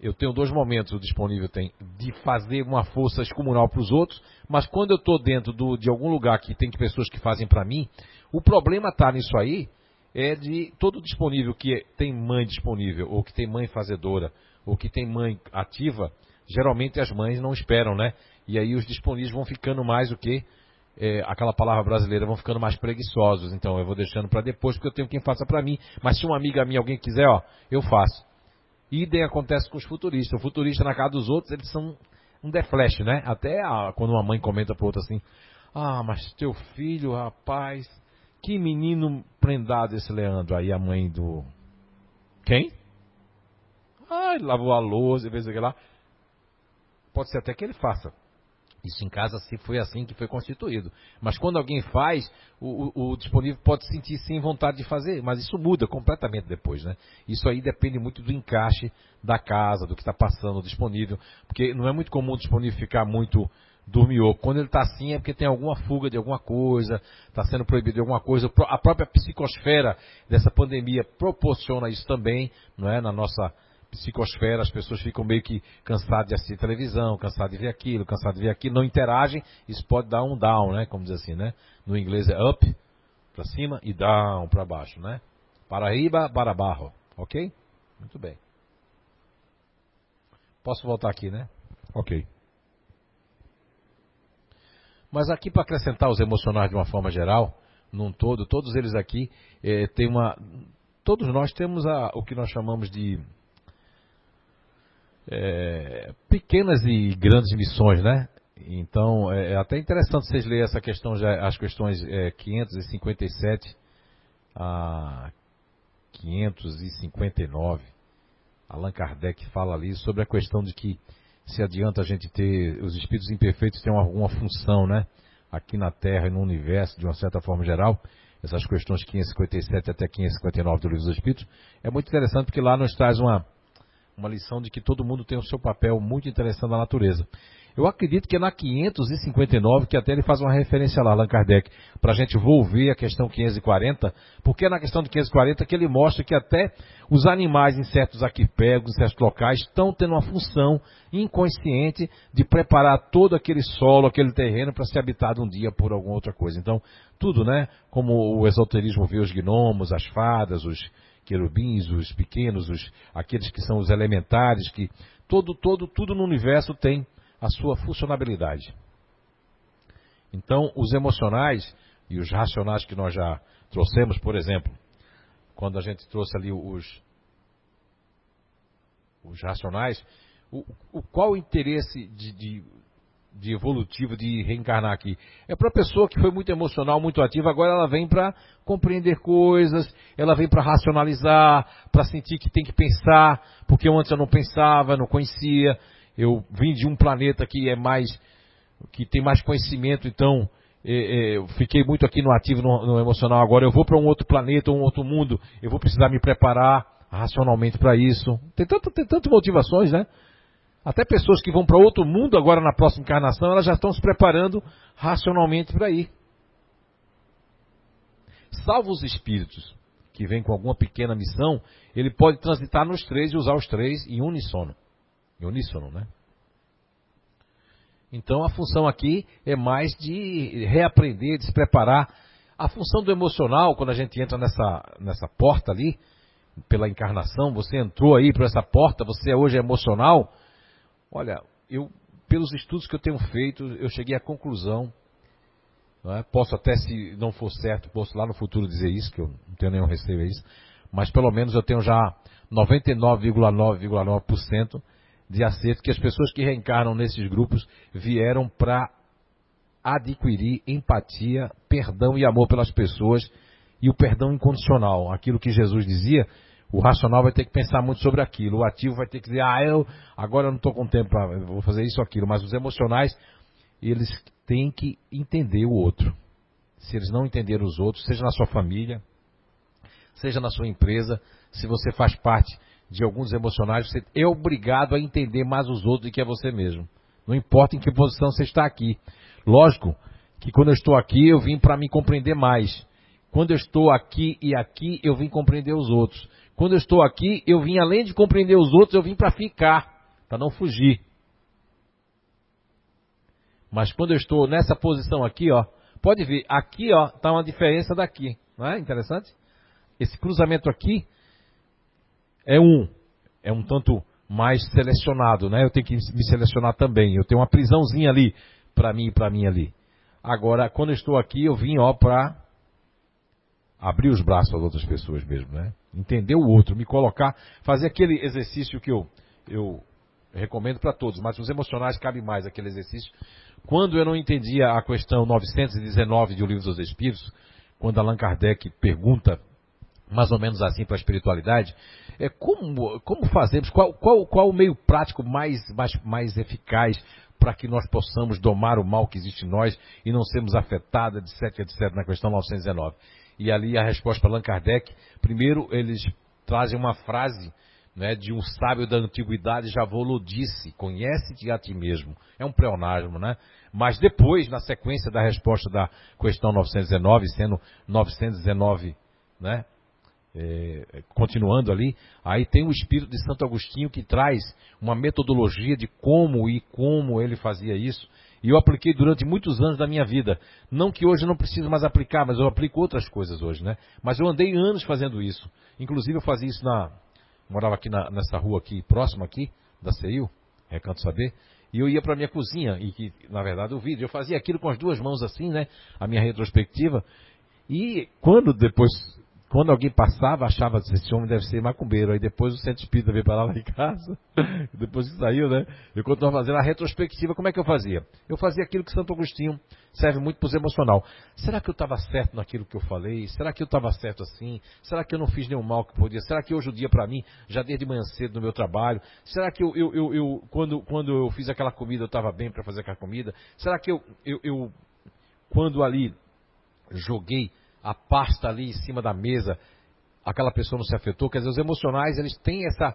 eu tenho dois momentos o disponível tem de fazer uma força excomunal para os outros, mas quando eu estou dentro do, de algum lugar que tem pessoas que fazem para mim, o problema está nisso aí é de todo disponível que tem mãe disponível ou que tem mãe fazedora ou que tem mãe ativa, geralmente as mães não esperam, né? E aí os disponíveis vão ficando mais o que? É, aquela palavra brasileira, vão ficando mais preguiçosos. Então eu vou deixando para depois, porque eu tenho quem faça para mim. Mas se uma amiga minha, alguém quiser, ó, eu faço. Idem acontece com os futuristas. O futurista na casa dos outros, eles são um deflash, né? Até a, quando uma mãe comenta para outra assim: Ah, mas teu filho, rapaz, que menino prendado esse Leandro. Aí a mãe do. Quem? Ah, ele lavou a louça, vez lá. Pode ser até que ele faça. Isso em casa se foi assim que foi constituído. Mas quando alguém faz, o, o, o, disponível pode sentir sim vontade de fazer, mas isso muda completamente depois, né? Isso aí depende muito do encaixe da casa, do que está passando disponível, porque não é muito comum o disponível ficar muito dormiu. Quando ele está assim é porque tem alguma fuga de alguma coisa, está sendo proibido de alguma coisa. A própria psicosfera dessa pandemia proporciona isso também, não é? Na nossa psicosfera, as pessoas ficam meio que cansadas de assistir televisão, cansadas de ver aquilo, cansadas de ver aquilo, não interagem, isso pode dar um down, né? Como diz assim, né? No inglês é up, para cima, e down, para baixo, né? Para riba, para baixo, ok? Muito bem. Posso voltar aqui, né? Ok. Mas aqui para acrescentar os emocionais de uma forma geral, num todo, todos eles aqui eh, têm uma. Todos nós temos a, o que nós chamamos de é, pequenas e grandes missões, né? Então é, é, até interessante vocês lerem essa questão, já, as questões é, 557 a 559. Allan Kardec fala ali sobre a questão de que se adianta a gente ter os espíritos imperfeitos têm alguma função, né? Aqui na Terra e no universo, de uma certa forma geral, essas questões 557 até 559 do Livro dos Espíritos, é muito interessante porque lá nos traz uma, uma lição de que todo mundo tem o seu papel muito interessante na natureza. Eu acredito que é na 559 que até ele faz uma referência lá, Allan Kardec, para a gente volver a questão 540, porque é na questão de 540 que ele mostra que até os animais em certos arquipélagos, em certos locais, estão tendo uma função inconsciente de preparar todo aquele solo, aquele terreno para ser habitado um dia por alguma outra coisa. Então, tudo, né? Como o esoterismo vê os gnomos, as fadas, os querubins, os pequenos, os, aqueles que são os elementares, que todo, todo, tudo no universo tem a sua funcionabilidade. Então, os emocionais e os racionais que nós já trouxemos, por exemplo, quando a gente trouxe ali os, os racionais, o, o qual o interesse de, de, de, evolutivo de reencarnar aqui? É para a pessoa que foi muito emocional, muito ativa, agora ela vem para compreender coisas, ela vem para racionalizar, para sentir que tem que pensar, porque antes eu não pensava, não conhecia. Eu vim de um planeta que é mais, que tem mais conhecimento, então é, é, fiquei muito aqui no ativo, no, no emocional. Agora eu vou para um outro planeta, um outro mundo, eu vou precisar me preparar racionalmente para isso. Tem, tanto, tem tantas motivações, né? Até pessoas que vão para outro mundo agora na próxima encarnação, elas já estão se preparando racionalmente para ir. Salvo os espíritos que vêm com alguma pequena missão, ele pode transitar nos três e usar os três em uníssono. Em uníssono, né? Então a função aqui é mais de reaprender, de se preparar. A função do emocional, quando a gente entra nessa, nessa porta ali, pela encarnação, você entrou aí por essa porta, você hoje é emocional. Olha, eu, pelos estudos que eu tenho feito, eu cheguei à conclusão, é? posso até, se não for certo, posso lá no futuro dizer isso, que eu não tenho nenhum receio a isso, mas pelo menos eu tenho já 99,9,9% de acerto que as pessoas que reencarnam nesses grupos vieram para adquirir empatia, perdão e amor pelas pessoas e o perdão incondicional. Aquilo que Jesus dizia, o racional vai ter que pensar muito sobre aquilo, o ativo vai ter que dizer, ah, eu agora eu não estou com tempo para vou fazer isso ou aquilo, mas os emocionais, eles têm que entender o outro. Se eles não entenderem os outros, seja na sua família, seja na sua empresa, se você faz parte de alguns emocionais, você é obrigado a entender mais os outros do que é você mesmo. Não importa em que posição você está aqui. Lógico que quando eu estou aqui, eu vim para me compreender mais. Quando eu estou aqui e aqui, eu vim compreender os outros. Quando eu estou aqui, eu vim além de compreender os outros, eu vim para ficar, para não fugir. Mas quando eu estou nessa posição aqui, ó, pode ver, aqui, ó, tá uma diferença daqui. Não é interessante? Esse cruzamento aqui é um, é um tanto mais selecionado, né? Eu tenho que me selecionar também. Eu tenho uma prisãozinha ali para mim e para mim ali. Agora, quando eu estou aqui, eu vim ó para abrir os braços às outras pessoas mesmo, né? Entender o outro, me colocar, fazer aquele exercício que eu eu recomendo para todos, mas os emocionais cabe mais aquele exercício. Quando eu não entendia a questão 919 de O Livro dos Espíritos, quando Allan Kardec pergunta mais ou menos assim para a espiritualidade, é como, como fazemos, qual, qual, qual o meio prático mais, mais, mais eficaz para que nós possamos domar o mal que existe em nós e não sermos afetados, etc, etc, na questão 919. E ali a resposta para Allan Kardec, primeiro eles trazem uma frase né, de um sábio da antiguidade, Javolo disse, conhece-te a ti mesmo. É um pleonasmo, né? Mas depois, na sequência da resposta da questão 919, sendo 919, né, é, continuando ali, aí tem o espírito de Santo Agostinho que traz uma metodologia de como e como ele fazia isso. E eu apliquei durante muitos anos da minha vida. Não que hoje eu não preciso mais aplicar, mas eu aplico outras coisas hoje, né? Mas eu andei anos fazendo isso. Inclusive eu fazia isso na. Morava aqui na, nessa rua aqui, próxima aqui, da CEIU, Recanto Saber. E eu ia para minha cozinha, e que, na verdade, o vídeo, eu fazia aquilo com as duas mãos assim, né? A minha retrospectiva. E quando depois quando alguém passava, achava que esse homem deve ser macumbeiro. Aí depois o centro espírita veio para lá em casa. depois que saiu, né? Eu continuava fazendo a retrospectiva. Como é que eu fazia? Eu fazia aquilo que Santo Agostinho serve muito para os emocional. Será que eu estava certo naquilo que eu falei? Será que eu estava certo assim? Será que eu não fiz nenhum mal que podia? Será que hoje o dia para mim, já desde manhã cedo no meu trabalho? Será que eu, eu, eu, eu quando, quando eu fiz aquela comida, eu estava bem para fazer aquela comida? Será que eu, eu, eu quando ali joguei a pasta ali em cima da mesa, aquela pessoa não se afetou. Quer dizer, os emocionais, eles têm essa,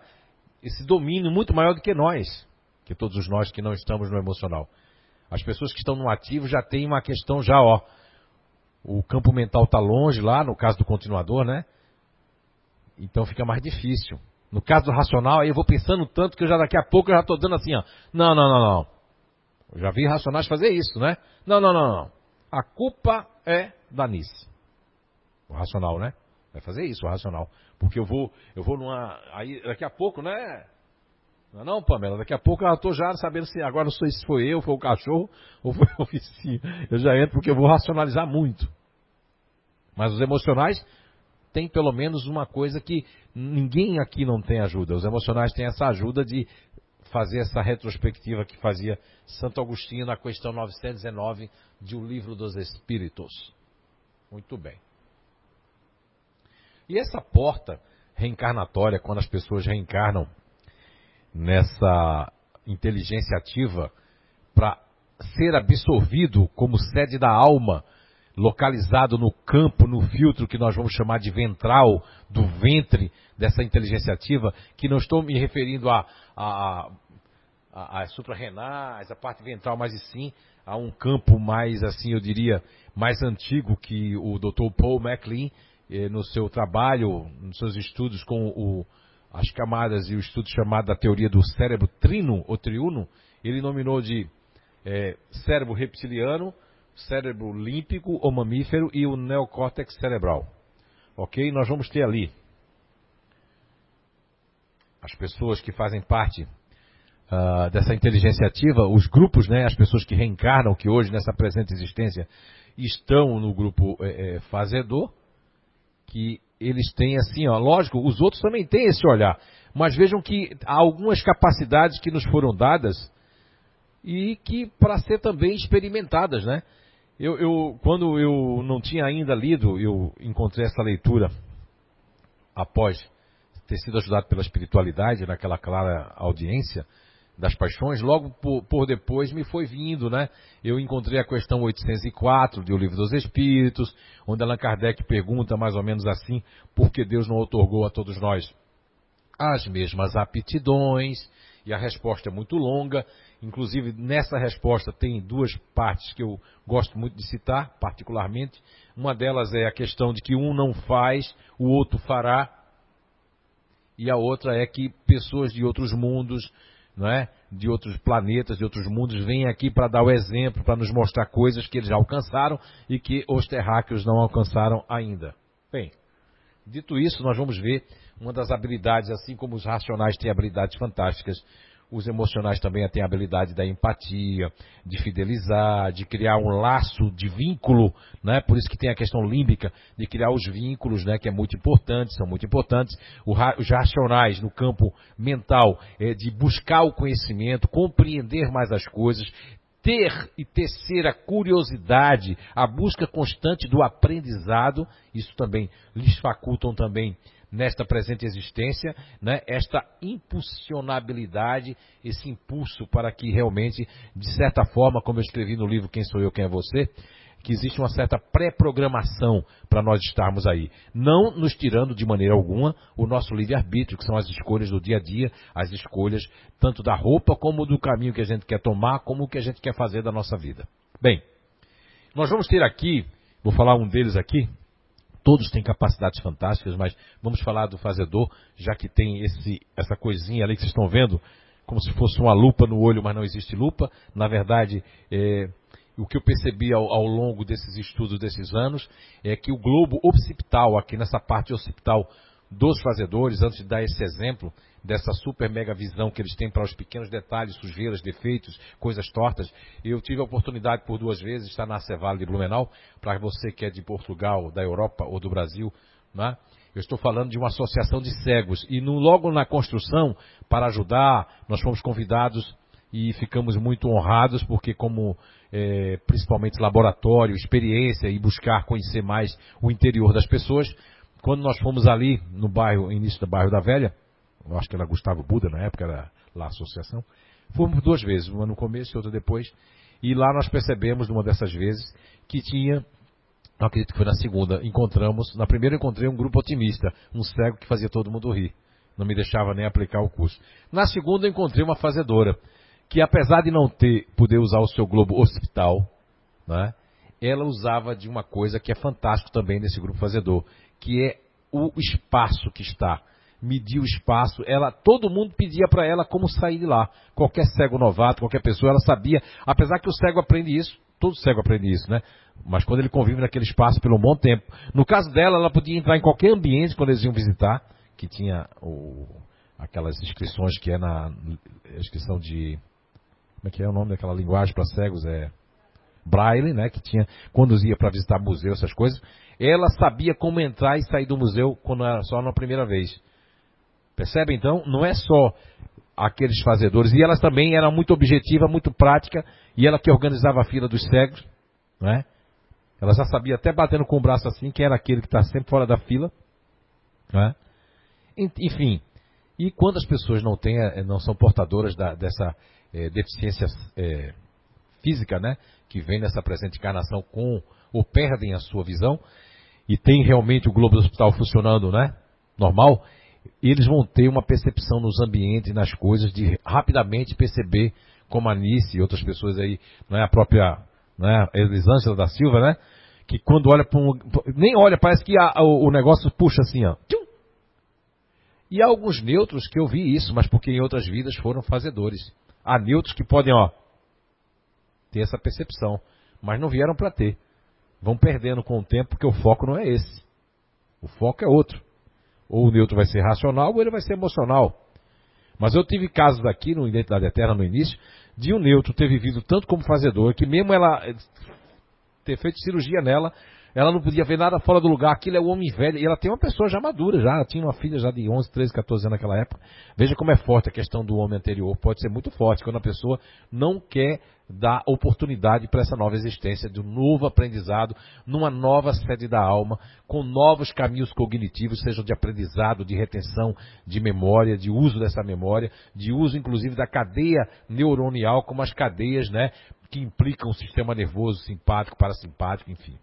esse domínio muito maior do que nós, que todos nós que não estamos no emocional. As pessoas que estão no ativo já têm uma questão já, ó, o campo mental está longe lá, no caso do continuador, né? Então fica mais difícil. No caso do racional, aí eu vou pensando tanto que eu já daqui a pouco eu já estou dando assim, ó. Não, não, não, não. Eu já vi racionais fazer isso, né? Não, não, não, não. A culpa é da Nice. O racional, né? Vai fazer isso, o racional. Porque eu vou, eu vou numa. Aí daqui a pouco, né? Não, é não, Pamela, daqui a pouco eu estou já sabendo se agora não sei se foi eu, foi o cachorro ou foi o vizinho. Eu já entro porque eu vou racionalizar muito. Mas os emocionais tem pelo menos uma coisa que ninguém aqui não tem ajuda. Os emocionais têm essa ajuda de fazer essa retrospectiva que fazia Santo Agostinho na questão 919 de O Livro dos Espíritos. Muito bem. E essa porta reencarnatória, quando as pessoas reencarnam nessa inteligência ativa para ser absorvido como sede da alma, localizado no campo, no filtro que nós vamos chamar de ventral, do ventre dessa inteligência ativa, que não estou me referindo a, a, a, suprarrenais, a parte ventral, mas sim a um campo mais, assim, eu diria, mais antigo que o Dr. Paul MacLean, no seu trabalho, nos seus estudos com o, as camadas e o estudo chamado da teoria do cérebro trino ou triuno, ele nominou de é, cérebro reptiliano, cérebro límpico ou mamífero e o neocórtex cerebral. Ok? Nós vamos ter ali as pessoas que fazem parte uh, dessa inteligência ativa, os grupos, né, as pessoas que reencarnam, que hoje nessa presente existência estão no grupo é, é, fazedor, que eles têm assim, ó, lógico, os outros também têm esse olhar, mas vejam que há algumas capacidades que nos foram dadas e que para ser também experimentadas, né? Eu, eu, quando eu não tinha ainda lido, eu encontrei essa leitura após ter sido ajudado pela espiritualidade naquela clara audiência das paixões, logo por, por, depois me foi vindo, né? Eu encontrei a questão 804 do Livro dos Espíritos, onde Allan Kardec pergunta mais ou menos assim, por que Deus não otorgou a todos nós as mesmas aptidões, e a resposta é muito longa, Inclusive, nessa resposta tem duas partes que eu gosto muito de citar, particularmente. Uma delas é a questão de que um não faz, o outro fará. E a outra é que pessoas de outros mundos, não é? de outros planetas, de outros mundos, vêm aqui para dar o exemplo, para nos mostrar coisas que eles já alcançaram e que os terráqueos não alcançaram ainda. Bem, dito isso, nós vamos ver uma das habilidades, assim como os racionais têm habilidades fantásticas, os emocionais também têm a habilidade da empatia, de fidelizar, de criar um laço de vínculo, né? Por isso que tem a questão límbica de criar os vínculos, né? Que é muito importante, são muito importantes. Os racionais no campo mental é de buscar o conhecimento, compreender mais as coisas, ter e tecer a curiosidade, a busca constante do aprendizado, isso também lhes facultam também nesta presente existência, né, esta impulsionabilidade, esse impulso para que realmente, de certa forma, como eu escrevi no livro Quem Sou Eu, Quem é Você, que existe uma certa pré-programação para nós estarmos aí. Não nos tirando de maneira alguma o nosso livre-arbítrio, que são as escolhas do dia a dia, as escolhas tanto da roupa como do caminho que a gente quer tomar, como o que a gente quer fazer da nossa vida. Bem, nós vamos ter aqui, vou falar um deles aqui, Todos têm capacidades fantásticas, mas vamos falar do fazedor, já que tem esse, essa coisinha ali que vocês estão vendo, como se fosse uma lupa no olho, mas não existe lupa. Na verdade, é, o que eu percebi ao, ao, longo desses estudos desses anos é que o globo occipital, aqui nessa parte occipital dos fazedores, antes de dar esse exemplo dessa super mega visão que eles têm para os pequenos detalhes, sujeiras, defeitos, coisas tortas, eu tive a oportunidade por duas vezes de estar na Cevale de Blumenau, para você que é de Portugal, da Europa ou do Brasil, né? Eu estou falando de uma associação de cegos. E no, logo na construção, para ajudar, nós fomos convidados e ficamos muito honrados, porque como é, principalmente laboratório, experiência e buscar conhecer mais o interior das pessoas, quando nós fomos ali no bairro, início do bairro da Velha, eu acho que era Gustavo Buda na época, era lá a associação, fomos duas vezes, uma no começo e outra depois, e lá nós percebemos, numa dessas vezes, que tinha, não acredito que foi na segunda, encontramos, na primeira encontrei um grupo otimista, um cego que fazia todo mundo rir, não me deixava nem aplicar o curso. Na segunda encontrei uma fazedora, que apesar de não ter, poder usar o seu globo hospital, né, ela usava de uma coisa que é fantástico também nesse grupo fazedor, que é o espaço que está. Medir o espaço, ela, todo mundo pedia para ela como sair de lá. Qualquer cego novato, qualquer pessoa, ela sabia, apesar que o cego aprende isso, todo cego aprende isso, né? Mas quando ele convive naquele espaço pelo um bom tempo. No caso dela, ela podia entrar em qualquer ambiente quando eles iam visitar, que tinha o, aquelas inscrições que é na inscrição de. Como é que é o nome daquela linguagem para cegos? É Braille, né? Que tinha, quando ia para visitar museu, essas coisas ela sabia como entrar e sair do museu quando era só na primeira vez. Percebe então? Não é só aqueles fazedores. E ela também era muito objetiva, muito prática, e ela que organizava a fila dos cegos, né? Ela já sabia até batendo com o braço assim quem era aquele que está sempre fora da fila, né? Enfim, e quando as pessoas não têm, eh, não são portadoras da, dessa é, deficiência é, física, né? Que vem nessa presente encarnação com ou perdem a sua visão e tem realmente o globo do hospital funcionando, né? Normal, eles vão ter uma percepção nos ambientes, nas coisas, de rapidamente perceber, como a Nice e outras pessoas aí, não é a própria né, Elisângela da Silva, né? Que quando olha para um. Nem olha, parece que a, o, o, negócio puxa assim, ó. Tchum! E há alguns neutros que eu vi isso, mas porque em outras vidas foram fazedores. Há neutros que podem, ó, ter essa percepção, mas não vieram para ter. Vão perdendo com o tempo, porque o foco não é esse. O foco é outro. Ou o neutro vai ser racional ou ele vai ser emocional. Mas eu tive casos aqui no Identidade Eterna no início, de um neutro ter vivido tanto como fazedor, que mesmo ela eh, ter feito cirurgia nela, ela não podia ver nada fora do lugar. Aquilo é o homem velho. E ela tem uma pessoa já madura, já. Tinha uma filha já de 11, 13, 14 anos naquela época. Veja como é forte a questão do homem anterior. Pode ser muito forte quando a pessoa não quer dar oportunidade para essa nova existência, de um novo aprendizado, numa nova sede da alma, com novos caminhos cognitivos, sejam de aprendizado, de retenção, de memória, de uso dessa memória, de uso inclusive da cadeia neuronial, como as cadeias, né, que implicam o sistema nervoso simpático, parasimpático, enfim.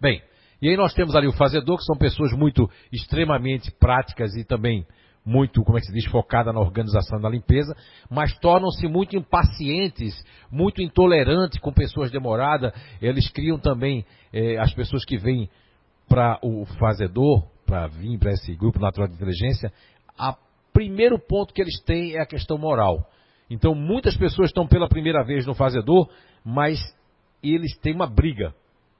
Bem, e aí nós temos ali o fazedor, que são pessoas muito extremamente práticas e também muito, como é que se diz, focada na organização da limpeza, mas tornam-se muito impacientes, muito intolerantes com pessoas demoradas. Eles criam também eh, as pessoas que vêm para o fazedor, para vir para esse grupo natural de inteligência, o primeiro ponto que eles têm é a questão moral. Então muitas pessoas estão pela primeira vez no fazedor, mas eles têm uma briga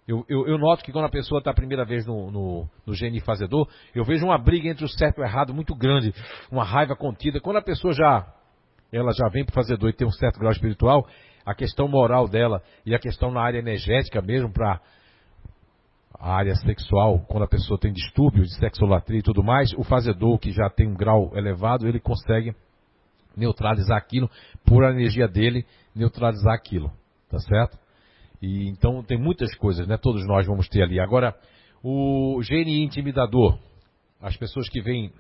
eu, eu, eu, noto que quando a pessoa está a primeira vez no, no, no GNI fazedor, eu vejo uma briga entre o certo e o errado muito grande, uma raiva contida. Quando a pessoa já, ela já vem para o fazedor e tem um certo grau espiritual, a questão moral dela e a questão na área energética mesmo para a área sexual, quando a pessoa tem distúrbios de sexolatria e tudo mais, o fazedor que já tem um grau elevado, ele consegue neutralizar aquilo, por a energia dele, neutralizar aquilo. Tá certo? E então tem muitas coisas, né? Todos nós vamos ter ali. Agora, o GNI intimidador, as pessoas que vêm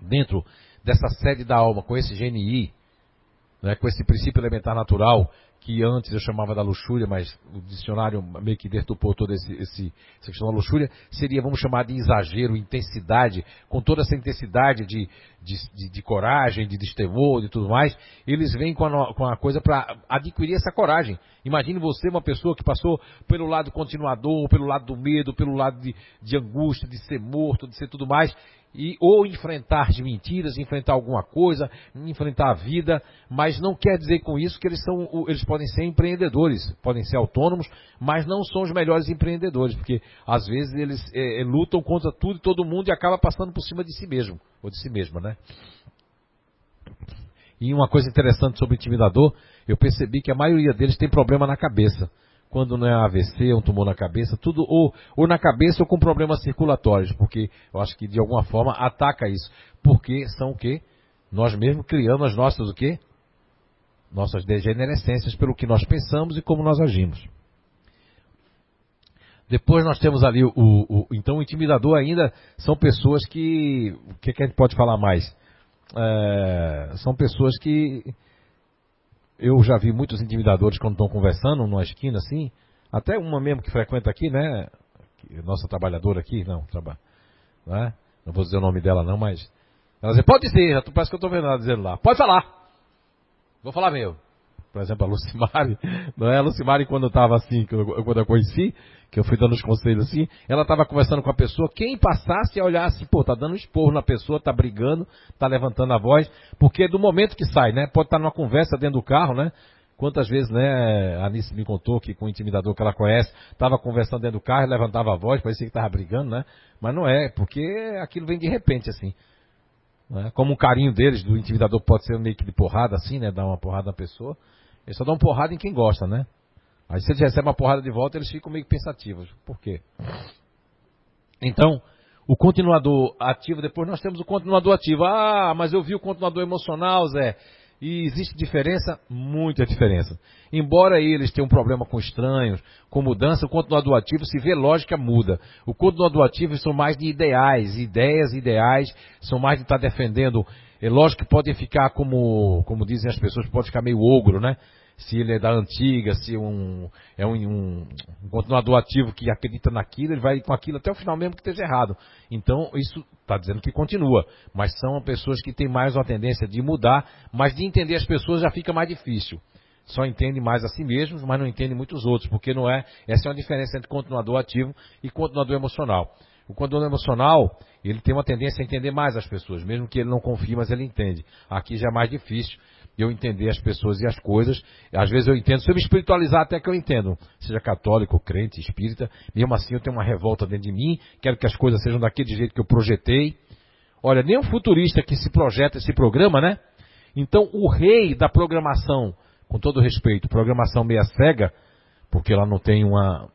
dentro dessa sede da alma com esse GNI, né, com esse princípio elementar natural, que antes eu chamava da luxúria, mas o dicionário meio que detupou toda esse, esse, essa questão da luxúria, seria, vamos chamar de exagero, intensidade, com toda essa intensidade de, de, de, de coragem, de destemor, de tudo mais, eles vêm com a, com a coisa para adquirir essa coragem. Imagine você, uma pessoa que passou pelo lado continuador, pelo lado do medo, pelo lado de, de angústia, de ser morto, de ser tudo mais, e ou enfrentar de mentiras, enfrentar alguma coisa, enfrentar a vida, mas não quer dizer com isso que eles são, eles podem ser empreendedores, podem ser autônomos, mas não são os melhores empreendedores, porque às vezes eles é, lutam contra tudo e todo mundo e acaba passando por cima de si mesmo ou de si mesma, né? E uma coisa interessante sobre o intimidador, eu percebi que a maioria deles tem problema na cabeça quando não é AVC, um tumor na cabeça, tudo ou, ou na cabeça ou com problemas circulatórios, porque eu acho que de alguma forma ataca isso. Porque são o quê? Nós mesmos criamos as nossas o quê? Nossas degenerescências pelo que nós pensamos e como nós agimos. Depois nós temos ali o, o, o então o intimidador ainda são pessoas que o que, que a gente pode falar mais? É, são pessoas que eu já vi muitos intimidadores quando estão conversando numa esquina assim, até uma mesmo que frequenta aqui, né? Nossa trabalhadora aqui, não, trabalha, né? Não vou dizer o nome dela não, mas ela diz, pode dizer, parece que eu estou vendo ela dizendo lá, pode falar. Vou falar meu por exemplo, a Lucimari, não é? A Lucimari, quando eu estava assim, quando eu conheci, que eu fui dando os conselhos assim, ela estava conversando com a pessoa, quem passasse a olhar assim, pô, tá dando esporro na pessoa, tá brigando, tá levantando a voz, porque do momento que sai, né? Pode estar tá numa conversa dentro do carro, né? Quantas vezes, né, a Anice me contou que com o intimidador que ela conhece, estava conversando dentro do carro, levantava a voz, parecia que estava brigando, né? Mas não é, porque aquilo vem de repente, assim. Né? Como um carinho deles, do intimidador, pode ser meio que de porrada, assim, né? Dar uma porrada na pessoa. Ele só uma porrada em quem gosta, né? Aí se eles recebem uma porrada de volta, eles ficam meio pensativos. Por quê? Então, o continuador ativo, depois nós temos o continuador ativo. Ah, mas eu vi o continuador emocional, Zé. E existe diferença? Muita diferença. Embora eles tenham um problema com estranhos, com mudança, o continuador ativo, se vê lógica, muda. O continuador ativo são mais de ideais, ideias, ideais, são mais de estar defendendo. É lógico que podem ficar como, como dizem as pessoas, pode ficar meio ogro, né? Se ele é da antiga, se um, é um, um, um, continuador ativo que acredita naquilo, ele vai com aquilo até o final mesmo que esteja errado. Então, isso está dizendo que continua. Mas são pessoas que têm mais uma tendência de mudar, mas de entender as pessoas já fica mais difícil. Só entende mais a si mesmos, mas não entende muitos outros, porque não é. Essa é uma diferença entre continuador ativo e continuador emocional. O continuador emocional, ele tem uma tendência a entender mais as pessoas, mesmo que ele não confie, mas ele entende. Aqui já é mais difícil, eu entender as pessoas e as coisas. Às vezes eu entendo, se eu me espiritualizar até que eu entendo, seja católico, crente, espírita, mesmo assim eu tenho uma revolta dentro de mim, quero que as coisas sejam daquele jeito que eu projetei. Olha, nem um futurista que se projeta esse programa, né? Então o rei da programação, com todo respeito, programação meia cega, porque ela não tem uma,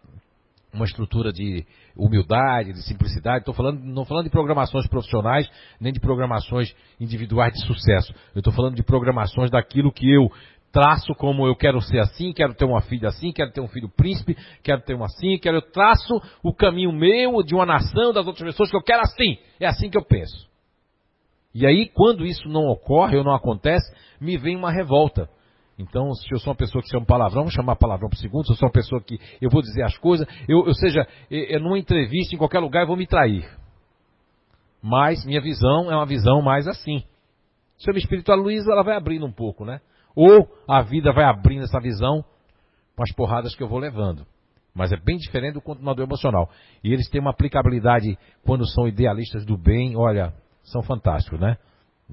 uma estrutura de humildade, de simplicidade. Estou falando, não falando de programações profissionais, nem de programações individuais de sucesso. Eu estou falando de programações daquilo que eu traço como eu quero ser assim, quero ter uma filha assim, quero ter um filho príncipe, quero ter uma assim, quero eu traço o caminho meu, de uma nação, das outras pessoas que eu quero assim. É assim que eu penso. E aí, quando isso não ocorre ou não acontece, me vem uma revolta. Então, se eu sou uma pessoa que chama palavrão, vou chamar palavrão por segundo. Se eu sou uma pessoa que eu vou dizer as coisas, eu, ou seja, eu, numa entrevista, em qualquer lugar, eu vou me trair. Mas minha visão é uma visão mais assim. Se eu me espiritualizo, ela vai abrindo um pouco, né? Ou a vida vai abrindo essa visão com as porradas que eu vou levando. Mas é bem diferente do continuador emocional. E eles têm uma aplicabilidade quando são idealistas do bem, olha, são fantásticos, né?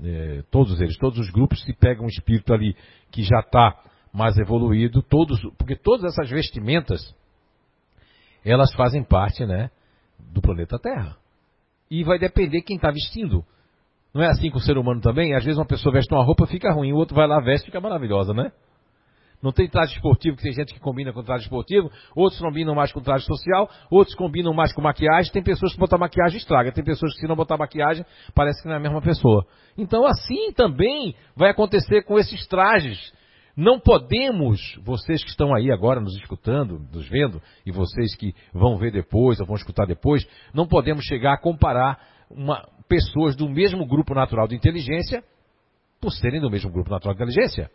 É, todos eles, todos os grupos que pegam um espírito ali que já está mais evoluído, todos, porque todas essas vestimentas, elas fazem parte, né, do planeta Terra. E vai depender quem está vestindo. Não é assim com o ser humano também? Às vezes uma pessoa veste uma roupa, fica ruim, o outro vai lá, veste, fica maravilhosa, né? Não tem traje esportivo, que tem gente que combina com traje esportivo, outros combinam mais com traje social, outros combinam mais com maquiagem, tem pessoas que botar maquiagem estraga, tem pessoas que se não botar maquiagem, parece que não é a mesma pessoa. Então assim também vai acontecer com esses trajes. Não podemos, vocês que estão aí agora nos escutando, nos vendo, e vocês que vão ver depois ou vão escutar depois, não podemos chegar a comparar uma, pessoas do mesmo grupo natural de inteligência por serem do mesmo grupo natural de inteligência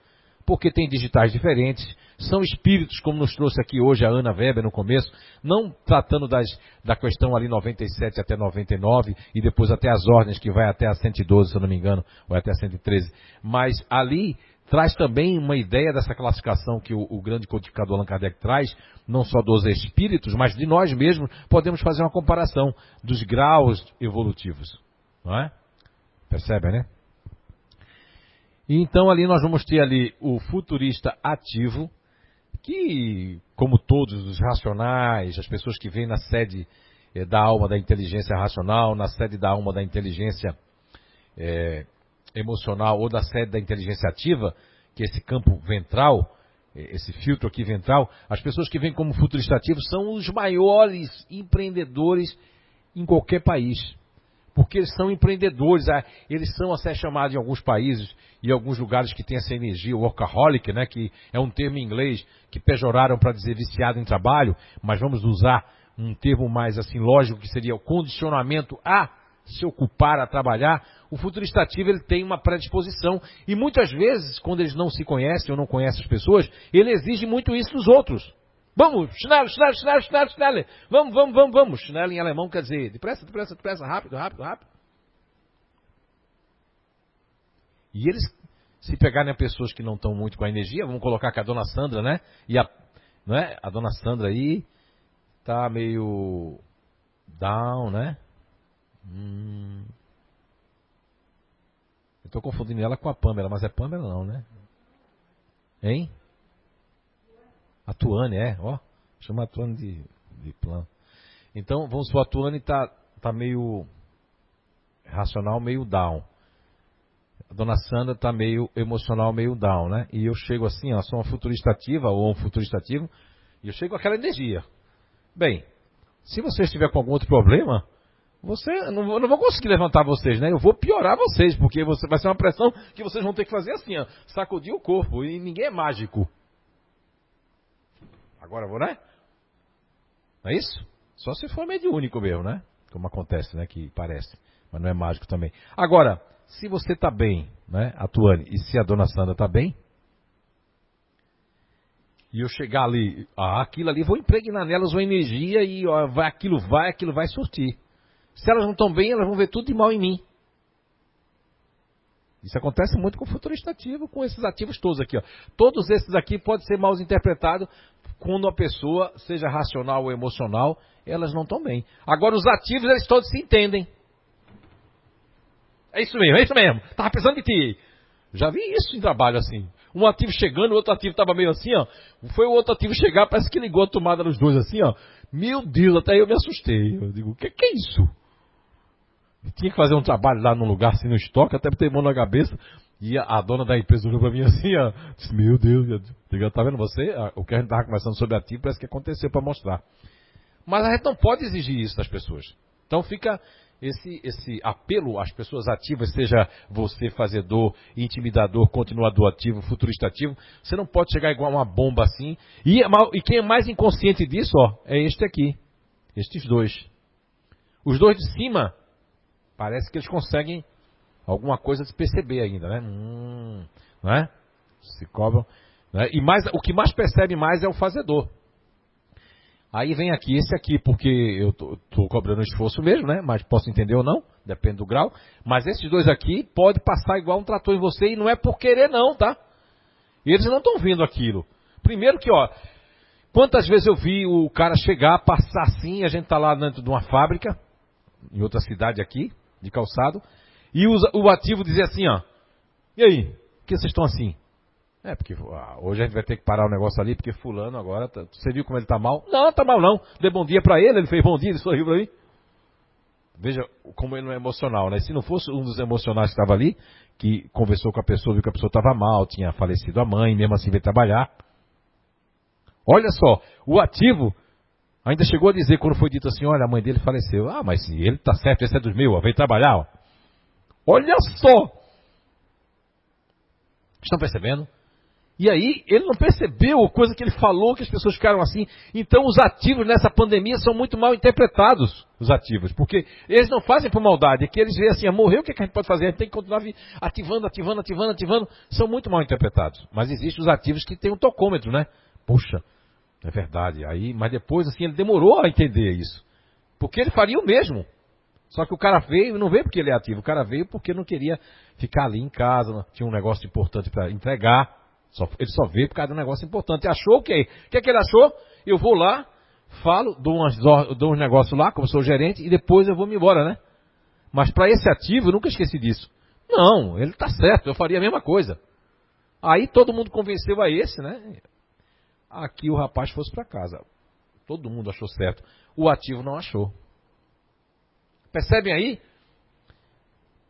porque tem digitais diferentes, são espíritos, como nos trouxe aqui hoje a Ana Weber no começo, não tratando das, da questão ali 97 até 99 e depois até as ordens que vai até a 112, se eu não me engano, ou até a 113, mas ali traz também uma ideia dessa classificação que o, o, grande codificador Allan Kardec traz, não só dos espíritos, mas de nós mesmos, podemos fazer uma comparação dos graus evolutivos. Não é? Percebem, né? E então ali nós vamos ter ali o futurista ativo, que, como todos os racionais, as pessoas que vêm na sede eh, da alma da inteligência racional, na sede da alma da inteligência eh, emocional ou da sede da inteligência ativa, que é esse campo ventral, eh, esse filtro aqui ventral, as pessoas que vêm como futurista ativo são os maiores empreendedores em qualquer país porque eles são empreendedores, ah, eles são até chamados em alguns países e alguns lugares que tem essa energia workaholic, né, que é um termo em inglês que pejoraram para dizer viciado em trabalho, mas vamos usar um termo mais assim lógico que seria o condicionamento a se ocupar a trabalhar, o futurista ativo ele tem uma predisposição. E muitas vezes quando eles não se conhecem ou não conhecem as pessoas, ele exige muito isso dos outros. Vamos, Schnell, Schnell, Schnell, Schnell, Schnell. Vamos, vamos, vamos, vamos. Schnell em alemão quer dizer depressa, depressa, depressa, rápido, rápido, rápido. E eles, se pegarem pessoas que não estão muito com a energia, vamos colocar com a dona Sandra, né? E a, não é? a dona Sandra aí tá meio down, né? Hum. Eu estou confundindo ela com a Pamela, mas é Pamela não, né? Hein? A Tuane, é, ó. Chama a Tuane de, de plano. Então, vamos supor, a Tuane tá, tá meio racional, meio down. A dona Sandra tá meio emocional, meio down, né? E eu chego assim, ó, sou uma futurista ativa ou um futurista ativo, E eu chego com aquela energia. Bem, se você estiver com algum outro problema, você não, eu não vou conseguir levantar vocês, né? Eu vou piorar vocês, porque você, vai ser uma pressão que vocês vão ter que fazer assim, ó, sacudir o corpo. E ninguém é mágico. Agora vou, né? Não é isso? Só se for mediúnico mesmo, né? Como acontece, né? Que parece. Mas não é mágico também. Agora, se você está bem, né, atuando, e se a dona Sandra está bem, e eu chegar ali, ah, aquilo ali, vou impregnar nelas uma energia e ó, vai, aquilo vai, aquilo vai surtir. Se elas não estão bem, elas vão ver tudo de mal em mim. Isso acontece muito com o futurista ativo, com esses ativos todos aqui. Ó. Todos esses aqui podem ser mal interpretados quando a pessoa, seja racional ou emocional, elas não estão bem. Agora, os ativos, eles todos se entendem. É isso mesmo, é isso mesmo. Estava pensando de ti. Já vi isso em trabalho assim. Um ativo chegando, o outro ativo estava meio assim, ó. Foi o outro ativo chegar, parece que ligou a tomada nos dois assim, ó. Meu Deus, até eu me assustei. Eu digo, o que, que é isso? Eu tinha que fazer um trabalho lá num lugar assim no estoque, até ter mão na cabeça. E a, a, dona da empresa olhou pra mim assim, ó. Disse, meu Deus, eu tá vendo você? O que a gente estava conversando sobre ativo parece que aconteceu para mostrar. Mas a gente não pode exigir isso das pessoas. Então fica esse, esse apelo às pessoas ativas, seja você fazedor, intimidador, continuador ativo, futurista ativo, você não pode chegar igual uma bomba assim. E, e quem é mais inconsciente disso, ó, é este aqui. Estes dois. Os dois de cima, parece que eles conseguem alguma coisa de perceber ainda, né? Hum, não é? Se cobram. Né? E mais, o que mais percebe mais é o fazedor. Aí vem aqui esse aqui, porque eu tô, cobrando esforço mesmo, né? Mas posso entender ou não, depende do grau. Mas esses dois aqui pode passar igual um trator em você e não é por querer não, tá? Eles não estão vendo aquilo. Primeiro que, ó, quantas vezes eu vi o cara chegar, passar assim, a gente tá lá dentro de uma fábrica, em outra cidade aqui, de calçado, e o, o ativo dizer assim, ó, e aí, por que vocês estão assim? É, porque ah, hoje a gente vai ter que parar o negócio ali, porque fulano agora, tá, você viu como ele tá mal? Não, tá mal não. Dê bom dia para ele, ele fez bom dia, ele sorriu pra mim. Veja como ele não é emocional, né? Se não fosse um dos emocionais que estava ali, que conversou com a pessoa, viu que a pessoa estava mal, tinha falecido a mãe, mesmo assim veio trabalhar. Olha só, o ativo ainda chegou a dizer, quando foi dito assim, olha, a mãe dele faleceu. Ah, mas ele tá certo, esse é dos meus, veio trabalhar. Ó. Olha só! Estão percebendo? E aí, ele não percebeu coisa que ele falou, que as pessoas ficaram assim. Então, os ativos nessa pandemia são muito mal interpretados, os ativos. Porque eles não fazem por maldade. É que eles veem assim, ah, morreu, o que, é que a gente pode fazer? A gente tem que continuar ativando, ativando, ativando, ativando. São muito mal interpretados. Mas existem os ativos que têm um tocômetro, né? Puxa, é verdade. Aí, mas depois, assim, ele demorou a entender isso. Porque ele faria o mesmo. Só que o cara veio, não veio porque ele é ativo, o cara veio porque não queria ficar ali em casa, tinha um negócio importante para entregar. Só, ele só veio por causa de um negócio importante. Achou o quê? O que é que ele achou? Eu vou lá, falo, dou, umas, dou uns negócios lá, como sou gerente, e depois eu vou me embora, né? Mas para esse ativo, eu nunca esqueci disso. Não, ele está certo, eu faria a mesma coisa. Aí todo mundo convenceu a esse, né? Aqui o rapaz fosse para casa. Todo mundo achou certo. O ativo não achou. Percebem aí?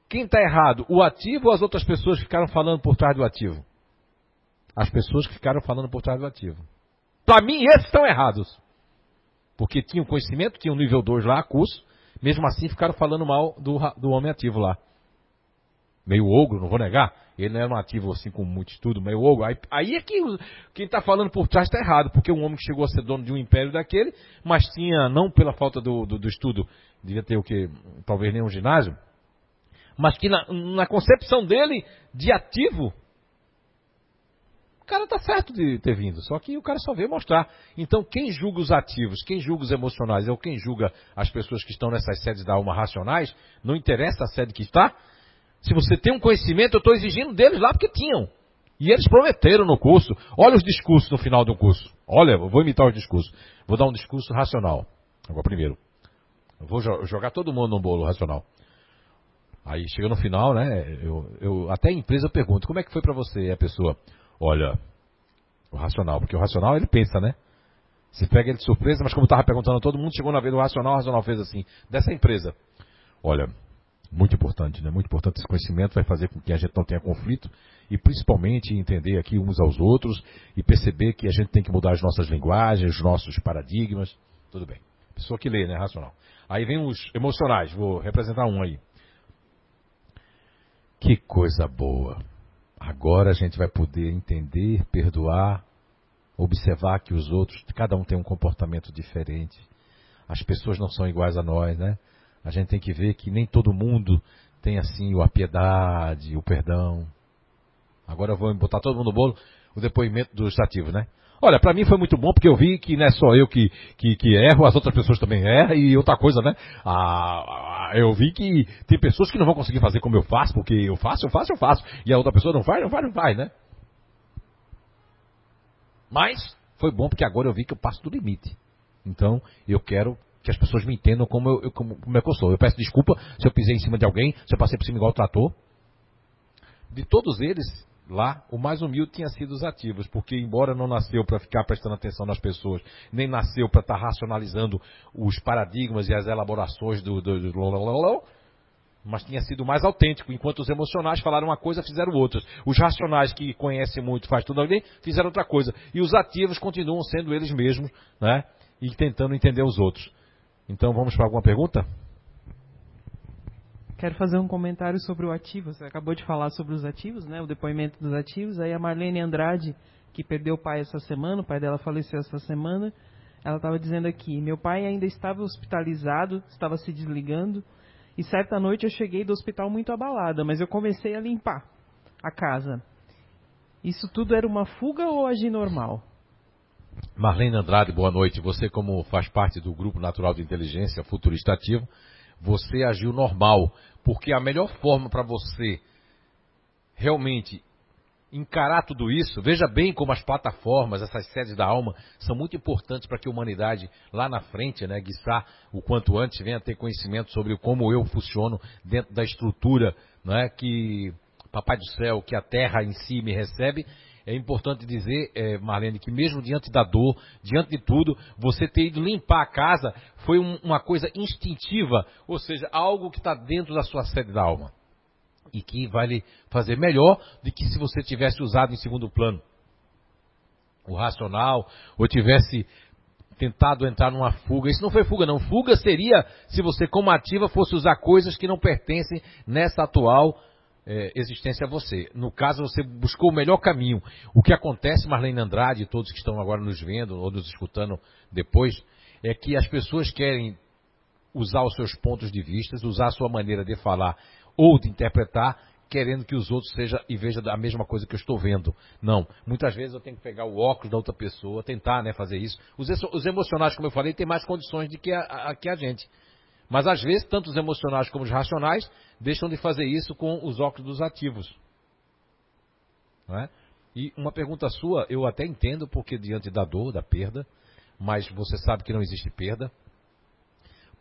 Quem está errado? O ativo ou as outras pessoas ficaram falando por trás do ativo? as pessoas que ficaram falando por trás do ativo. Para mim, esses estão errados. Porque tinham conhecimento, tinham nível 2 lá, curso, mesmo assim ficaram falando mal do, do homem ativo lá. Meio ogro, não vou negar. Ele não era um ativo assim com muito estudo, meio ogro. Aí, aí é que quem está falando por trás está errado, porque um homem que chegou a ser dono de um império daquele, mas tinha, não pela falta do, do, do estudo, devia ter o que? Talvez nem um ginásio, mas que na, na concepção dele de ativo, cara tá certo de ter vindo, só que o cara só veio mostrar. Então, quem julga os ativos, quem julga os emocionais, ou quem julga as pessoas que estão nessas sedes da alma racionais, não interessa a sede que está. Se você tem um conhecimento, eu estou exigindo deles lá porque tinham. E eles prometeram no curso. Olha os discursos no final do curso. Olha, eu vou imitar os discursos. Vou dar um discurso racional. Agora, primeiro. Vou jogar todo mundo num bolo racional. Aí chega no final, né? Eu, eu até a empresa pergunta, como é que foi para você? a pessoa, Olha, o racional, porque o racional ele pensa, né? Se pega ele de surpresa, mas como estava perguntando a todo mundo, chegou na vez do racional, o racional fez assim, dessa empresa. Olha, Muito importante, né? Muito importante esse conhecimento, vai fazer com que a gente não tenha conflito e principalmente entender aqui uns aos outros e perceber que a gente tem que mudar as nossas linguagens, os nossos paradigmas. Tudo bem. Pessoa que lê, né? Racional. Aí vem os emocionais, vou representar um aí. Que coisa boa. Agora a gente vai poder entender, perdoar, observar que os outros, cada um tem um comportamento diferente. As pessoas não são iguais a nós, né? A gente tem que ver que nem todo mundo tem assim a piedade, o perdão. Agora eu vou botar todo mundo no bolo o depoimento dos ativos, né? Olha, para mim foi muito bom porque eu vi que não é só eu que, que, que erro, as outras pessoas também erram e outra coisa, né? Ah, eu vi que tem pessoas que não vão conseguir fazer como eu faço, porque eu faço, eu faço, eu faço. E a outra pessoa não faz, não faz, não faz, né? Mas foi bom porque agora eu vi que eu passo do limite. Então eu quero que as pessoas me entendam como, eu, como, como é que eu sou. Eu peço desculpa se eu pisei em cima de alguém, se eu passei por cima igual o trator. De todos eles, lá, o mais humilde tinha sido os ativos, porque embora não nasceu para ficar prestando atenção nas pessoas, nem nasceu para estar tá racionalizando os paradigmas e as elaborações do, do, do, do mas tinha sido mais autêntico, enquanto os emocionais falaram uma coisa, fizeram outra. Os racionais, que conhecem muito, faz tudo ali, fizeram outra coisa. E os ativos continuam sendo eles mesmos, né? E tentando entender os outros. Então vamos para alguma pergunta? Quero fazer um comentário sobre o ativo. Você acabou de falar sobre os ativos, né? O depoimento dos ativos. Aí a Marlene Andrade, que perdeu o pai essa semana, o pai dela faleceu essa semana, ela estava dizendo aqui: meu pai ainda estava hospitalizado, estava se desligando, e certa noite eu cheguei do hospital muito abalada, mas eu comecei a limpar a casa. Isso tudo era uma fuga ou agir normal? Marlene Andrade, boa noite. Você, como faz parte do Grupo Natural de Inteligência Futurista Ativo, você agiu normal, porque a melhor forma para você realmente encarar tudo isso, veja bem como as plataformas, essas sedes da alma, são muito importantes para que a humanidade lá na frente, né, guiçar o quanto antes, venha ter conhecimento sobre como eu funciono dentro da estrutura, não é, que Papai do Céu, que a Terra em si me recebe, é importante dizer, é, Marlene, que mesmo diante da dor, diante de tudo, você ter ido limpar a casa foi um, uma coisa instintiva, ou seja, algo que está dentro da sua sede da alma. E que vai lhe fazer melhor do que se você tivesse usado em segundo plano o racional, ou tivesse tentado entrar numa fuga. Isso não foi fuga, não. Fuga seria se você, como ativa, fosse usar coisas que não pertencem nessa atual é, existência a você. No caso, você buscou o melhor caminho. O que acontece, Marlene Andrade e todos que estão agora nos vendo ou nos escutando depois, é que as pessoas querem usar os seus pontos de vista, usar a sua maneira de falar ou de interpretar, querendo que os outros sejam e vejam a mesma coisa que eu estou vendo. Não. Muitas vezes eu tenho que pegar o óculos da outra pessoa, tentar né, fazer isso. Os, os emocionais, como eu falei, têm mais condições do que a, a, que a gente. Mas às vezes, tanto os emocionais como os racionais deixam de fazer isso com os óculos dos ativos. É? E uma pergunta sua, eu até entendo, porque diante da dor, da perda, mas você sabe que não existe perda,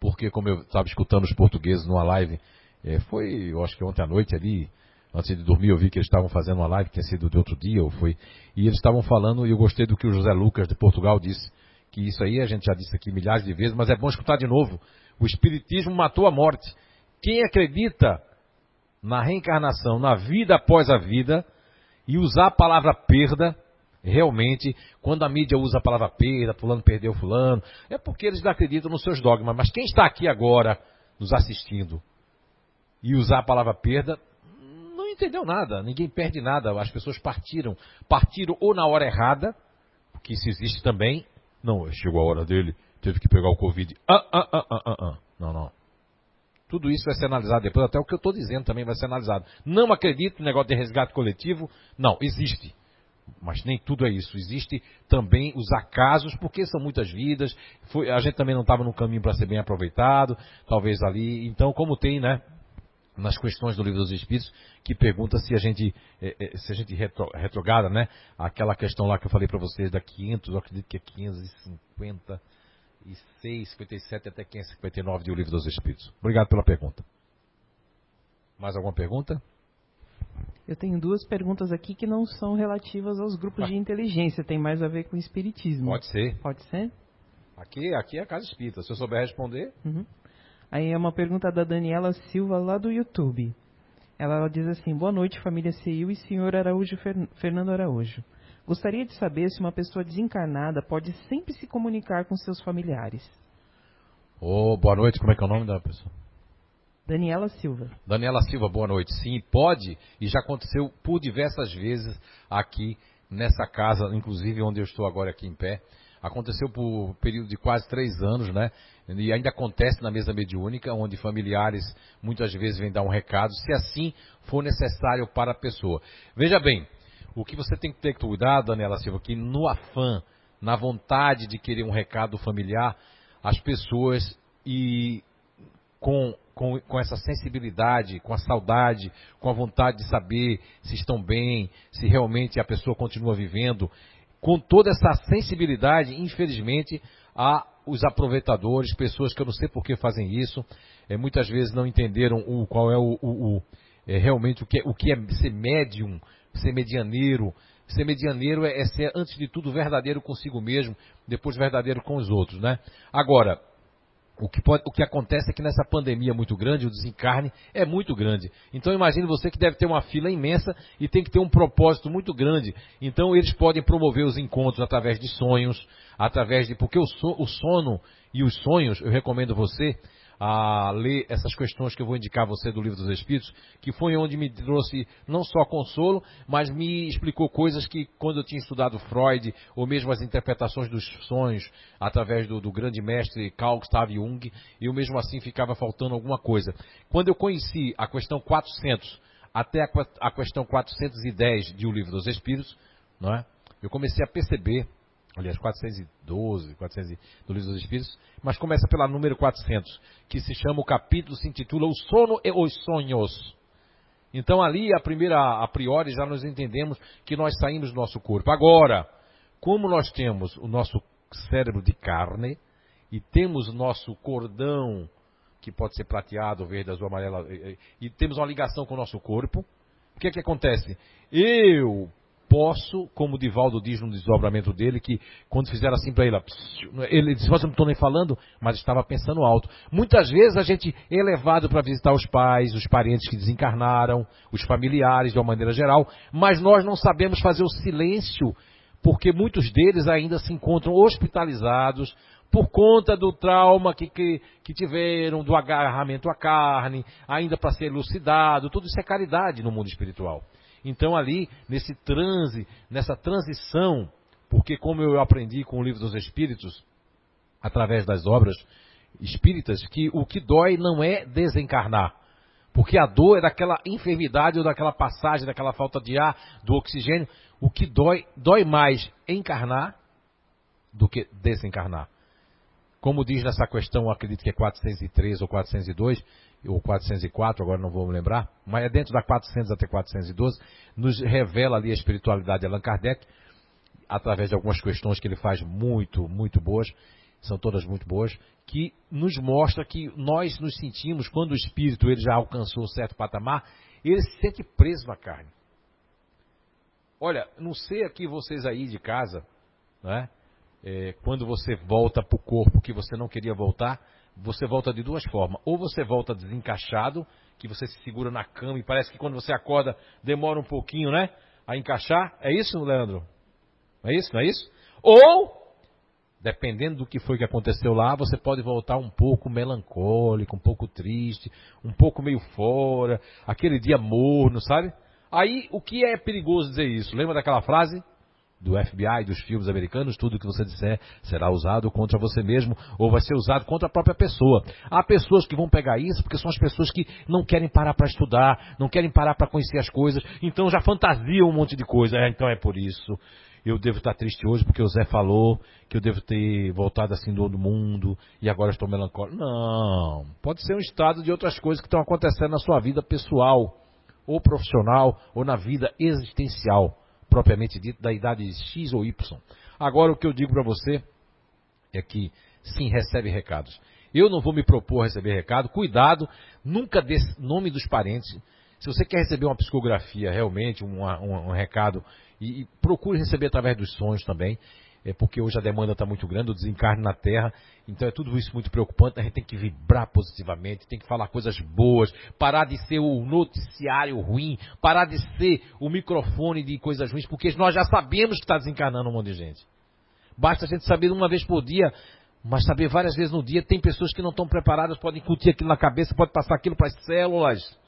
porque como eu estava escutando os portugueses numa live, é, foi, eu acho que ontem à noite ali, antes de dormir, eu vi que eles estavam fazendo uma live, que tinha sido de outro dia, ou foi, e eles estavam falando, e eu gostei do que o José Lucas de Portugal disse, que isso aí a gente já disse aqui milhares de vezes, mas é bom escutar de novo, o Espiritismo matou a morte. Quem acredita na reencarnação, na vida após a vida, e usar a palavra perda, realmente, quando a mídia usa a palavra perda, fulano perdeu fulano, é porque eles não acreditam nos seus dogmas. Mas quem está aqui agora nos assistindo e usar a palavra perda, não entendeu nada, ninguém perde nada, as pessoas partiram. Partiram ou na hora errada, porque isso existe também, não, chegou a hora dele, teve que pegar o Covid. Ah, ah, ah, ah, ah, ah. Não, não. Tudo isso vai ser analisado depois, até o que eu estou dizendo também vai ser analisado. Não acredito no negócio de resgate coletivo. Não, existe. Mas nem tudo é isso. Existe também os acasos, porque são muitas vidas. Foi, a gente também não estava no caminho para ser bem aproveitado, talvez ali. Então, como tem, né? Nas questões do livro dos Espíritos, que pergunta se a gente, é, é, se a gente retro, retrograda, né? Aquela questão lá que eu falei para vocês da 500, eu acredito que é 550 56, 57 até 559 de O Livro dos Espíritos. Obrigado pela pergunta. Mais alguma pergunta? Eu tenho duas perguntas aqui que não são relativas aos grupos de inteligência, tem mais a ver com espiritismo. Pode ser. Pode ser? Aqui, aqui é a casa espírita. Se eu souber responder. Uhum. Aí é uma pergunta da Daniela Silva, lá do YouTube. Ela diz assim: Boa noite, família CIU e senhor Araújo Fernando Araújo. Gostaria de saber se uma pessoa desencarnada pode sempre se comunicar com seus familiares. Oh, boa noite, como é que é o nome da pessoa? Daniela Silva. Daniela Silva, boa noite. Sim, pode, e já aconteceu por diversas vezes aqui nessa casa, inclusive onde eu estou agora aqui em pé. Aconteceu por um período de quase três anos, né? E ainda acontece na mesa mediúnica, onde familiares muitas vezes vêm dar um recado, se assim for necessário para a pessoa. Veja bem, o que você tem que ter cuidado, Daniela Silva, que no afã, na vontade de querer um recado familiar, as pessoas e com, com, com essa sensibilidade, com a saudade, com a vontade de saber se estão bem, se realmente a pessoa continua vivendo, com toda essa sensibilidade, infelizmente, há os aproveitadores, pessoas que eu não sei por que fazem isso, é, muitas vezes não entenderam o, qual é o, o, o é, realmente o que, é, o que é ser médium, ser medianeiro. Ser medianeiro é, é ser, antes de tudo, verdadeiro consigo mesmo, depois verdadeiro com os outros, né? Agora, o que, pode, o que acontece é que nessa pandemia muito grande, o desencarne é muito grande. Então imagine você que deve ter uma fila imensa e tem que ter um propósito muito grande. Então eles podem promover os encontros através de sonhos, através de. Porque o, so, o sono e os sonhos, eu recomendo você a ler essas questões que eu vou indicar a você do Livro dos Espíritos, que foi onde me trouxe não só consolo, mas me explicou coisas que quando eu tinha estudado Freud, ou mesmo as interpretações dos sonhos, através do, do grande mestre Carl Gustav Jung, eu mesmo assim ficava faltando alguma coisa. Quando eu conheci a questão 400 até a, a questão 410 de O Livro dos Espíritos, não é? eu comecei a perceber aliás, 412, 400 do Livro dos Espíritos, mas começa pela número 400, que se chama, o capítulo se intitula O Sono e os Sonhos. Então ali, a primeira, a priori, já nós entendemos que nós saímos do nosso corpo. Agora, como nós temos o nosso cérebro de carne e temos o nosso cordão, que pode ser prateado, verde, azul, amarelo, e, e temos uma ligação com o nosso corpo, o que é que acontece? Eu posso, como o Divaldo diz no desdobramento dele, que quando fizeram assim para ele, ele disse, você não estou nem falando, mas estava pensando alto. Muitas vezes a gente é levado para visitar os pais, os parentes que desencarnaram, os familiares de uma maneira geral, mas nós não sabemos fazer o silêncio, porque muitos deles ainda se encontram hospitalizados, por conta do trauma que, que, que, tiveram, do agarramento à carne, ainda para ser elucidado, tudo isso é caridade no mundo espiritual. Então ali, nesse transe, nessa transição, porque como eu aprendi com o livro dos Espíritos, através das obras espíritas, que o que dói não é desencarnar. Porque a dor é daquela enfermidade ou daquela passagem, daquela falta de ar, do oxigênio. O que dói, dói mais encarnar do que desencarnar. Como diz nessa questão, acredito que é 403 ou 402, ou 404, agora não vou me lembrar, mas é dentro da 400 até 412, nos revela ali a espiritualidade de Allan Kardec, através de algumas questões que ele faz muito, muito boas, são todas muito boas, que nos mostra que nós nos sentimos, quando o espírito ele já alcançou um certo patamar, ele se sente preso na carne. Olha, não sei aqui vocês aí de casa, né? É, quando você volta para o corpo que você não queria voltar, você volta de duas formas. Ou você volta desencaixado, que você se segura na cama e parece que quando você acorda demora um pouquinho, né? A encaixar. É isso, Leandro? É isso? Não é isso? Ou, dependendo do que foi que aconteceu lá, você pode voltar um pouco melancólico, um pouco triste, um pouco meio fora, aquele dia morno, sabe? Aí, o que é perigoso dizer isso? Lembra daquela frase? Do FBI, dos filmes americanos, tudo que você disser será usado contra você mesmo ou vai ser usado contra a própria pessoa. Há pessoas que vão pegar isso porque são as pessoas que não querem parar para estudar, não querem parar para conhecer as coisas, então já fantasiam um monte de coisa. É, então é por isso. Eu devo estar triste hoje porque o Zé falou que eu devo ter voltado assim do outro mundo e agora estou melancólico. Não, pode ser um estado de outras coisas que estão acontecendo na sua vida pessoal, ou profissional, ou na vida existencial propriamente dito, da idade X ou Y. Agora, o que eu digo para você é que sim, recebe recados. Eu não vou me propor a receber recado. Cuidado, nunca dê nome dos parentes. Se você quer receber uma psicografia realmente, um, um, um recado, e, e, procure receber através dos sonhos também. É porque hoje a demanda está muito grande, o desencarne na Terra, então é tudo isso muito preocupante, a gente tem que vibrar positivamente, tem que falar coisas boas, parar de ser o noticiário ruim, parar de ser o microfone de coisas ruins, porque nós já sabemos que está desencarnando um monte de gente. Basta a gente saber uma vez por dia, mas saber várias vezes no dia, tem pessoas que não estão preparadas, podem incutir aquilo na cabeça, pode passar aquilo para as células.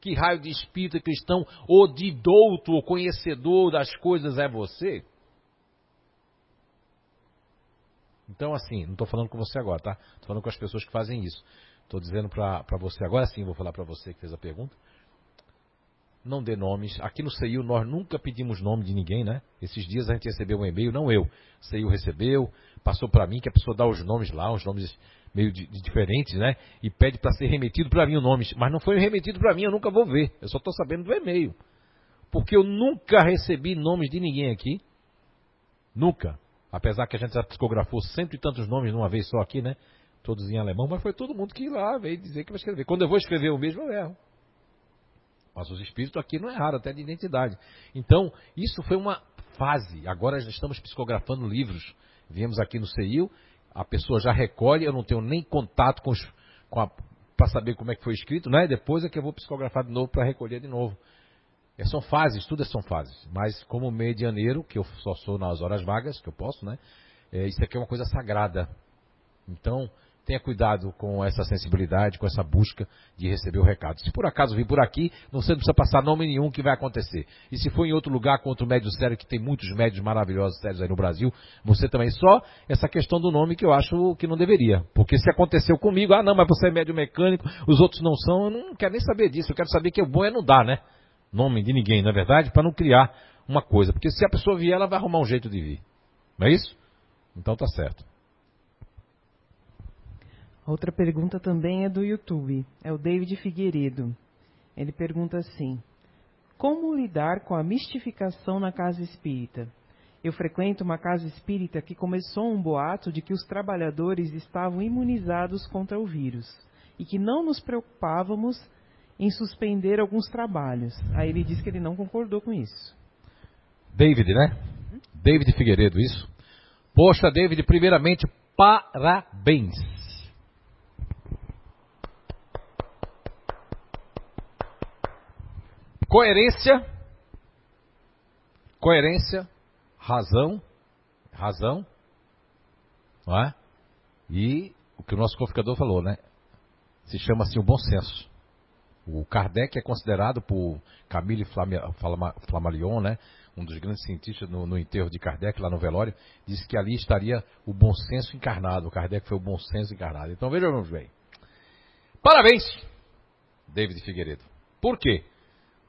Que raio de espírito cristão ou de douto ou conhecedor das coisas é você? Então, assim, não estou falando com você agora, tá? Estou falando com as pessoas que fazem isso. Estou dizendo para você, agora sim vou falar para você que fez a pergunta. Não dê nomes. Aqui no CEIU nós nunca pedimos nome de ninguém, né? Esses dias a gente recebeu um e-mail, não eu. O CEIU recebeu, passou para mim, que a pessoa dá os nomes lá, os nomes meio de, de diferentes, né? E pede para ser remetido para mim o nome. Mas não foi remetido para mim, eu nunca vou ver. Eu só estou sabendo do e-mail. Porque eu nunca recebi nomes de ninguém aqui. Nunca. Apesar que a gente já psicografou cento e tantos nomes numa vez só aqui, né? Todos em alemão, mas foi todo mundo que lá veio dizer que vai escrever. Quando eu vou escrever o mesmo, eu erro. Mas os espíritos aqui não erraram, até de identidade. Então, isso foi uma fase. Agora já estamos psicografando livros. Viemos aqui no CEIU, a pessoa já recolhe, eu não tenho nem contato com, com para saber como é que foi escrito, né? Depois é que eu vou psicografar de novo para recolher de novo. É, são fases, tudo é são fases. Mas como medianeiro, que eu só sou nas horas vagas, que eu posso, né? É, isso aqui é uma coisa sagrada. Então, tenha cuidado com essa sensibilidade, com essa busca de receber o recado. Se por acaso vir por aqui, você não precisa passar nome nenhum que vai acontecer. E se for em outro lugar com outro médio sério, que tem muitos médios maravilhosos sérios aí no Brasil, você também só essa questão do nome que eu acho que não deveria. Porque se aconteceu comigo, ah não, mas você é médio mecânico, os outros não são, eu não quero nem saber disso. Eu quero saber que o bom é não dar, né? Nome de ninguém, na é verdade, para não criar uma coisa. Porque se a pessoa vier, ela vai arrumar um jeito de vir. Não é isso? Então tá certo. Outra pergunta também é do YouTube. É o David Figueiredo. Ele pergunta assim: Como lidar com a mistificação na casa espírita? Eu frequento uma casa espírita que começou um boato de que os trabalhadores estavam imunizados contra o vírus e que não nos preocupávamos em suspender alguns trabalhos. Aí ele disse que ele não concordou com isso. David, né? David Figueiredo, isso? Poxa, David, primeiramente, parabéns. Coerência, coerência, razão, razão, não é? E o que o nosso codificador falou, né? Se chama assim o bom senso. O Kardec é considerado por Camille Flammarion, né, um dos grandes cientistas no, no, enterro de Kardec, lá no velório, disse que ali estaria o bom senso encarnado. O Kardec foi o bom senso encarnado. Então vejamos bem. Parabéns, David Figueiredo. Por quê?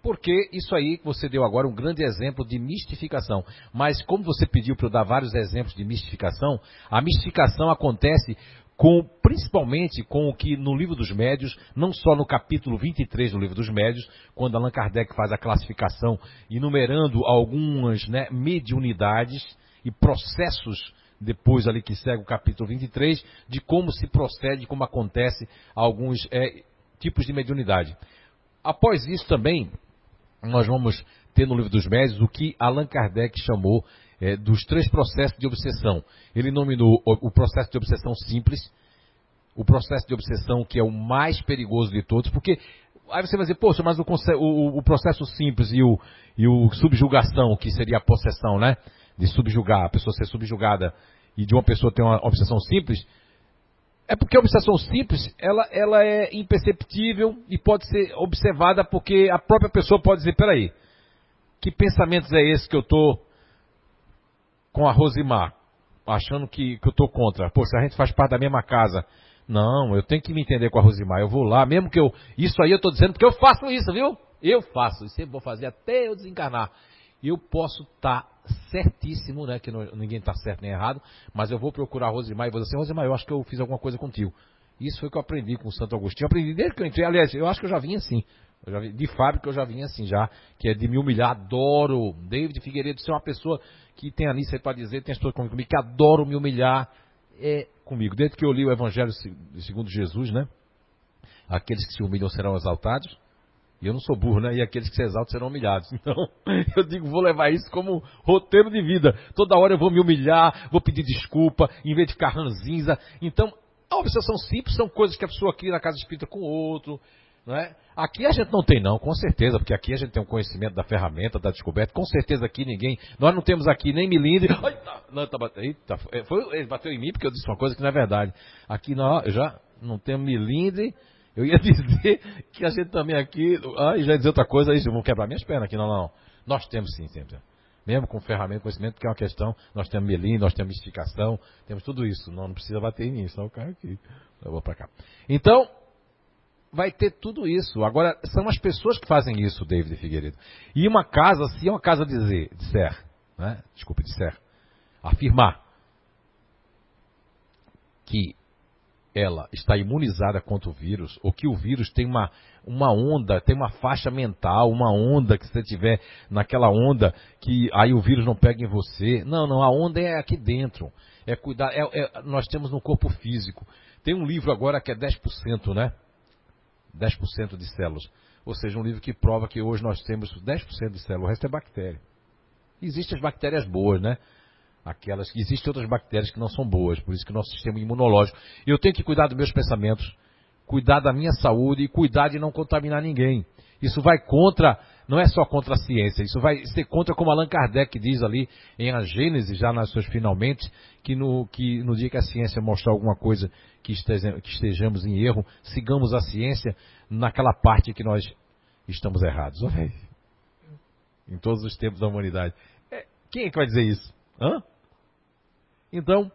Porque isso aí que você deu agora um grande exemplo de mistificação. Mas como você pediu para eu dar vários exemplos de mistificação, a mistificação acontece com, principalmente com o que no livro dos médios, não só no capítulo 23 do livro dos médios, quando Allan Kardec faz a classificação, enumerando algumas né, mediunidades e processos depois ali que segue o capítulo 23, de como se procede, como acontece alguns é, tipos de mediunidade. Após isso também, nós vamos ter no livro dos médios o que Allan Kardec chamou é, dos três processos de obsessão. Ele nominou o, processo de obsessão simples, o processo de obsessão que é o mais perigoso de todos, porque aí você vai dizer, poxa, mas o, o, o processo simples e o, e o subjugação, que seria a possessão, né? De subjugar, a pessoa ser subjugada e de uma pessoa ter uma obsessão simples, é porque a obsessão simples, ela, ela é imperceptível e pode ser observada porque a própria pessoa pode dizer, peraí, que pensamentos é esse que eu estou com a Rosimar, achando que, que eu estou contra. Pô, se a gente faz parte da mesma casa. Não, eu tenho que me entender com a Rosimar. Eu vou lá, mesmo que eu. Isso aí eu estou dizendo porque eu faço isso, viu? Eu faço. E sempre vou fazer até eu desencarnar. Eu posso estar tá certíssimo, né? Que não, ninguém está certo nem errado. Mas eu vou procurar a Rosimar e vou dizer assim: Rosimar, eu acho que eu fiz alguma coisa contigo. Isso foi o que eu aprendi com o Santo Agostinho. Eu aprendi desde que eu entrei. Aliás, eu acho que eu já vim assim. Vi, de fábrica eu já vinha assim já, que é de me humilhar, adoro. David Figueiredo ser uma pessoa que tem ali para dizer, tem as pessoas comigo que adoro me humilhar é comigo. Desde que eu li o Evangelho segundo Jesus, né? Aqueles que se humilham serão exaltados. E eu não sou burro, né? E aqueles que se exaltam serão humilhados. Então, eu digo, vou levar isso como roteiro de vida. Toda hora eu vou me humilhar, vou pedir desculpa, em vez de ficar ranzinza. Então, a obsessão simples são coisas que a pessoa cria na casa espírita com o outro. Não é? Aqui a gente não tem não, com certeza, porque aqui a gente tem um conhecimento da ferramenta, da descoberta. Com certeza aqui ninguém, nós não temos aqui nem milindre. Eita, tá, eita, foi, ele bateu em mim porque eu disse uma coisa que não é verdade. Aqui nós já não temos milindre. Eu ia dizer que a gente também aqui, ah, já ia dizer outra coisa, aí vão quebrar minhas pernas aqui, não, não. Nós temos sim, sempre. Mesmo com ferramenta, conhecimento, que é uma questão, nós temos melindre, nós temos mistificação, temos tudo isso. Não, não precisa bater em mim, senão eu caio aqui. Eu vou para cá. Então, vai ter tudo isso. Agora, são as pessoas que fazem isso, David Figueiredo. E uma casa, se é uma casa dizer, disser, né? desculpe, disser, afirmar que ela está imunizada contra o vírus, ou que o vírus tem uma, uma onda, tem uma faixa mental, uma onda que você tiver naquela onda que aí o vírus não pega em você. Não, não, a onda é aqui dentro. É cuidar, é, é, nós temos no corpo físico. Tem um livro agora que é 10%, né? 10% de células. Ou seja, um livro que prova que hoje nós temos 10% de células, o resto é bactéria. Existem as bactérias boas, né? Aquelas que existem outras bactérias que não são boas, por isso que o nosso sistema imunológico. Eu tenho que cuidar dos meus pensamentos, cuidar da minha saúde e cuidar de não contaminar ninguém. Isso vai contra, não é só contra a ciência, isso vai ser contra, como Allan Kardec diz ali em A Gênese, já nas suas finalmente, que no, que no dia que a ciência mostrar alguma coisa que, que estejamos em erro, sigamos a ciência naquela parte que nós estamos errados. Okay. Em todos os tempos da humanidade. É, quem é que vai dizer isso? Hã? Então,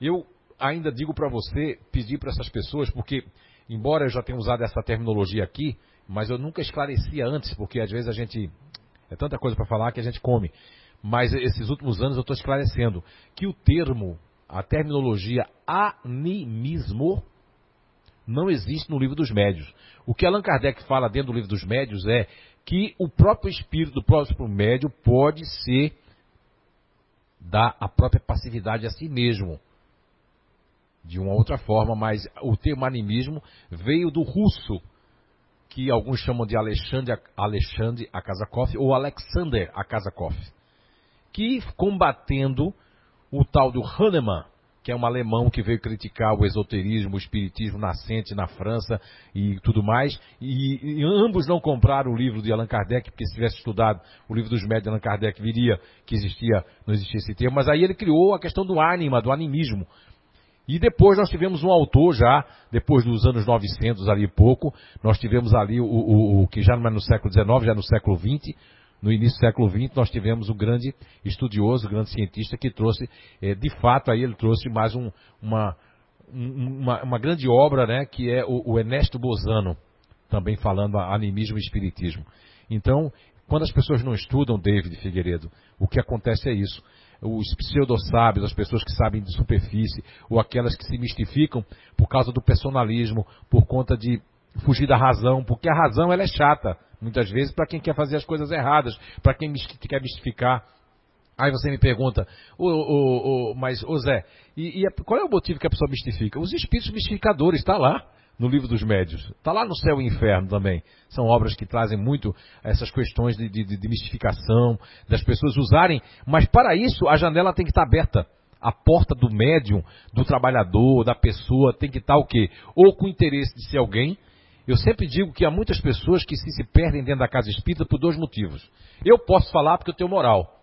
eu ainda digo para você, pedir para essas pessoas, porque, embora eu já tenha usado essa terminologia aqui, mas eu nunca esclarecia antes, porque às vezes a gente. É tanta coisa para falar que a gente come. Mas esses últimos anos eu estou esclarecendo que o termo, a terminologia animismo, não existe no livro dos médios. O que Allan Kardec fala dentro do livro dos médios é que o próprio espírito do próprio médio pode ser dar a própria passividade a si mesmo. De uma outra forma, mas o termo animismo veio do russo, que alguns chamam de Alexandre, Alexandre Akazakov ou Alexander Akazakov, que combatendo o tal do Hahnemann, que é um alemão que veio criticar o esoterismo, o espiritismo nascente na França e tudo mais, e, e, ambos não compraram o livro de Allan Kardec, porque se tivesse estudado o livro dos médios de Allan Kardec, viria que existia, não existia esse termo, mas aí ele criou a questão do ânima, do animismo, e depois nós tivemos um autor já, depois dos anos 900 ali pouco, nós tivemos ali o, o, o que já não é no século XIX, já no século XX, no início do século XX, nós tivemos um grande estudioso, um grande cientista que trouxe, é, de fato, aí ele trouxe mais um, uma, uma, uma, grande obra, né, que é o, o Ernesto Bozano, também falando animismo e espiritismo. Então, quando as pessoas não estudam David Figueiredo, o que acontece é isso os pseudo-sábios, as pessoas que sabem de superfície, ou aquelas que se mistificam por causa do personalismo, por conta de fugir da razão, porque a razão ela é chata, muitas vezes, para quem quer fazer as coisas erradas, para quem quer mistificar. Aí você me pergunta, mas, ô Zé, e, e, qual é o motivo que a pessoa mistifica? Os espíritos mistificadores, está lá no livro dos médios. Está lá no céu e inferno também. São obras que trazem muito essas questões de, de, de mistificação, das pessoas usarem, mas para isso a janela tem que estar aberta. A porta do médium, do trabalhador, da pessoa, tem que estar o quê? Ou com interesse de ser alguém. Eu sempre digo que há muitas pessoas que se, se perdem dentro da casa espírita por dois motivos. Eu posso falar porque eu tenho moral.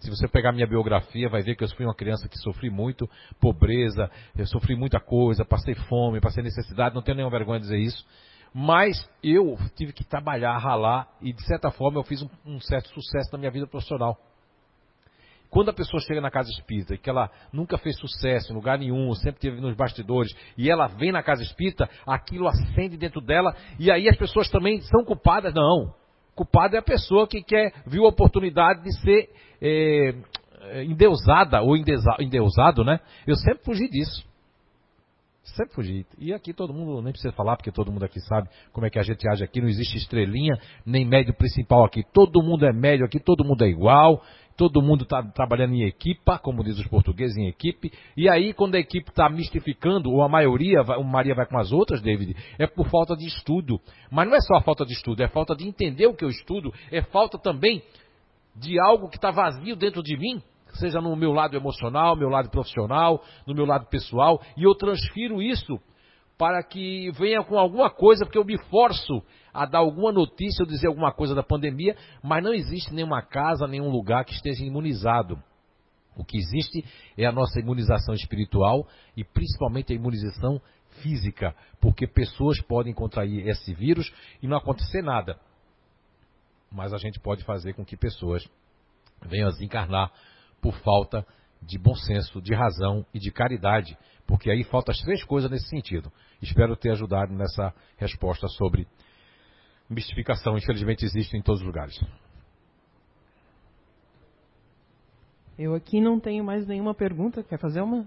Se você pegar minha biografia, vai ver que eu fui uma criança que sofri muito pobreza, eu sofri muita coisa, passei fome, passei necessidade, não tenho nenhuma vergonha de dizer isso. Mas eu tive que trabalhar, ralar, e de certa forma eu fiz um, um certo sucesso na minha vida profissional. Quando a pessoa chega na casa espírita e que ela nunca fez sucesso em lugar nenhum, sempre teve nos bastidores, e ela vem na casa espírita, aquilo acende dentro dela, e aí as pessoas também são culpadas? Não. Culpado é a pessoa que quer, viu a oportunidade de ser é endeusada ou endeusado, né? Eu sempre fugi disso. Sempre fugi. E aqui todo mundo, nem precisa falar, porque todo mundo aqui sabe como é que a gente age aqui. Não existe estrelinha, nem médio principal aqui. Todo mundo é médio aqui, todo mundo é igual. Todo mundo está trabalhando em equipa, como diz os portugueses, em equipe, e aí quando a equipe está mistificando, ou a maioria, o Maria vai com as outras, David, é por falta de estudo. Mas não é só a falta de estudo, é falta de entender o que eu estudo, é falta também de algo que está vazio dentro de mim, seja no meu lado emocional, meu lado profissional, no meu lado pessoal, e eu transfiro isso para que venha com alguma coisa, porque eu me forço a dar alguma notícia ou dizer alguma coisa da pandemia, mas não existe nenhuma casa, nenhum lugar que esteja imunizado. O que existe é a nossa imunização espiritual e principalmente a imunização física, porque pessoas podem contrair esse vírus e não acontecer nada. Mas a gente pode fazer com que pessoas venham a desencarnar por falta de bom senso, de razão e de caridade, porque aí faltam as três coisas nesse sentido. Espero ter ajudado nessa resposta sobre mistificação. Infelizmente existe em todos os lugares. Eu aqui não tenho mais nenhuma pergunta. Quer fazer uma?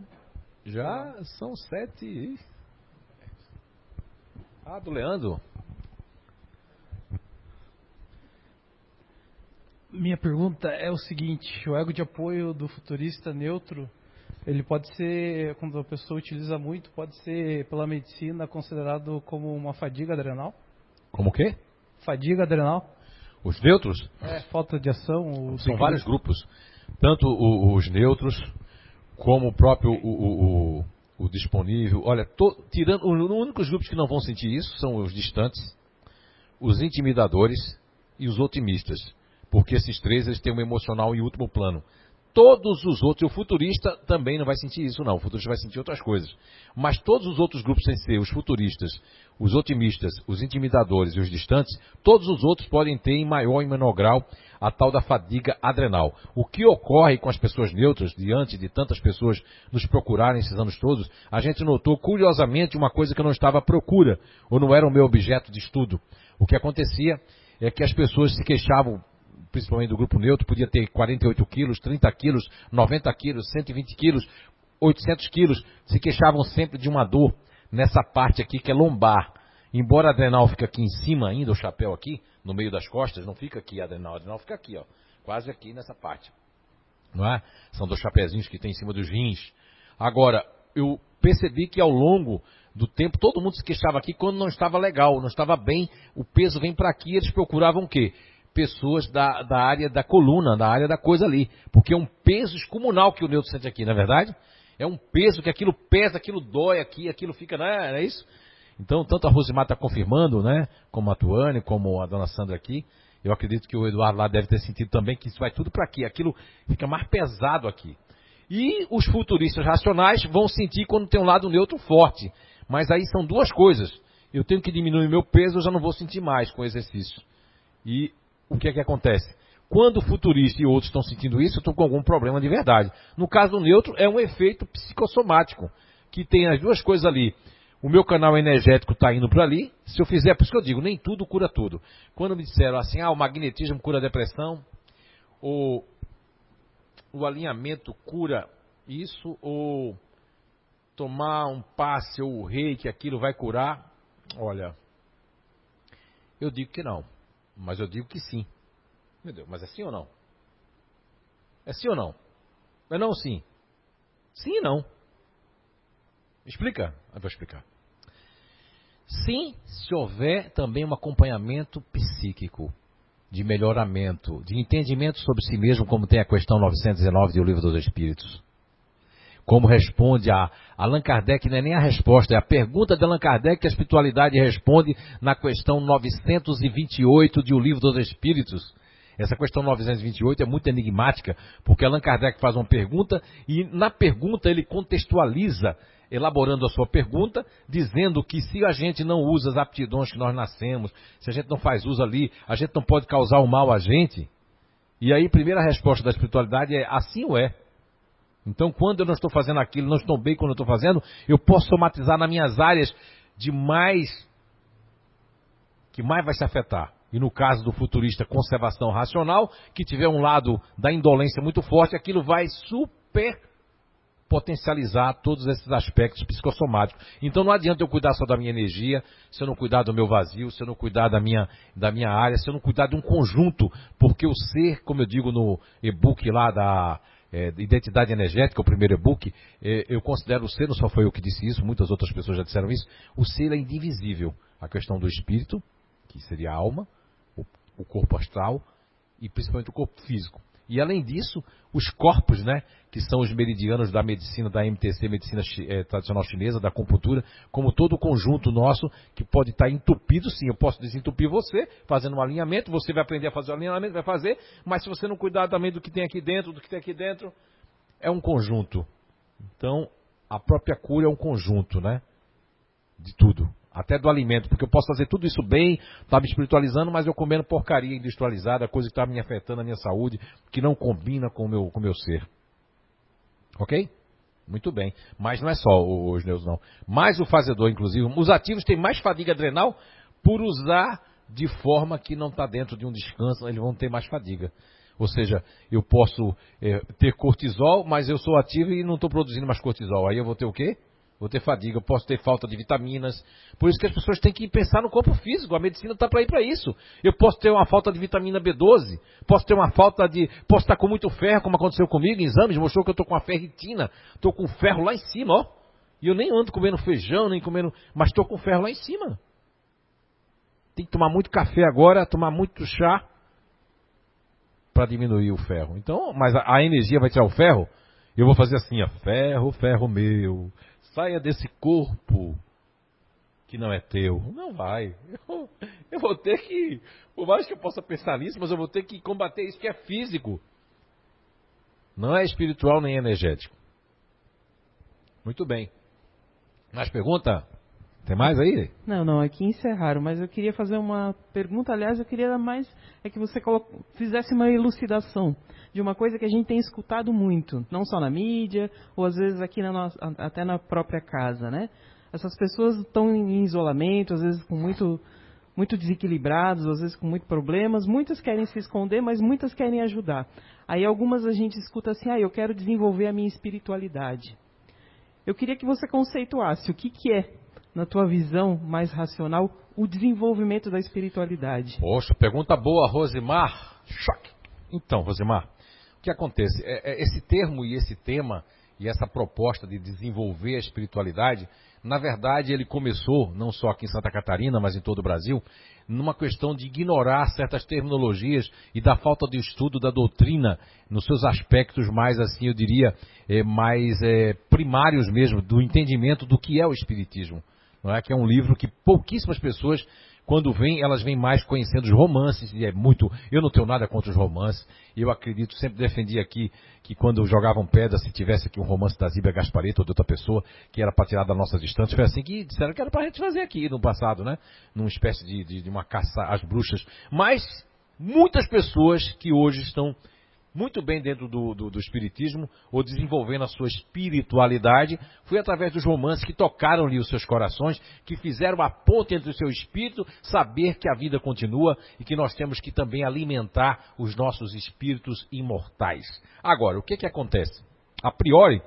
Já são sete. Ah, do Leandro. Minha pergunta é o seguinte: o ego de apoio do futurista neutro, ele pode ser, quando a pessoa utiliza muito, pode ser pela medicina considerado como uma fadiga adrenal? Como o quê? Fadiga adrenal? Os neutros? É, falta de ação. São vários grupos. Tanto os neutros, como o próprio o, o, o, o disponível. Olha, to, tirando, os únicos grupos que não vão sentir isso são os distantes, os intimidadores e os otimistas porque esses três eles têm um emocional em último plano. Todos os outros, o futurista também não vai sentir isso, não. O futurista vai sentir outras coisas. Mas todos os outros grupos sem ser, os futuristas, os otimistas, os intimidadores e os distantes, todos os outros podem ter em maior e menor grau a tal da fadiga adrenal. O que ocorre com as pessoas neutras, diante de tantas pessoas nos procurarem esses anos todos, a gente notou curiosamente uma coisa que eu não estava à procura, ou não era o meu objeto de estudo. O que acontecia é que as pessoas se queixavam principalmente do grupo neutro, podia ter 48 quilos, 30 quilos, 90 quilos, 120 quilos, 800 quilos, se queixavam sempre de uma dor nessa parte aqui que é lombar. Embora a adrenal fique aqui em cima ainda, o chapéu aqui, no meio das costas, não fica aqui a adrenal, a adrenal fica aqui, ó, quase aqui nessa parte. Não é? São dois chapézinhos que tem em cima dos rins. Agora, eu percebi que ao longo do tempo todo mundo se queixava aqui quando não estava legal, não estava bem, o peso vem para aqui, eles procuravam o quê? Pessoas da, da área da coluna, da área da coisa ali. Porque é um peso excomunal que o neutro sente aqui, não é verdade? É um peso que aquilo pesa, aquilo dói aqui, aquilo fica, não é, não é isso? Então, tanto a Rosimar está confirmando, né? Como a Tuane, como a dona Sandra aqui. Eu acredito que o Eduardo lá deve ter sentido também que isso vai tudo para aqui. Aquilo fica mais pesado aqui. E os futuristas racionais vão sentir quando tem um lado neutro forte. Mas aí são duas coisas. Eu tenho que diminuir meu peso, eu já não vou sentir mais com o exercício. E o que é que acontece? Quando o futurista e outros estão sentindo isso, estão com algum problema de verdade. No caso do neutro, é um efeito psicossomático, que tem as duas coisas ali. O meu canal energético está indo para ali. Se eu fizer, por isso que eu digo, nem tudo cura tudo. Quando me disseram assim, ah, o magnetismo cura a depressão, ou o alinhamento cura isso, ou tomar um passe ou o rei que aquilo vai curar, olha, eu digo que não. Mas eu digo que sim. Meu Deus, mas é sim ou não? É sim ou não? É não sim? Sim e não. Explica? Eu vou explicar. Sim, se houver também um acompanhamento psíquico, de melhoramento, de entendimento sobre si mesmo, como tem a questão 919 do Livro dos Espíritos. Como responde a Allan Kardec, não é nem a resposta, é a pergunta de Allan Kardec que a espiritualidade responde na questão 928 de O Livro dos Espíritos. Essa questão 928 é muito enigmática, porque Allan Kardec faz uma pergunta e na pergunta ele contextualiza, elaborando a sua pergunta, dizendo que se a gente não usa as aptidões que nós nascemos, se a gente não faz uso ali, a gente não pode causar o mal a gente. E aí, primeira resposta da espiritualidade é assim ou é. Então, quando eu não estou fazendo aquilo, não estou bem quando eu estou fazendo, eu posso somatizar nas minhas áreas de mais que mais vai se afetar. E no caso do futurista conservação racional, que tiver um lado da indolência muito forte, aquilo vai super potencializar todos esses aspectos psicossomáticos. Então não adianta eu cuidar só da minha energia, se eu não cuidar do meu vazio, se eu não cuidar da minha, da minha área, se eu não cuidar de um conjunto, porque o ser, como eu digo no e-book lá da é, Identidade Energética, o primeiro e-book, é, eu considero o ser, não só foi eu que disse isso, muitas outras pessoas já disseram isso, o ser é indivisível. A questão do espírito, que seria a alma, o, o corpo astral e principalmente o corpo físico. E além disso, os corpos, né, que são os meridianos da medicina, da MTC, medicina é, tradicional chinesa, da acupuntura, como todo o conjunto nosso que pode estar entupido, sim, eu posso desentupir você, fazendo um alinhamento, você vai aprender a fazer o alinhamento, vai fazer, mas se você não cuidar também do que tem aqui dentro, do que tem aqui dentro, é um conjunto. Então, a própria cura é um conjunto, né, de tudo até do alimento, porque eu posso fazer tudo isso bem, tá me espiritualizando, mas eu comendo porcaria industrializada, coisa que está me afetando a minha saúde, que não combina com o meu, o meu ser. Ok? Muito bem. Mas não é só os neus, não. Mais o fazedor, inclusive. Os ativos têm mais fadiga adrenal por usar de forma que não está dentro de um descanso, eles vão ter mais fadiga. Ou seja, eu posso é, ter cortisol, mas eu sou ativo e não estou produzindo mais cortisol. Aí eu vou ter o quê? Vou ter fadiga, eu posso ter falta de vitaminas. Por isso que as pessoas têm que pensar no corpo físico. A medicina está para ir para isso. Eu posso ter uma falta de vitamina B12, posso ter uma falta de. Posso estar com muito ferro, como aconteceu comigo em exames, mostrou que eu estou com uma ferritina, estou com ferro lá em cima, ó. E eu nem ando comendo feijão, nem comendo. Mas estou com ferro lá em cima. Tem que tomar muito café agora, tomar muito chá para diminuir o ferro. Então, mas a, a energia vai tirar o ferro? Eu vou fazer assim, ó, ferro, ferro meu, Saia desse corpo que não é teu. Não vai. Eu, eu, vou ter que, por mais que eu possa pensar nisso, mas eu vou ter que combater isso que é físico. Não é espiritual nem energético. Muito bem. Mais pergunta? Tem mais aí? Não, não, aqui encerraram, mas eu queria fazer uma pergunta, aliás, eu queria mais é que você fizesse uma elucidação de uma coisa que a gente tem escutado muito, não só na mídia, ou às vezes aqui na nossa, até na própria casa, né? Essas pessoas estão em isolamento, às vezes com muito, muito desequilibrados, às vezes com muitos problemas. Muitas querem se esconder, mas muitas querem ajudar. Aí algumas a gente escuta assim, ah, eu quero desenvolver a minha espiritualidade. Eu queria que você conceituasse o que, que é, na tua visão mais racional, o desenvolvimento da espiritualidade. Poxa, pergunta boa, Rosimar. Choque. Então, Rosimar, que acontece? É, é, esse termo e esse tema e essa proposta de desenvolver a espiritualidade, na verdade, ele começou, não só aqui em Santa Catarina, mas em todo o Brasil, numa questão de ignorar certas terminologias e da falta de estudo da doutrina nos seus aspectos mais, assim, eu diria, é, mais é, primários mesmo, do entendimento do que é o Espiritismo. Não é? Que é um livro que pouquíssimas pessoas quando vêm, elas vêm mais conhecendo os romances, e é muito. Eu não tenho nada contra os romances. Eu acredito, sempre defendi aqui que quando jogavam pedra, se tivesse aqui um romance da Zíbia Gaspareto ou de outra pessoa, que era para tirar das nossas distâncias, foi assim que disseram que era para a gente fazer aqui no passado, né? Numa espécie de, de, de uma caça às bruxas. Mas muitas pessoas que hoje estão muito bem dentro do, do, do, Espiritismo, ou desenvolvendo a sua espiritualidade, foi através dos romances que tocaram-lhe os seus corações, que fizeram a ponte entre o seu espírito, saber que a vida continua e que nós temos que também alimentar os nossos espíritos imortais. Agora, o que, que acontece? A priori,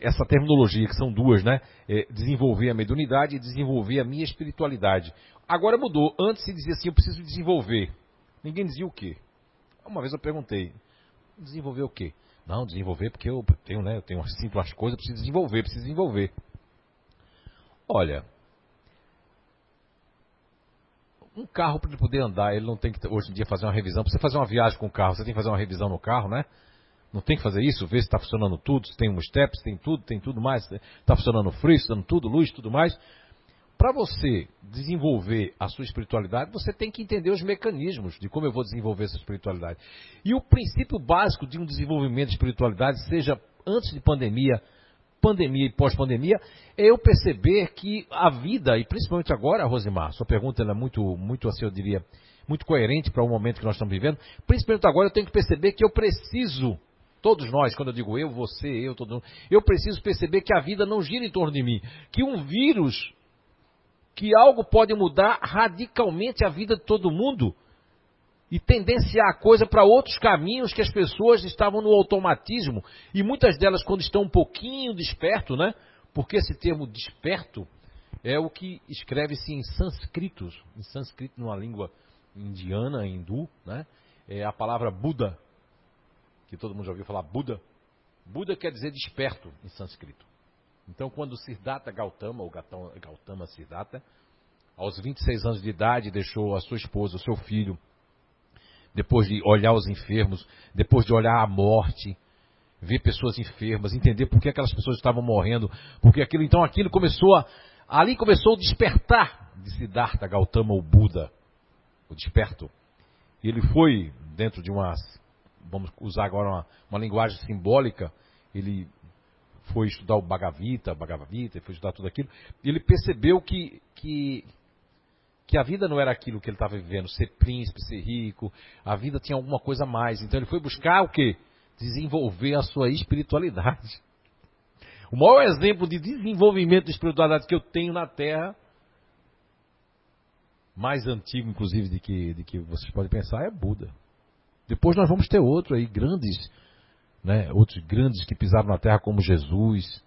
essa terminologia, que são duas, né? É desenvolver a mediunidade e desenvolver a minha espiritualidade. Agora mudou. Antes se dizia assim, eu preciso desenvolver. Ninguém dizia o quê? Uma vez eu perguntei, Desenvolver o quê? Não, desenvolver porque eu tenho, né, eu tenho simples coisas, preciso desenvolver, preciso desenvolver. Olha, um carro para ele poder andar, ele não tem que hoje em dia fazer uma revisão. Para você fazer uma viagem com o carro, você tem que fazer uma revisão no carro, né? Não tem que fazer isso, ver se está funcionando tudo, se tem um step, se tem tudo, tem tudo mais, está funcionando frio, está dando tudo, luz, tudo mais para você desenvolver a sua espiritualidade, você tem que entender os mecanismos de como eu vou desenvolver essa espiritualidade. E o princípio básico de um desenvolvimento de espiritualidade, seja antes de pandemia, pandemia e pós-pandemia, é eu perceber que a vida, e principalmente agora, Rosimar, sua pergunta é muito, muito assim, eu diria, muito coerente para o momento que nós estamos vivendo, principalmente agora eu tenho que perceber que eu preciso Todos nós, quando eu digo eu, você, eu, todo mundo, eu preciso perceber que a vida não gira em torno de mim. Que um vírus que algo pode mudar radicalmente a vida de todo mundo. e tendenciar a coisa para outros caminhos que as pessoas estavam no automatismo. E muitas delas, quando estão um pouquinho desperto, né? Porque esse termo desperto é o que escreve-se em sânscrito, em sânscrito, numa língua indiana, hindu, né? É a palavra Buda, que todo mundo já ouviu falar Buda. Buda quer dizer desperto em sânscrito. Então, quando Siddhartha Gautama, ou Gautama Siddhartha, aos 26 anos de idade, deixou a sua esposa, o seu filho, depois de olhar os enfermos, depois de olhar a morte, ver pessoas enfermas, entender por que aquelas pessoas estavam morrendo, porque aquilo, então aquilo começou a, ali começou o despertar de Siddhartha Gautama, o Buda, o desperto. E ele foi dentro de uma, vamos usar agora uma, uma linguagem simbólica, ele foi estudar o Bhagavad Gita, foi estudar tudo aquilo, ele percebeu que, que, que a vida não era aquilo que ele estava vivendo, ser príncipe, ser rico, a vida tinha alguma coisa a mais. Então ele foi buscar o quê? Desenvolver a sua espiritualidade. O maior exemplo de desenvolvimento de espiritualidade que eu tenho na Terra, mais antigo inclusive de que, de que vocês podem pensar, é Buda. Depois nós vamos ter outro aí, grandes né? outros grandes que pisaram na terra como Jesus,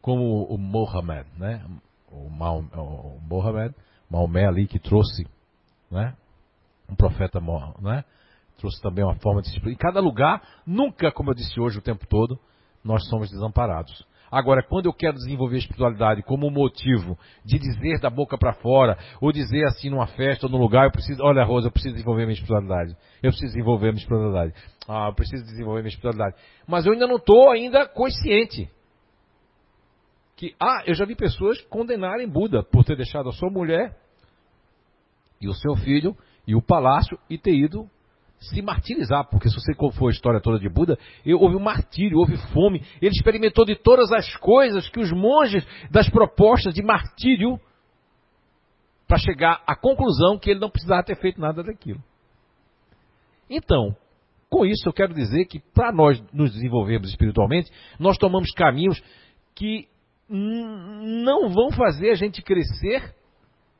como o Mohammed, né? o, o Mohammed, Maomé ali que trouxe né? um profeta, né? trouxe também uma forma de se Em cada lugar, nunca, como eu disse hoje o tempo todo, nós somos desamparados. Agora, quando eu quero desenvolver a espiritualidade como motivo de dizer da boca para fora, ou dizer assim numa festa ou num lugar, eu preciso, olha Rosa, eu preciso desenvolver minha espiritualidade. Eu preciso desenvolver minha espiritualidade. Ah, eu preciso desenvolver minha espiritualidade. Mas eu ainda não estou ainda consciente. Que, ah, eu já vi pessoas condenarem Buda por ter deixado a sua mulher e o seu filho e o palácio e ter ido se martirizar, porque se você for a história toda de Buda, houve um martírio, houve fome, ele experimentou de todas as coisas que os monges das propostas de martírio para chegar à conclusão que ele não precisava ter feito nada daquilo. Então, com isso eu quero dizer que para nós nos desenvolvermos espiritualmente, nós tomamos caminhos que não vão fazer a gente crescer,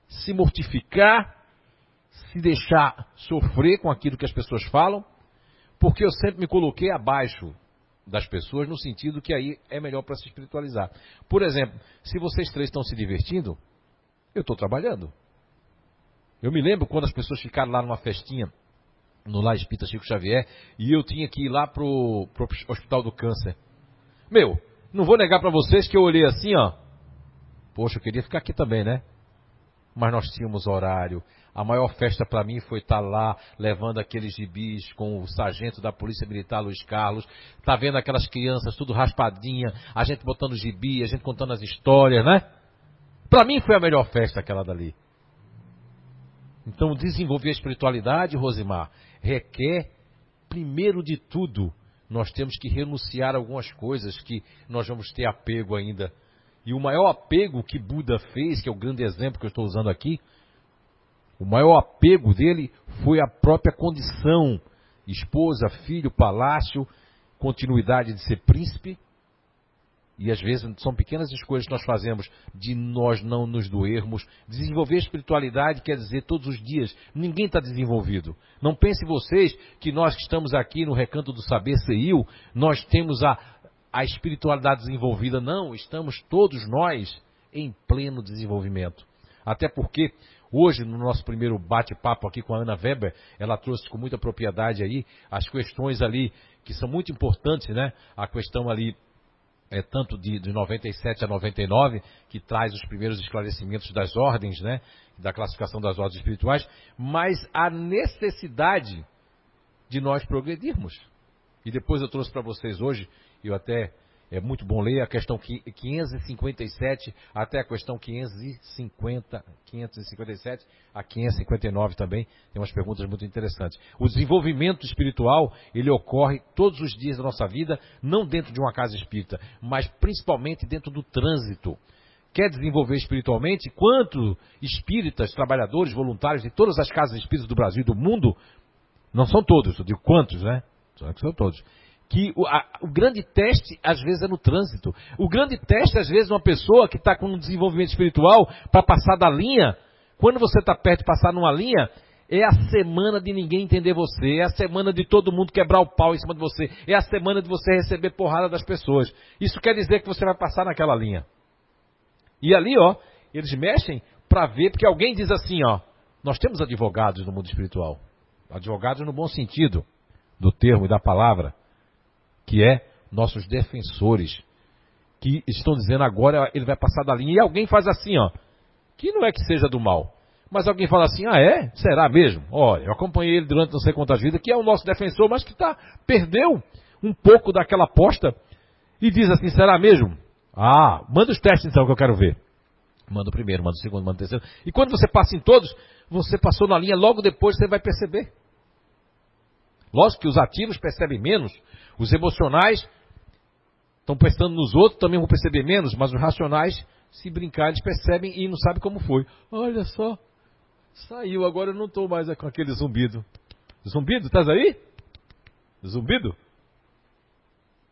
se mortificar, se deixar sofrer com aquilo que as pessoas falam, porque eu sempre me coloquei abaixo das pessoas no sentido que aí é melhor para se espiritualizar. Por exemplo, se vocês três estão se divertindo, eu estou trabalhando. Eu me lembro quando as pessoas ficaram lá numa festinha no Lá Espírita Chico Xavier e eu tinha que ir lá pro, pro Hospital do Câncer. Meu, não vou negar para vocês que eu olhei assim, ó. Poxa, eu queria ficar aqui também, né? Mas nós tínhamos horário, a maior festa para mim foi estar tá lá levando aqueles gibis com o sargento da Polícia Militar Luiz Carlos, tá vendo aquelas crianças tudo raspadinha, a gente botando gibi, a gente contando as histórias, né? Para mim foi a melhor festa aquela dali. Então desenvolver a espiritualidade, Rosimar, requer primeiro de tudo nós temos que renunciar a algumas coisas que nós vamos ter apego ainda. E o maior apego que Buda fez, que é o grande exemplo que eu estou usando aqui, o maior apego dele foi a própria condição: esposa, filho, palácio, continuidade de ser príncipe. E às vezes são pequenas escolhas que nós fazemos de nós não nos doermos. Desenvolver espiritualidade quer dizer todos os dias. Ninguém está desenvolvido. Não pense vocês que nós que estamos aqui no recanto do saber CEIU, nós temos a, a espiritualidade desenvolvida. Não, estamos todos nós em pleno desenvolvimento. Até porque Hoje, no nosso primeiro bate-papo aqui com a Ana Weber, ela trouxe com muita propriedade aí as questões ali que são muito importantes, né? A questão ali é, tanto de, de 97 a 99, que traz os primeiros esclarecimentos das ordens, né? Da classificação das ordens espirituais, mas a necessidade de nós progredirmos. E depois eu trouxe para vocês hoje, eu até é muito bom ler a questão 557 até a questão 550, 557 a 559 também. Tem umas perguntas muito interessantes. O desenvolvimento espiritual, ele ocorre todos os dias da nossa vida, não dentro de uma casa espírita, mas principalmente dentro do trânsito. Quer desenvolver espiritualmente? Quanto espíritas, trabalhadores, voluntários de todas as casas espíritas do Brasil e do mundo, não são todos, eu digo quantos, né? São todos que o, a, o, grande teste, às vezes, é no trânsito. O grande teste, às vezes, é uma pessoa que está com um desenvolvimento espiritual para passar da linha. Quando você está perto de passar numa linha, É a semana de ninguém entender você, é a semana de todo mundo quebrar o pau em cima de você, é a semana de você receber porrada das pessoas. Isso quer dizer que você vai passar naquela linha. E ali, ó, eles mexem para ver, porque alguém diz assim, ó, nós temos advogados no mundo espiritual. Advogados no bom sentido do termo e da palavra, que é nossos defensores, que estão dizendo agora ele vai passar da linha. E alguém faz assim, ó, que não é que seja do mal, mas alguém fala assim, ah é? Será mesmo? Olha, eu acompanhei ele durante não sei quantas vidas, que é o nosso defensor, mas que tá, perdeu um pouco daquela aposta e diz assim, será mesmo? Ah, manda os testes então que eu quero ver. Manda o primeiro, manda o segundo, manda o terceiro. E quando você passa em todos, você passou na linha, logo depois você vai perceber. Lógico que os ativos percebem menos, os emocionais estão prestando nos outros, também vão perceber menos, mas os racionais, se brincar, eles percebem e não sabem como foi. Olha só, saiu, agora eu não estou mais com aquele zumbido. Zumbido, estás aí? Zumbido?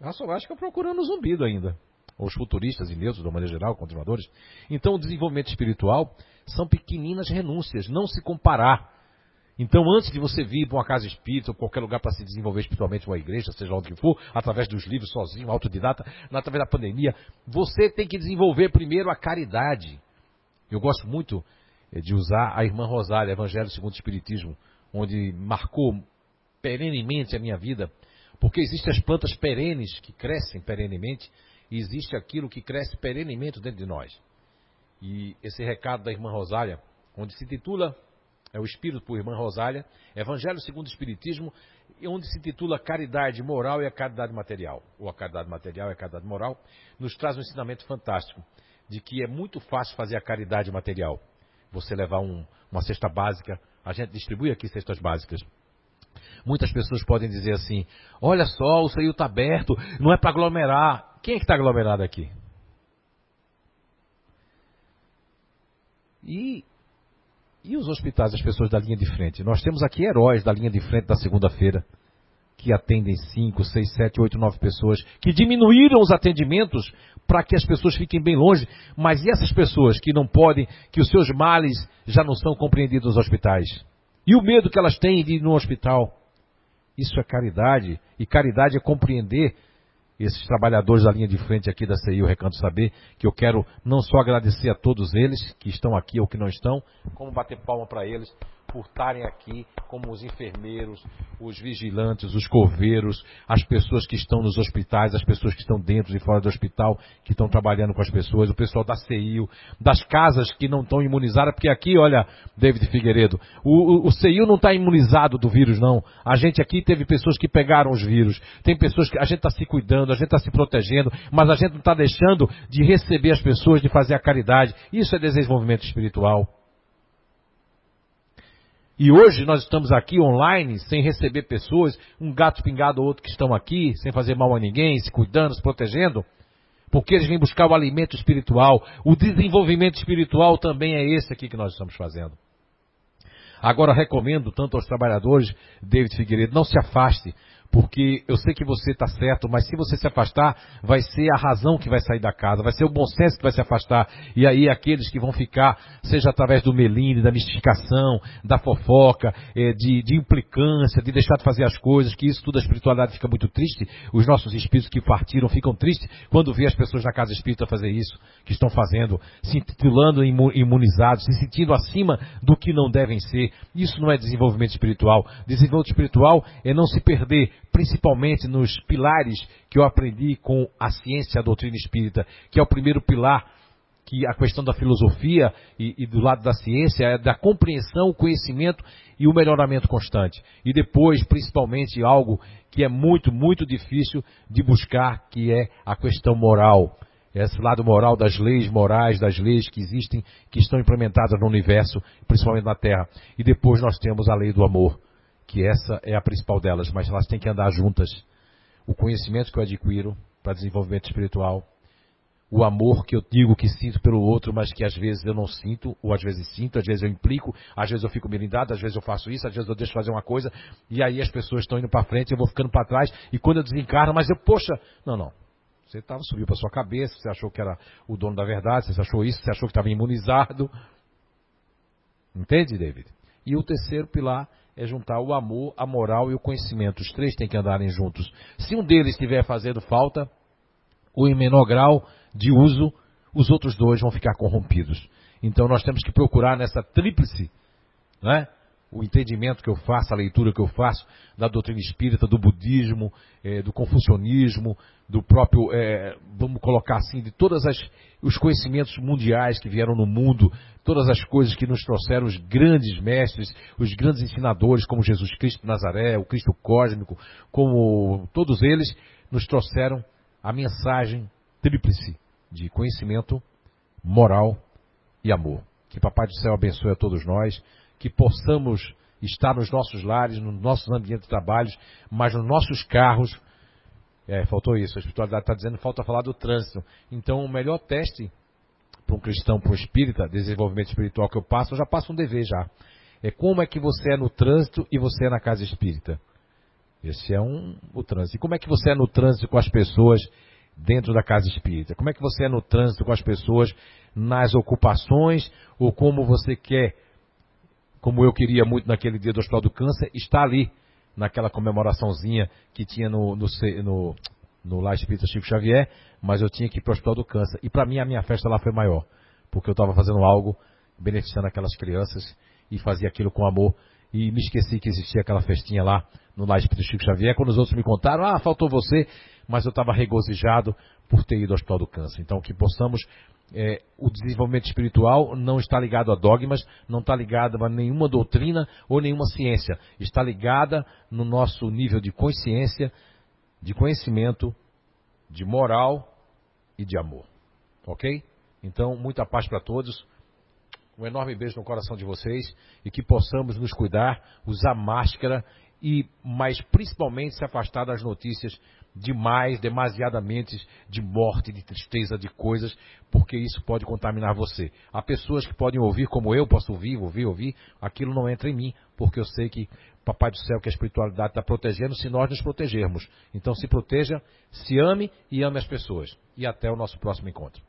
Acho que eu procurando zumbido ainda os futuristas e neutros, de maneira geral, continuadores. Então, o desenvolvimento espiritual são pequeninas renúncias, não se comparar. Então, antes de você vir para uma casa espírita ou qualquer lugar para se desenvolver espiritualmente, uma igreja, seja onde for, através dos livros, sozinho, autodidata, através da pandemia, você tem que desenvolver primeiro a caridade. Eu gosto muito eh, de usar a irmã Rosália, Evangelho segundo o Espiritismo, onde marcou perenemente a minha vida, porque existem as plantas perenes que crescem perenemente existe aquilo que cresce perenemente dentro de nós. E esse recado da irmã Rosália, onde se titula, é o Espírito por irmã Rosália, Evangelho segundo o Espiritismo, onde se titula Caridade Moral e a Caridade Material, ou a Caridade Material e a Caridade Moral, nos traz um ensinamento fantástico, de que é muito fácil fazer a caridade material. Você levar um, uma cesta básica, a gente distribui aqui cestas básicas, Muitas pessoas podem dizer assim: olha só, o seio está aberto, não é para aglomerar. Quem é que está aglomerado aqui? E, e os hospitais, as pessoas da linha de frente? Nós temos aqui heróis da linha de frente da segunda-feira, que atendem 5, 6, 7, 8, 9 pessoas, que diminuíram os atendimentos para que as pessoas fiquem bem longe. Mas e essas pessoas que não podem, que os seus males já não são compreendidos nos hospitais? E o medo que elas têm de ir no hospital? Isso é caridade. E caridade é compreender esses trabalhadores da linha de frente aqui da CI, o Recanto Saber, que eu quero não só agradecer a todos eles que estão aqui ou que não estão, como bater palma para eles por estarem aqui, como os enfermeiros, os vigilantes, os coveiros, as pessoas que estão nos hospitais, as pessoas que estão dentro e fora do hospital, que estão trabalhando com as pessoas, o pessoal da CIU, das casas que não estão imunizadas, porque aqui, olha, David Figueiredo, o, o, o CIU não está imunizado do vírus, não. A gente aqui teve pessoas que pegaram os vírus, tem pessoas que a gente está se cuidando, a gente está se protegendo, mas a gente não está deixando de receber as pessoas, de fazer a caridade. Isso é desenvolvimento espiritual. E hoje nós estamos aqui online, sem receber pessoas, um gato pingado ou outro que estão aqui, sem fazer mal a ninguém, se cuidando, se protegendo, porque eles vêm buscar o alimento espiritual. O desenvolvimento espiritual também é esse aqui que nós estamos fazendo. Agora recomendo tanto aos trabalhadores, David Figueiredo, não se afaste porque eu sei que você está certo, mas se você se afastar, vai ser a razão que vai sair da casa, vai ser o bom senso que vai se afastar, e aí aqueles que vão ficar, seja através do melindre, da mistificação, da fofoca, é, de, de, implicância, de deixar de fazer as coisas, que isso tudo a espiritualidade fica muito triste, os nossos espíritos que partiram ficam tristes quando vê as pessoas na casa espírita fazer isso, que estão fazendo, se intitulando imunizados, se sentindo acima do que não devem ser. Isso não é desenvolvimento espiritual. Desenvolvimento espiritual é não se perder principalmente nos pilares que eu aprendi com a ciência e a doutrina espírita, que é o primeiro pilar, que a questão da filosofia e, e, do lado da ciência é da compreensão, o conhecimento e o melhoramento constante. E depois, principalmente, algo que é muito, muito difícil de buscar, que é a questão moral. Esse lado moral das leis morais, das leis que existem, que estão implementadas no universo, principalmente na Terra. E depois nós temos a lei do amor que essa é a principal delas, mas elas têm que andar juntas. O conhecimento que eu adquiro para desenvolvimento espiritual, o amor que eu digo que sinto pelo outro, mas que às vezes eu não sinto, ou às vezes sinto, às vezes eu implico, às vezes eu fico melindado, às vezes eu faço isso, às vezes eu deixo fazer uma coisa, e aí as pessoas estão indo para frente, eu vou ficando para trás, e quando eu desencarno, mas eu, poxa, não, não. Você tava, subiu para sua cabeça, você achou que era o dono da verdade, você achou isso, você achou que estava imunizado. Entende, David? E o terceiro pilar é juntar o amor, a moral e o conhecimento. Os três têm que andarem juntos. Se um deles estiver fazendo falta, ou em menor grau de uso, os outros dois vão ficar corrompidos. Então nós temos que procurar nessa tríplice, né? O entendimento que eu faço, a leitura que eu faço da doutrina espírita, do budismo, eh, do confucionismo, do próprio, eh, vamos colocar assim, de todos os conhecimentos mundiais que vieram no mundo, todas as coisas que nos trouxeram os grandes mestres, os grandes ensinadores, como Jesus Cristo de Nazaré, o Cristo cósmico, como todos eles, nos trouxeram a mensagem tríplice de conhecimento, moral e amor. Que Papai do Céu abençoe a todos nós que possamos estar nos nossos lares, nos nossos ambientes de trabalho, mas nos nossos carros. É, faltou isso, a espiritualidade está dizendo, falta falar do trânsito. Então, o melhor teste para um cristão, para um espírita, desenvolvimento espiritual que eu passo, eu já passo um dever já. É como é que você é no trânsito e você é na casa espírita. Esse é um, o trânsito. E como é que você é no trânsito com as pessoas dentro da casa espírita? Como é que você é no trânsito com as pessoas nas ocupações ou como você quer como eu queria muito naquele dia do Hospital do Câncer, está ali, naquela comemoraçãozinha que tinha no, no, no, no Lá Espírita Chico Xavier, mas eu tinha que ir para o Hospital do Câncer. E para mim a minha festa lá foi maior, porque eu estava fazendo algo beneficiando aquelas crianças e fazia aquilo com amor. E me esqueci que existia aquela festinha lá no Lá Espírita Chico Xavier. Quando os outros me contaram, ah, faltou você, mas eu estava regozijado por ter ido ao Hospital do Câncer. Então que possamos é, o desenvolvimento espiritual não está ligado a dogmas, não está ligado a nenhuma doutrina ou nenhuma ciência. Está ligada no nosso nível de consciência, de conhecimento, de moral e de amor. Ok? Então, muita paz para todos. Um enorme beijo no coração de vocês e que possamos nos cuidar, usar máscara e, mais principalmente, se afastar das notícias demais, demasiadamente de morte, de tristeza, de coisas, porque isso pode contaminar você. Há pessoas que podem ouvir, como eu posso ouvir, ouvir, ouvir, aquilo não entra em mim, porque eu sei que Papai do Céu, que a espiritualidade está protegendo, se nós nos protegermos. Então se proteja, se ame e ame as pessoas. E até o nosso próximo encontro.